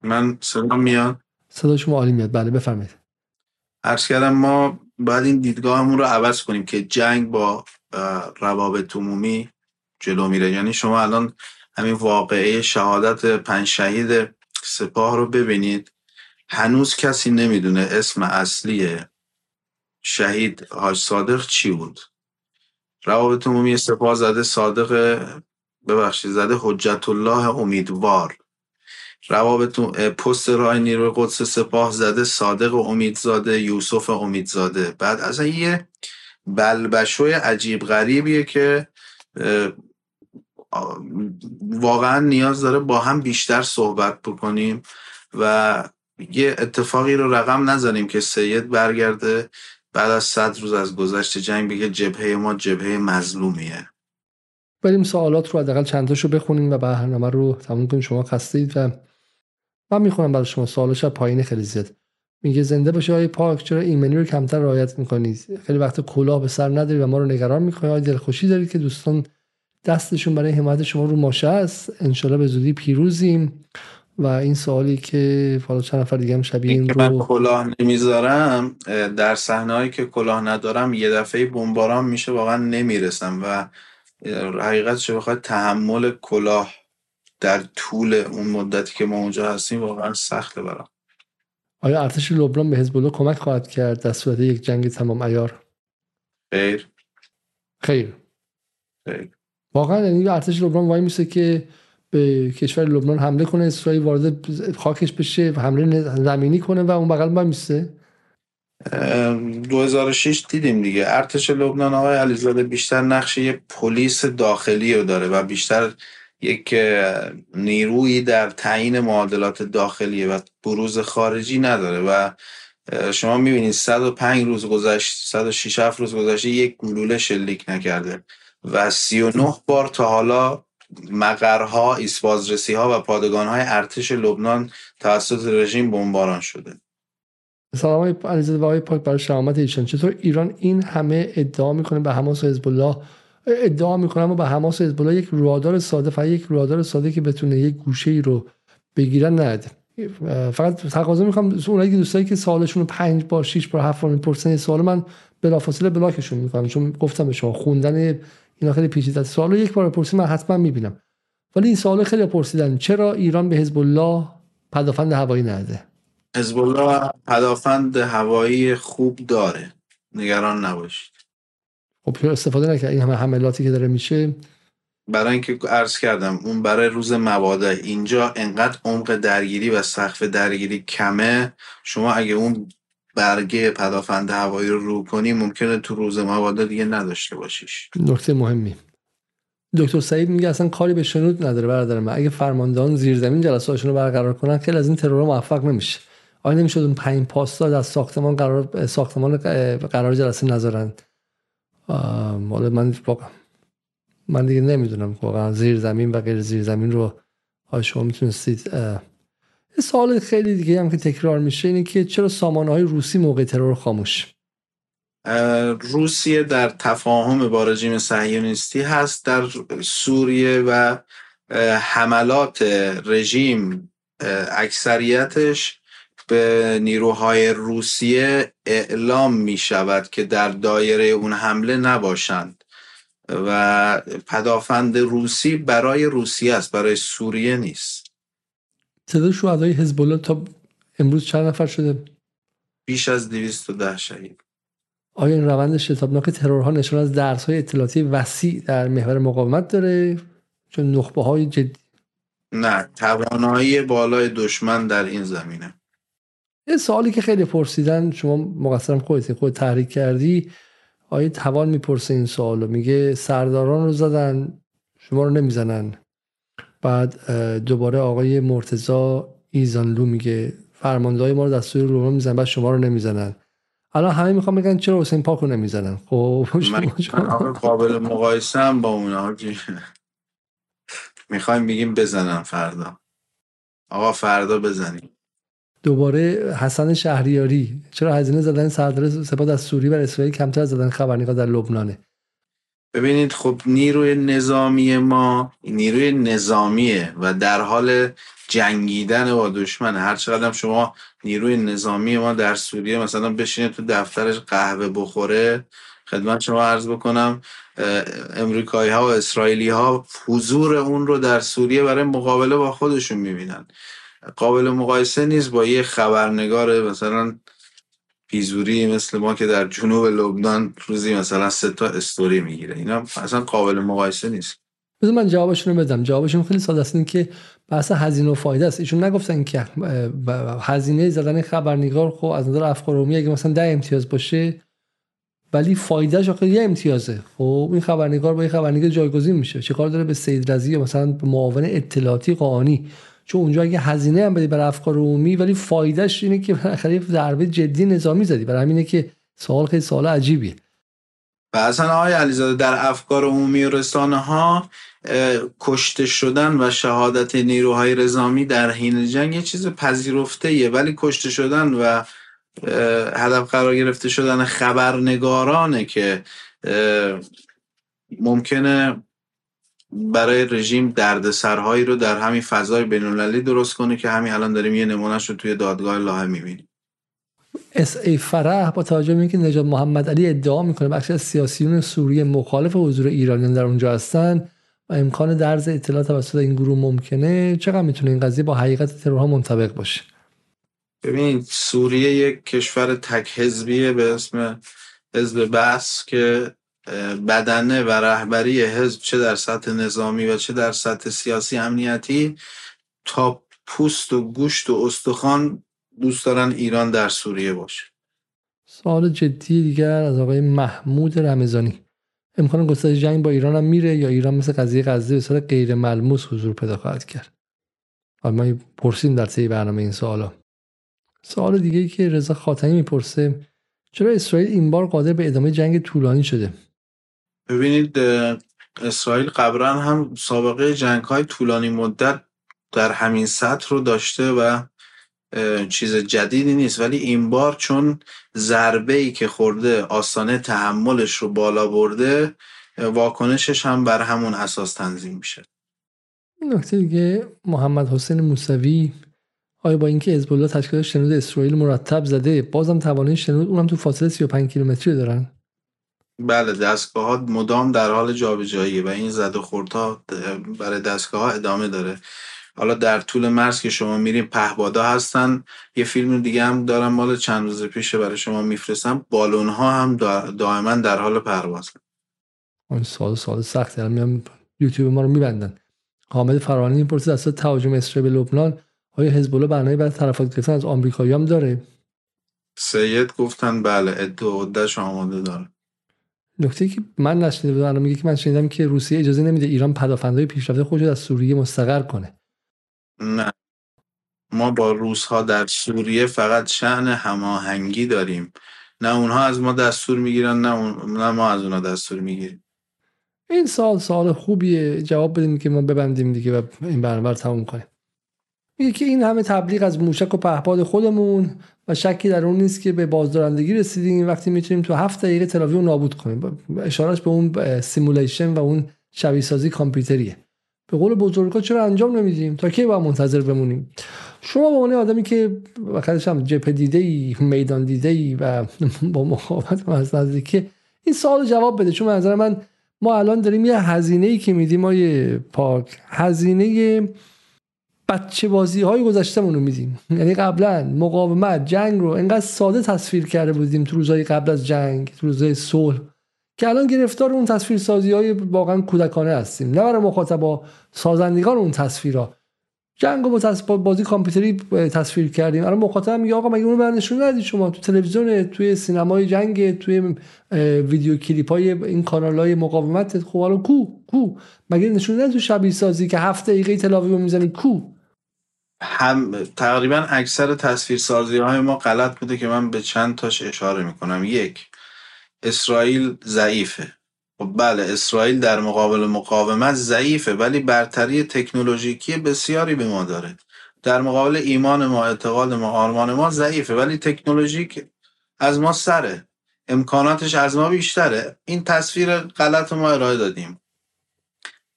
من صدا میاد؟ صدا شما عالی میاد. بله بفرمایید. عرض کردم ما باید این دیدگاهمون رو عوض کنیم که جنگ با روابط عمومی جلو میره. یعنی شما الان همین واقعه شهادت پنج شهید سپاه رو ببینید. هنوز کسی نمی‌دونه اسم اصلی شهید حاج صادق چی بود. روابط عمومی سپاه زده صادق ببخشید زده حجت الله امیدوار. روابط پست رای نیروی قدس سپاه زده صادق امیدزاده یوسف امیدزاده. بعد اصلا یه بلبشوی عجیب غریبیه که واقعا نیاز داره با هم بیشتر صحبت بکنیم و یه اتفاقی رو رقم نزنیم که سید برگرده بعد از صد روز از گذشت جنگ بگه جبهه ما جبهه مظلومیه. بریم سوالات رو حداقل چند تاشو بخونیم و برنامه رو تموم کنیم. شما خستید و من می‌خونم برای شما سوالش پایین خیلی زیاد. میگه زنده باشه های پاک چرا ایمنی رو کمتر رعایت می‌کنید خیلی وقت کلاه به سر نداری و ما رو نگران می‌کنید آیا دلخوشی دارید که دوستان دستشون برای حمایت شما رو ماشه است. انشالله به زودی پیروزیم. و این سوالی که حالا چند نفر دیگه هم شبیه این رو من کلاه نمی‌ذارم در صحنه‌ای که کلاه ندارم یه دفعه بمباران میشه واقعا نمی‌رسم و حقیقتش بخواد تحمل کلاه در طول اون مدتی که ما اونجا هستیم واقعا سخته برام. آیا ارتش لبنان به حزب الله کمک خواهد کرد در صورت یک جنگ تمام عیار؟ خیر. خیر. خیر. واقعا یعنی ارتش لبنان وای میسه که به کشور لبنان حمله کنه اسرائیل وارد خاکش بشه و حمله زمینی کنه و اون بغل ما میسته 2006 دیدیم دیگه. ارتش لبنان آقای علیزاده بیشتر نقش یه پلیس داخلی رو داره و بیشتر یک نیرویی در تعیین معادلات داخلیه و بروز خارجی نداره و شما می‌بینید 105 روز گذشت 106 روز گذشته یک گلوله شلیک نکرده و 39 بار تا حالا مقرها ایسبازرسی ها و پادگان های ارتش لبنان توسط رژیم بمباران شده. سلام های علیزاده و آقای پاک برای شهامت ایشان. چطور ایران این همه ادعا می‌کنه به حماس و حزب الله ادعا می‌کنه و به حماس و حزب الله یک رادار ساده فقط یک رادار ساده که بتونه یک گوشه ای رو بگیرن نده فقط تقاضا می‌خوام اونایی که دوستایی که سوالشون رو پنج بار شش بار هفت بار می‌پرسن سوال من بلافاصله بلاکشون می‌کنم. چون گفتم به شما خوندن اینا خیلی پیچیده است. سوالو یک بار بپرسید من حتما می‌بینم. ولی این سوال خیلی پرسیدن چرا ایران به حزب الله پدافند هوایی نده؟ حزب الله پدافند هوایی خوب داره. نگران نباشید. خب استفاده نکرد. این همه حملاتی که داره میشه. برای اینکه عرض کردم اون برای روز مبادا. اینجا انقدر عمق درگیری و سقف درگیری کمه. شما اگه اون برگه پدافند هوایی رو رو کنی ممکنه تو روز مبادا دیگه نداشته باشیش. نکته مهمی. دکتر سعید میگه اصلا کاری به شنود نداره برادر من اگه فرماندهان زیرزمین جلساتشون رو برقرار کنن خیلی از این ترور موفق نمیشه. آیا نمی‌شد اون پنج پاسدار از ساختمان قرار ساختمان قرار جلسه نذارن؟ حالا من من دیگه نمی‌دونم واقعا زیر زمین و غیر زیر زمین رو آیا شما می‌تونستید سوال خیلی دیگه هم که تکرار میشه اینه که چرا سامانه های روسی موقع ترور خاموش؟ روسیه در تفاهم با رژیم صهیونیستی هست در سوریه و حملات رژیم اکثریتش به نیروهای روسیه اعلام می شود که در دایره اون حمله نباشند و پدافند روسی برای روسیه است برای سوریه نیست. تعداد شهدای حزب الله تا امروز چند نفر شده؟ بیش از 210 شهید. آیا این روند شتابناک ترورها نشان از درس های اطلاعاتی وسیع در محور مقاومت داره؟ چون نخبه های جدی نه توانایی بالای دشمن در این زمینه. یه سوالی که خیلی پرسیدن شما مقصرم خودت خود تحریک کردی. آیا توان می‌پرسه این سوالو میگه سرداران رو زدن شما رو نمی‌زنن. بعد دوباره آقای مرتزا ایزانلو میگه فرمانده ما رو دستور رو می‌زنن بعد شما رو نمی‌زنن. الان همه می‌خوام بگن چرا حسین پاکو نمی‌زنن. خب من قابل مقایسه هم با اونا می‌خوایم بگیم بزنن فردا. آقا فردا بزنیم. دوباره حسن شهریاری. چرا هزینه زدن سردار سپاه از سوری و اسرائیل کمتر زدن خبرنگار در لبنانه؟ ببینید خب نیروی نظامی ما نیروی نظامیه و در حال جنگیدن با دشمن هر چقدر شما نیروی نظامی ما در سوریه مثلا بشینه تو دفترش قهوه بخوره خدمت شما عرض بکنم امریکایی ها و اسرائیلی ها حضور اون رو در سوریه برای مقابله با خودشون می‌بینن. قابل مقایسه نیست با یه خبرنگار مثلا پیزوری مثل ما که در جنوب لبنان روزی مثلا سه تا استوری می‌گیره. اینا اصلا قابل مقایسه نیست. بذار من جوابشون رو بدم. جوابشون خیلی ساده است. که بحث هزینه و فایده است. ایشون نگفتن که هزینه زدن خبرنگار خب از نظر افکار عمومی اگه مثلا ده امتیاز باشه ولی فایدهش آخه یه امتیازه. خب این خبرنگار با این خبرنگار جایگزین میشه. چه کار داره؟ به سید رضی مثلا معاون اطلاعاتی قانی چون اونجا اگه هزینه هم بدی برای افکار عمومی ولی فایدهش اینه که بالاخره ضربه جدی نظامی زدی. برای همینه که سوال خیلی سوال عجیبیه. و اصلا آقای علیزاده در افکار عمومی رسانه ها کشته شدن و شهادت نیروهای رزامی در حین جنگ یه چیز پذیرفته یه ولی کشته شدن و هدف قرار گرفته شدن خبرنگارانه که ممکنه برای رژیم دردسرهایی رو در همین فضای بینالمللی درست کنه که همین الان داریم یه نمونهش رو توی دادگاه لاهه می‌بینیم. اس ای فرح با توجه به اینکه نجات محمد علی ادعا می‌کنه بخش از سیاسیون سوریه مخالف حضور ایرانیان در اونجا هستن و امکان درز اطلاعات توسط این گروه ممکنه چقدر می‌تونه این قضیه با حقیقت ترورها منطبق باشه؟ ببینید سوریه یک کشور تک حزبیه به اسم حزب بس که بدنه و رهبری حزب چه در سطح نظامی و چه در سطح سیاسی امنیتی تا پوست و گوشت و استخوان دوست دارن ایران در سوریه باشه. سوال جدی دیگر از آقای محمود رمضانی. امکان گسترش جنگ با ایران هم میره یا ایران مثل قضیه غزه به صورت غیر ملموس حضور پیدا خواهد کرد؟ ما پرسیم در طی برنامه این سوالا. سوال دیگه ای که رضا خاتمی می‌پرسه چرا اسرائیل این بار قادر به ادامه جنگ طولانی شده؟ ببینید اسرائیل قبلا هم سابقه جنگ های طولانی مدت در همین سطح رو داشته و چیز جدیدی نیست. ولی این بار چون ضربه ای که خورده آستانه تحملش رو بالا برده واکنشش هم بر همون اساس تنظیم میشه. نکته دیگه محمد حسین موسوی آیا با اینکه حزب الله تشکیل شنود اسرائیل مرتب زده بازم توانایی شنود؟ اونم تو فاصله 35 کیلومتری دارن. بله دستگاه ها مدام در حال جابجاییه و این زد و خوردها برای دستگاه ها ادامه داره. حالا در طول مرز که شما میریم پهبادا هستن. یه فیلم دیگه هم دارم مال چند روز پیشه برای شما میفرستم. بالون ها هم دائما در حال پرواز. اون سال سال سخت دارم میام یوتیوب ما رو میبندن. حامد فرانی می‌پرسه از تهاجم اسرائیل به لبنان آیا حزب الله برنامه برای طرفات گرفتن از آمریکایی هم داره؟ سید گفتن بله عدهش آماده داره. نکته که من نشنیده بودم میگه که من شنیدم که روسیه اجازه نمیده ایران پدافندهای پیشرفته خودش از سوریه مستقر کنه. نه. ما با روس ها در سوریه فقط شعن هماهنگی داریم. نه اونها از ما دستور می‌گیرن نه, اون... نه ما از اونها دستور می‌گیریم. این سال سال خوبیه. جواب بدیم که ما ببندیم دیگه و این برنامه تموم کنیم. میگه که این همه تبلیغ از موشک و پهپاد خودمون و شکی در اون نیست که به بازدارندگی رسیدیم. وقتی می‌تونیم تو هفت دقیقه تل‌آویو رو نابود کنیم. اشاره‌ش به اون simulation و اون شبیه سازی کامپیوتریه. به قول بزرگا چرا انجام نمیدیم؟ تا کی باید منتظر بمونیم؟ شما به عنوان آدمی که وقتش هم جبهه دیده ای میدان دیده ای و با مخابط از نزدیکی این سوال جواب بده. چون نظر من ما الان داریم یه هزینه ای که میدیم ما پاک. هزینه بچه بازی های گذشتمون رو میدیم. یعنی قبلا مقاومت جنگ رو انقدر ساده تصویر کرده بودیم تو روزهای قبل از جنگ تو روزهای صلح که الان گرفتار اون تصویر سازی های واقعا کودکانه هستیم. نه برای مخاطبا سازندگان اون تصویرها جنگ رو با بازی کامپیوتری تصویر کردیم. الان مخاطب میگه آقا مگه اونو بر نشون ندید شما تو تلویزیون توی سینمای جنگ توی ویدیو کلیپ های این کانال های مقاومت خب الان کو کو. مگه نشون ندید تو شبیه سازی که هفت دقیقه تلاوی رو می‌زنی؟ کو؟ هم تقریبا اکثر تصویر سازی های ما غلط بوده که من به چند تاش اشاره می‌کنم. یک اسرائیل ضعیفه. خب بله اسرائیل در مقابل مقاومت ضعیفه ولی برتری تکنولوژیکی بسیاری به ما داره. در مقابل ایمان ما اعتقاد ما آرمان ما ضعیفه ولی تکنولوژیک از ما سره. امکاناتش از ما بیشتره. این تصویر غلط ما ارائه دادیم.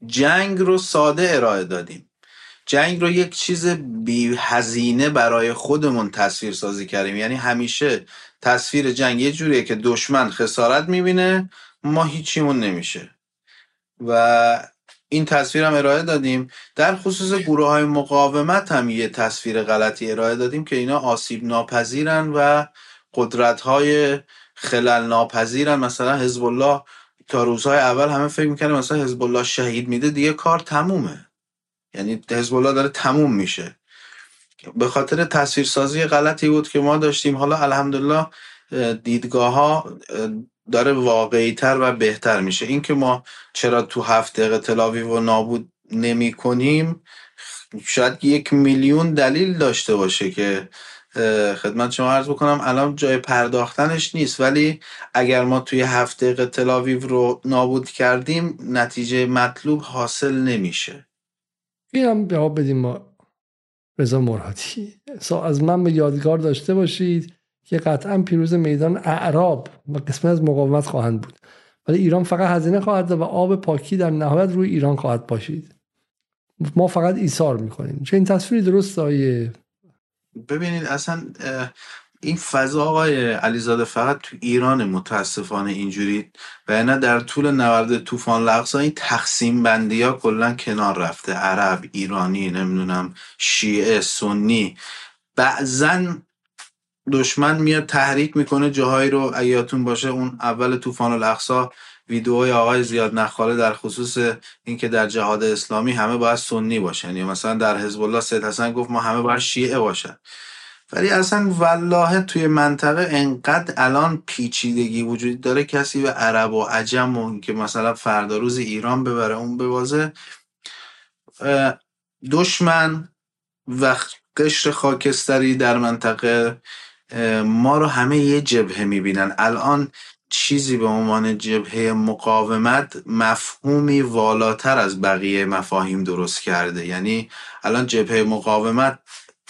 جنگ رو ساده ارائه دادیم. جنگ رو یک چیز بی هزینه برای خودمون تصویر سازی کردیم. یعنی همیشه تصویر جنگ یه جوریه که دشمن خسارت می‌بینه ما هیچیمون نمیشه. و این تصویر هم ارائه دادیم. در خصوص گروه های مقاومت هم یه تصویر غلطی ارائه دادیم که اینا آسیب ناپذیرن و قدرت های خلل ناپذیرن. مثلا حزب الله تا روزهای اول همه فکر می‌کنه مثلا حزب الله شهید میده دیگه کار تمومه. یعنی حزب داره تموم میشه. به خاطر تصویرسازی غلطی بود که ما داشتیم حالا الحمدلله دیدگاه ها داره واقعی تر و بهتر میشه. اینکه ما چرا تو هفت دقیقه تلاوی و نابود نمی کنیم شاید یک میلیون دلیل داشته باشه که خدمت شما عرض بکنم الان جای پرداختنش نیست. ولی اگر ما توی هفت دقیقه تلاویو رو نابود کردیم نتیجه مطلوب حاصل نمیشه. این هم جواب بدیم ما رضا مرادی. از من به یادگار داشته باشید که قطعا پیروز میدان اعراب و قسمت از مقاومت خواهند بود. ولی ایران فقط هزینه خواهد و آب پاکی در نهایت روی ایران خواهد باشید ما فقط ایثار می‌کنیم. چه این تصویری درست آیه؟ ببینید اصلا این فضا آقای علیزاده فقط تو ایران متاسفانه اینجوری و نه در طول نورد طوفان لغزا این تقسیم بندی ها کلا کنار رفته. عرب ایرانی نمی‌دونم شیعه سنی. بعضا دشمن میاد تحریک می‌کنه جاهایی رو ایاتون باشه اون اول طوفان الاقصا ویدئوی آقای زیاد نخاله در خصوص اینکه در جهاد اسلامی همه باید سنی باشن. یا مثلا در حزب الله سید حسن گفت ما همه باید شیعه باشن. ولی اصلا والله توی منطقه انقدر الان پیچیدگی وجود داره کسی به عرب و عجم و که مثلا فردا روز ایران ببره اون ببازه دشمن و قشر خاکستری در منطقه ما رو همه یه جبهه می‌بینن. الان چیزی به عنوان جبهه مقاومت مفهومی والاتر از بقیه مفاهیم درست کرده. یعنی الان جبهه مقاومت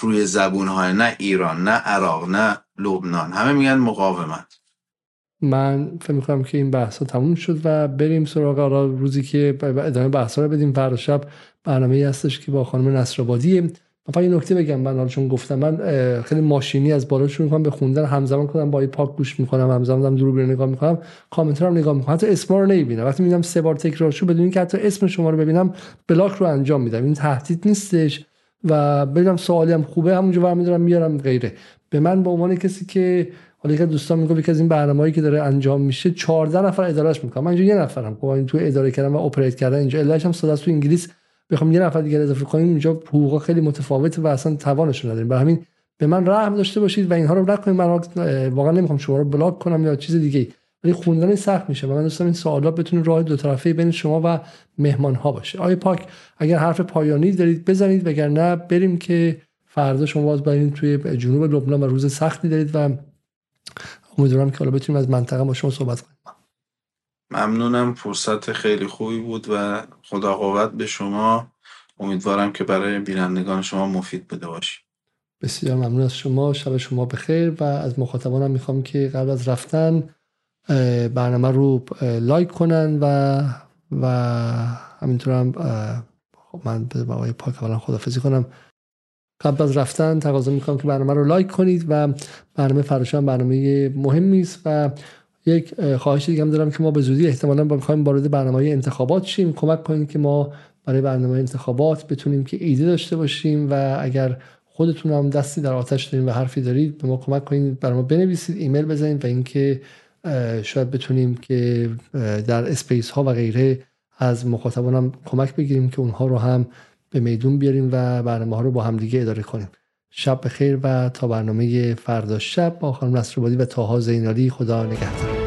روی زبون های نه ایران نه عراق نه لبنان. همه میگن مقاومت. من فکر می‌کنم که این بحث ها تموم شد و بریم سراغ روزی که ادامه بحث رو بدیم. فردا شب برنامه هستش که با خانم نصرآبادی من فقط یه نکته بگم. من چون گفتم من خیلی ماشینی از بالا شروع کنم به خوندن همزمان کنم با پاک گوش می‌کنم همزمان دارم دور نگاه می‌کنم کامنت رو نگاه می‌کنم. حتی اسم رو نمی‌بینم. وقتی می‌بینم سه بار تکرار شو بدون اینکه حتی اسم شما رو ببینم بلاک رو انجام میدم. این تهدید نیستش. و ببینم سوالی هم خوبه همونجا برمیدارم میارم غیره. به من به عنوان کسی که حالا یک دوستان میگه که از این برنامه‌ای که داره انجام میشه 14 نفر ادارهش می‌کنم. من اینجا یه نفرم. خب این تو اداره کردن و اپریت کردن اینجا. علتش هم تو انگلیس. بخوام یه نفر دیگه اضافه کنیم اینجا حقوقا خیلی متفاوته و اصلا توانش نداریم. برای همین به من رحم داشته باشید و اینها رو نکنید من واقعا نمی‌خوام شما رو بلاک کنم یا چیز دیگه ولی خوندن سخت میشه و من دوستم این سوالات بتونه راه دو طرفه بین شما و مهمان ها باشه. آیه پاک اگر حرف پایانی دارید بزنید وگرنه بریم که فردا شما باز برید توی جنوب لبنان و روز سختی دارید و امیدوارم که حالا بتونیم از منطقه با شما صحبت کنیم. ممنونم. فرصت خیلی خوبی بود و خدا قوت به شما. امیدوارم که برای بینندگان شما مفید بده باشی. بسیار ممنون از شما. شب شما بخیر و از مخاطبانم می‌خوام که قبل از رفتن برنامه رو لایک کنن و و همینطورم خب من به آقای پاک اولا خدافزی کنم. قبل از رفتن تقاضا می‌کنم که برنامه رو لایک کنید و برنامه فراشان برنامه مهمی است و یک خواهش دیگه هم دارم که ما به زودی احتمالا با می‌خوایم وارد برنامه انتخابات شیم. کمک کنید که ما برای برنامه انتخابات بتونیم که ایده داشته باشیم و اگر خودتون هم دستی در آتش دارین و حرفی دارید به ما کمک کنید برای ما بنویسید ایمیل بزنید و اینکه شاید بتونیم که در space ها و غیره از مخاطبانم کمک بگیریم که اونها رو هم به میدون بیاریم و برنامه ها رو با همدیگه اداره کنیم. شب بخیر و تا برنامه فردا شب با خانم نصرآبادی و تاها زینالی. خدا نگهدار.